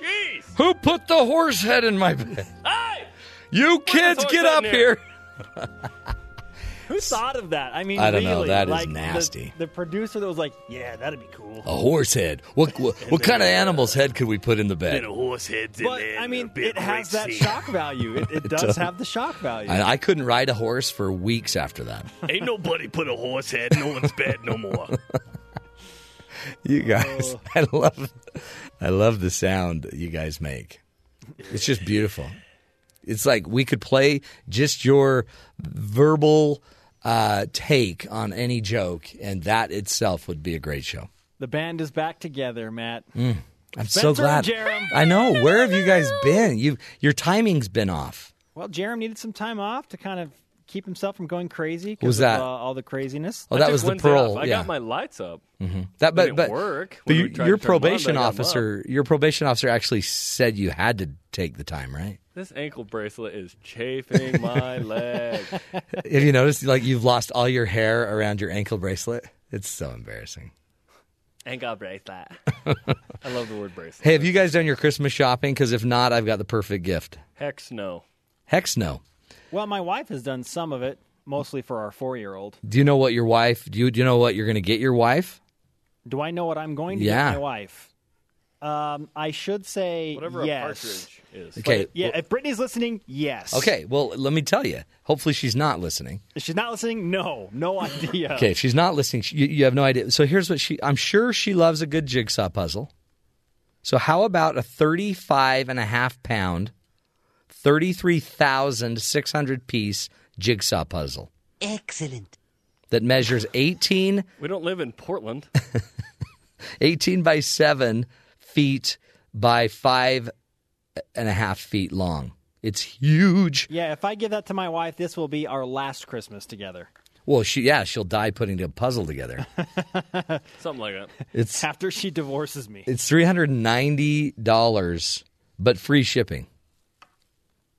Jeez. Who put the horse head in my bed? You kids, get up in here. Who thought of that? I mean, I don't know. really, That is like, the- nasty. The, producer that was like, "Yeah, that'd be cool." A horse head. What what, what kind of uh, animal's head could we put in the bed? A horse head. But I mean, it has that shock value. It, it does does. have the shock value. I, I couldn't ride a horse for weeks after that. Ain't nobody put a horse head in no one's bed no more. You guys, oh. I love, I love the sound that you guys make. It's just beautiful. It's like we could play just your verbal uh, take on any joke, and that itself would be a great show. the band is back together, Matt. Mm. I'm so glad. and Jerem. I know. Where have you guys been? You your timing's been off. Well, Jerem needed some time off to kind of keep himself from going crazy. 'cause Was of, uh, all the craziness? Oh, that was the Wednesday parole. I got my lights up. hmm That, It but didn't but work But you- your to turn 'em on, probation got 'em up. officer, your probation officer actually said you had to take the time, right? This ankle bracelet is chafing my leg. Have you noticed like you've lost all your hair around your ankle bracelet? It's so embarrassing. Ankle bracelet. I love the word bracelet. Hey, have you guys done your Christmas shopping? Because if not, I've got the perfect gift. Hex no. Hex no. Well, my wife has done some of it, mostly for our four-year-old. Do you know what your wife? Do you do you know what you're going to get your wife? Do I know what I'm going to Yeah. get my wife? Um, I should say Whatever yes. a partridge is. Okay, But, yeah, if Brittany's listening, yes. Okay, well, let me tell you. Hopefully, she's not listening. If she's not listening, no, no idea. Okay, if she's not listening, she, you, you have no idea. So here's what she. I'm sure she loves a good jigsaw puzzle. So how about a 35 and a half pound, 33,600 piece jigsaw puzzle Excellent. that measures 18 We don't live in Portland. 18 by 7 feet by five and a half feet long. It's huge. Yeah, if I give that to my wife, this will be our last Christmas together. Well, she yeah, she'll die putting a puzzle together. Something like that. It's After she divorces me. it's three hundred and ninety dollars, but free shipping.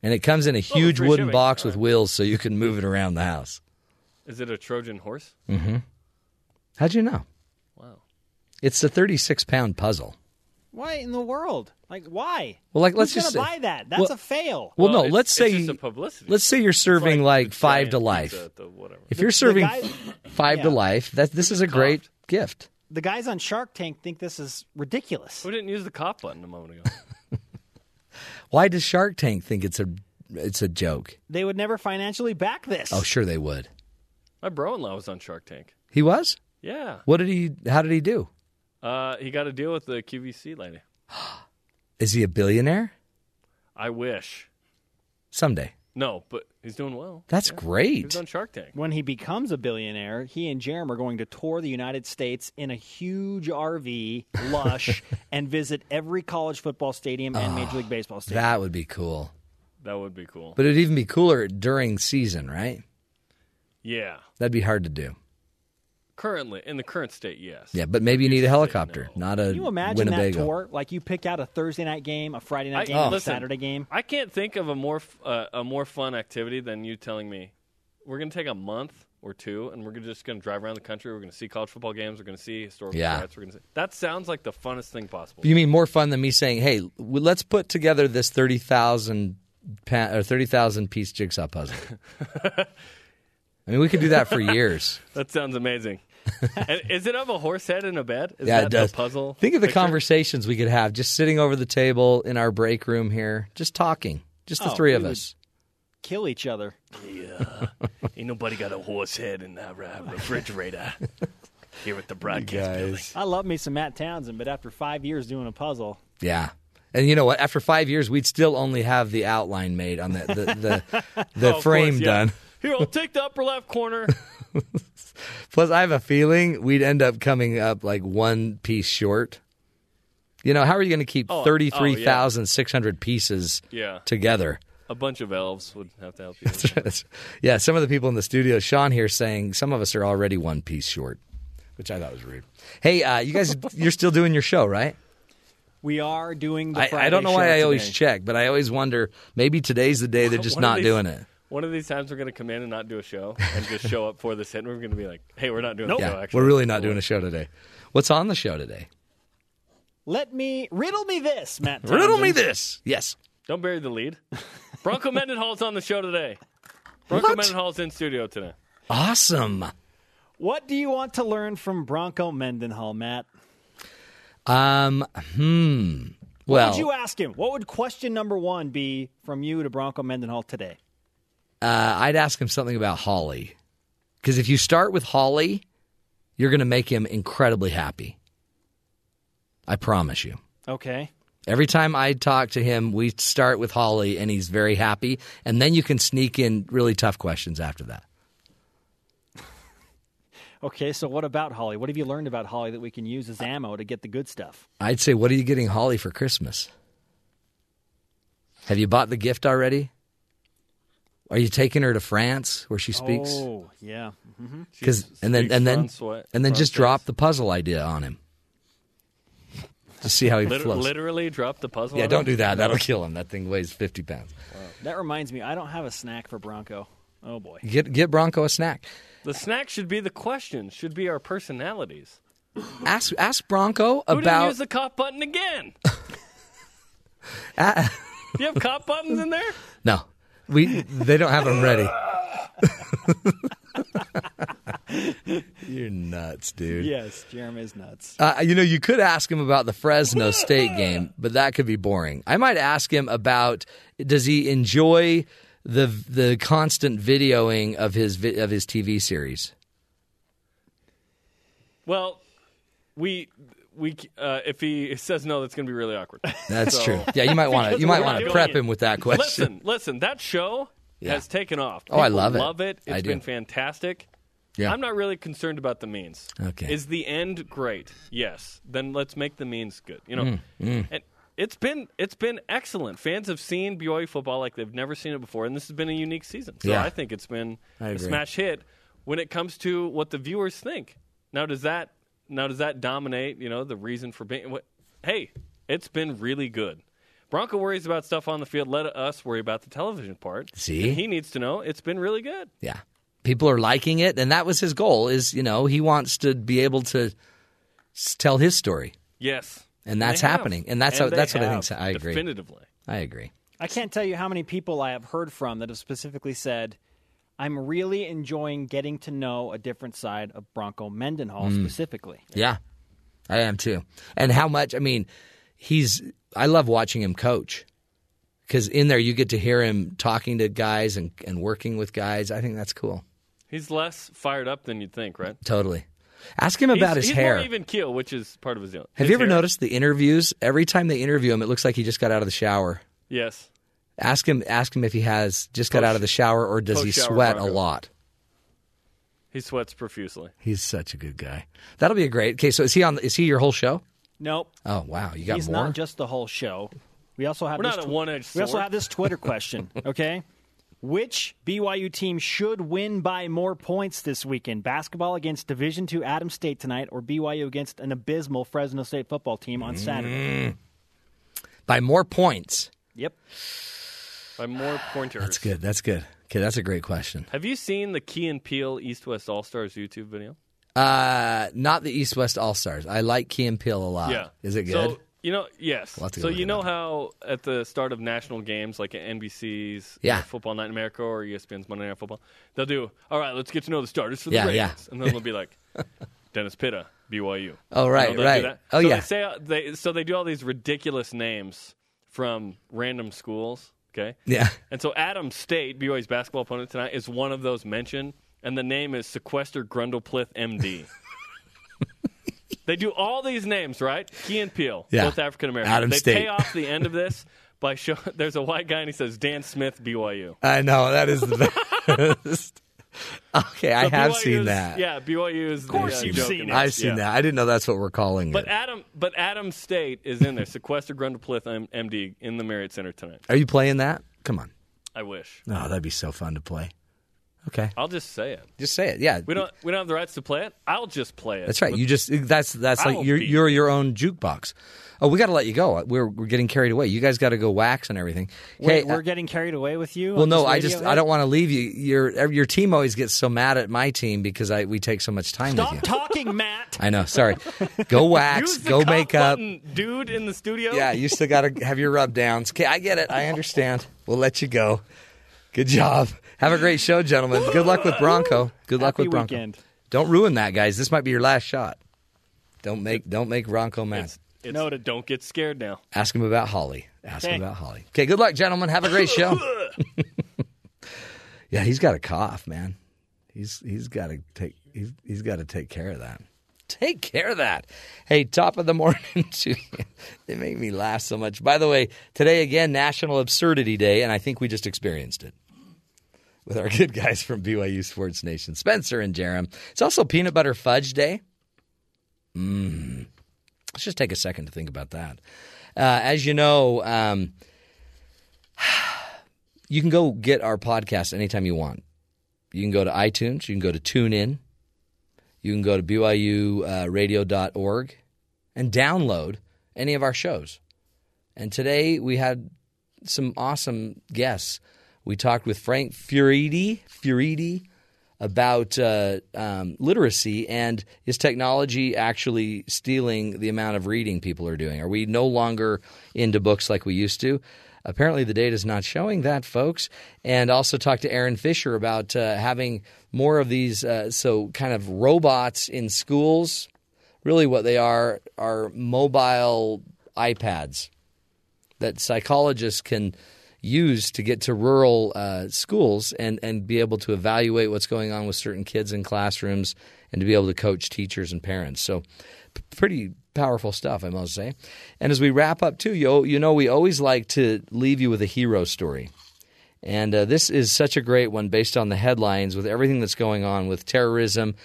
And it comes in a huge free wooden shipping. box with wheels, so you can move it around the house. Is it a Trojan horse? Mm-hmm. How'd you know? Wow. It's a thirty-six pound puzzle. Why in the world? Like, why? Well, like, let's Who's just gonna say- buy that. That's Well- a fail. Well, no, it's- let's it's say just a publicity. let's say you're serving like, five to life. pizza the. If The- you're serving guy- five to life, that this is a great gift. The guys on Shark Tank think this is ridiculous. Who didn't use the cop button a moment ago? Why does Shark Tank think it's a it's a joke? They would never financially back this. Oh, sure they would. My bro-in-law was on Shark Tank. He was. Yeah. What did he? How did he do? Uh, he got a deal with the QVC lady. Is he a billionaire? I wish. Someday. No, but he's doing well. That's Yeah. great. He was on Shark Tank. When he becomes a billionaire, he and Jerem are going to tour the United States in a huge RV, lush, and visit every college football stadium and Major League Baseball stadium. That would be cool. That would be cool. But it'd even be cooler during season, right? yeah. That'd be hard to do. Currently, in the current state, yes. Yeah, but maybe you need a helicopter, not a Can you imagine Winnebago. that tour? Like you pick out a Thursday night game, a Friday night I- game, and a listen, Saturday game. I can't think of a more uh, a more fun activity than you telling me we're going to take a month or two and we're just going to drive around the country. We're going to see college football games. We're going to see historical Yeah. sites. We're going to. That sounds like the funnest thing possible. You mean more fun than me saying, "Hey, let's put together this thirty thousand pa- or thirty thousand piece jigsaw puzzle." I mean, we could do that for years. That sounds amazing. and is it of a horse head in a bed? Is yeah, that it does. the puzzle? Think of the picture? conversations we could have just sitting over the table in our break room here, just talking, just the Oh, three of us. Kill each other. Yeah. Ain't nobody got a horse head in that uh, refrigerator here at the broadcast building. I love me some Matt Townsend, but after five years doing a puzzle, Yeah. And you know what? After five years, we'd still only have the outline made on the the the, the Oh, frame course, yeah. done. Here, I'll take the upper left corner. Plus, I have a feeling we'd end up coming up like one piece short. You know, how are you going to keep Oh, oh, thirty three thousand six hundred pieces Yeah. together? A bunch of elves would have to help you. yeah, some of the people in the studio, Sean here, saying some of us are already one piece short, which I thought was rude. Hey, uh, you guys, you're still doing your show, right? we are doing the I, Friday I don't know why show I always check, but I always wonder maybe today's the day they're just not these- doing it. One of these times we're going to come in and not do a show and just show up for this hit. And we're going to be like, hey, we're not doing a show, Yeah, actually. we're really not doing a show today. What's on the show today? Let me riddle me this, Matt. Riddle me this. Yes. Don't bury the lead. Bronco Mendenhall's on the show today. Bronco What? Mendenhall's in studio today. Awesome. What do you want to learn from Bronco Mendenhall, Matt? Um. Hmm. What Well, would you ask him? What would question number one be from you to Bronco Mendenhall today? Uh, I'd ask him something about Holly, because if you start with Holly, you're going to make him incredibly happy. I promise you. Okay. Every time I talk to him, we start with Holly, and he's very happy, and then you can sneak in really tough questions after that. Okay, so what about Holly? What have you learned about Holly that we can use as ammo to get the good stuff? I'd say, what are you getting Holly for Christmas? Have you bought the gift already? Are you taking her to France where she speaks? Oh, yeah. hmm Because and then and then Francois- and then just drop the puzzle idea on him. to see how he Liter- flows. literally drop the puzzle. yeah, don't do that. That'll kill him. That thing weighs fifty pounds. That reminds me, I don't have a snack for Bronco. Oh boy. Get get Bronco a snack. The snack should be the questions. Should be our personalities. Ask ask Bronco Who about. use the cop button again? Do you have cop buttons in there? no, we they don't have them ready. You're nuts, dude. Yes, Jeremy's nuts. Uh, you know, you could ask him about the Fresno State game, but that could be boring. I might ask him about does he enjoy the the constant videoing of his of his TV series? Well, we we uh, if he says no, that's going to be really awkward. That's So- true. Yeah, you might want to you might want to prep it. him with that question. Listen, listen, that show Yeah. has taken off. Oh, I love it. Love it. I It's do. been fantastic. Yeah. I'm not really concerned about the means. Okay. Is the end great? Yes. Then let's make the means good. You know, Mm, mm. and it's been it's been excellent. Fans have seen BYU football like they've never seen it before, and this has been a unique season. So Yeah. I think it's been I a smash hit when it comes to what the viewers think. Now does that now does that dominate? You know, the reason for being. What, hey, it's been really good. Bronco worries about stuff on the field. Let us worry about the television part. See? And he needs to know it's been really good. Yeah. People are liking it, and that was his goal. Is you know he wants to be able to tell his story, Yes, and that's they have. happening. And that's And how, that's what I think. I agree. definitively. I agree. I can't tell you how many people I have heard from that have specifically said, I'm really enjoying getting to know a different side of Bronco Mendenhall Mm. specifically. Yeah, I am too. And how much? I mean, he's. I love watching him coach because in there you get to hear him talking to guys and and working with guys. I think that's cool. He's less fired up than you'd think, right? Totally. Ask him about he's, his he's hair. More even keel, which is part of his deal. Have His you ever hair- noticed the interviews? Every time they interview him, it looks like he just got out of the shower. Yes. Ask him. Ask him if he has just got out of the shower or does he Post-shower sweat a Bronco. lot. He sweats profusely. He's such a good guy. That'll be a great. Okay, so is he on? Is he your whole show? Nope. Oh wow, you got He's more. not just the whole show. We also have We're this not a tw- one-edged We also sword. have this Twitter question. Okay, which BYU team should win by more points this weekend? Basketball against Division Two Adams State tonight, or BYU against an abysmal Fresno State football team on Saturday? Mm. By more points. Yep. By more pointers. That's good. That's good. Okay, that's a great question. Have you seen the Key and Peele East West All Stars YouTube video? Uh, not the East West All Stars. I like Key and Peele a lot. Yeah. Is it good? So, you know, yes. We'll so you know how at the start of national games, like at NBC's Yeah. Football Night in America or ESPN's Monday Night Football, they'll do, all right, let's get to know the starters for the Yeah, Ravens. yeah. And then they'll be like, Dennis Pitta, BYU. Oh, right, You know, right. Oh, so yeah. They say, they, so they do all these ridiculous names from random schools, okay? Yeah. And so Adam State, BYU's basketball opponent tonight, is one of those mentioned, and the name is Sequester Grundleplith, MD. they do all these names, right? Key and Peele, Yeah. both African American. Adam They State. pay off the end of this by showing There's a white guy and he says Dan Smith, BYU. I know that is the best. Okay, I have BYU seen that. Yeah, BYU is. Of course uh, you've seen it. I've seen Yeah. that. I didn't know that's what we're calling But it. But Adam, but Adam State is in there. Sequester Grundleplith, MD, in the Marriott Center tonight. Are you playing that? Come on. I wish. Oh, that'd be so fun to play. Okay, I'll just say it. just say it. Yeah, We don't. We don't have the rights to play it. I'll just play it. That's right. You just that's that's I'll like you're you're your own jukebox. Oh, we got to let you go. We're we're getting carried away. You guys got to go wax and everything. Wait, Hey, we're uh, getting carried away with you. well, no, I just? I don't want to leave you. Your your team always gets so mad at my team because I we take so much time Stop with you. talking, Matt. I know. Sorry. Go wax. Go make up. dude, in the studio. Yeah, you still got to have your rub downs. Okay, I get it. I understand. We'll let you go. Good job. Have a great show, gentlemen. Good luck with Bronco. Good luck Happy with Bronco. weekend. Don't ruin that, guys. This might be your last shot. Don't make don't make Bronco mad. It's, it's, Noted. Don't get scared now. Ask him about Holly. Ask him about Holly. Okay, good luck, gentlemen. Have a great show. yeah, he's got a cough, man. He's he's got to take he's he's got to take care of that. Take care of that. Hey, top of the morning to you. They make me laugh so much. By the way, today again, National Absurdity Day, and I think we just experienced it with our good guys from BYU Sports Nation, Spencer and Jerem. It's also Peanut Butter Fudge Day. Mmm. Let's just take a second to think about that. Uh, as you know, um, you can go get our podcast anytime you want. You can go to iTunes. You can go to TuneIn. You can go to BYURadio.org and download any of our shows. And today we had some awesome guests. We talked with Frank Furedi, Furedi about uh, um, literacy and is technology actually stealing the amount of reading people are doing? Are we no longer into books like we used to? Apparently, the data is not showing that, folks. And also talk to Aaron Fischer about uh, having more of these, uh, so kind of robots in schools. Really, what they are are mobile iPads that psychologists can use to get to rural uh, schools and, and be able to evaluate what's going on with certain kids in classrooms and to be able to coach teachers and parents. So, p- pretty powerful stuff, I must say. And as we wrap up, too, you, you know, we always like to leave you with a hero story. And uh, this is such a great one based on the headlines with everything that's going on with terrorism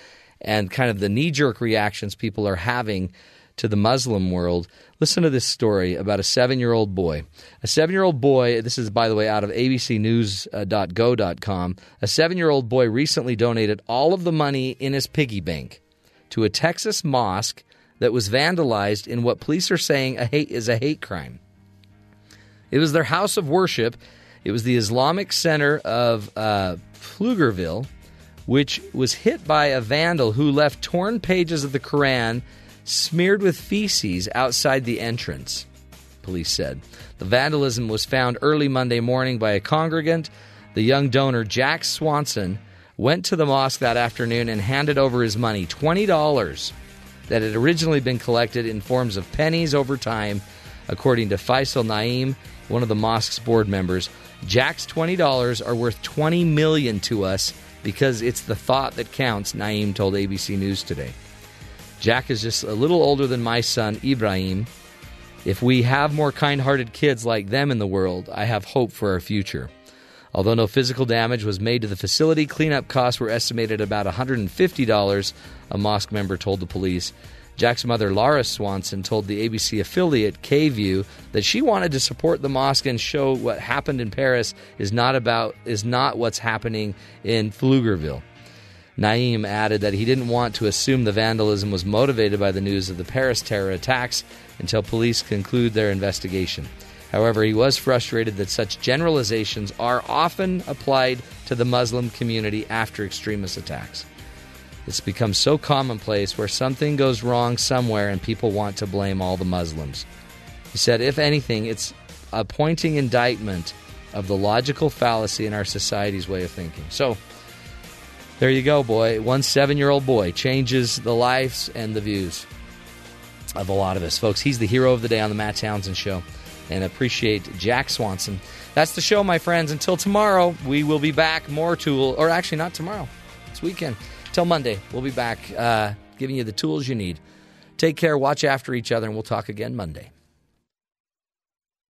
and kind of the knee jerk reactions people are having to the Muslim world. Listen to this story about a seven year old boy. A seven year old boy, this is, by the way, out of abcnews.go.com. A seven year old boy recently donated all of the money in his piggy bank to a Texas mosque that was vandalized in what police are saying a hate, is a hate crime. It was their house of worship. It was the Islamic Center of uh, Pflugerville, which was hit by a vandal who left torn pages of the Quran smeared with feces outside the entrance, police said. The vandalism was found early Monday morning by a congregant. The young donor, Jack Swanson, went to the mosque that afternoon and handed over his money $20 that had originally been collected in forms of pennies over time, according to Faisal Naeem, one of the mosque's board members. Jack's $20 are worth 20 million to us because it's the thought that counts, Naeem told ABC News today. Jack is just a little older than my son, Ibrahim, If we have more kind hearted kids like them in the world, I have hope for our future. Although no physical damage was made to the facility, cleanup costs were estimated at about $150, a mosque member told the police. Jack's mother, Laura Swanson, told the ABC affiliate KVUE that she wanted to support the mosque and show what happened in Paris is not about is not what's happening in Pflugerville. Naeem added that he didn't want to assume the vandalism was motivated by the news of the Paris terror attacks until police conclude their investigation. However, he was frustrated that such generalizations are often applied to the Muslim community after extremist attacks. It's become so commonplace where something goes wrong somewhere and people want to blame all the Muslims. He said, if anything, it's a pointing indictment of the logical fallacy in our society's way of thinking. So, there you go, boy. One seven year old boy changes the lives and the views of a lot of us. Folks, he's the hero of the day on the Matt Townsend Show. And appreciate Jack Swanson. That's the show, my friends. Until tomorrow, we will be back. More tool, or actually, not tomorrow. It's weekend. Till Monday, we'll be back uh, giving you the tools you need. Take care, watch after each other, and we'll talk again Monday.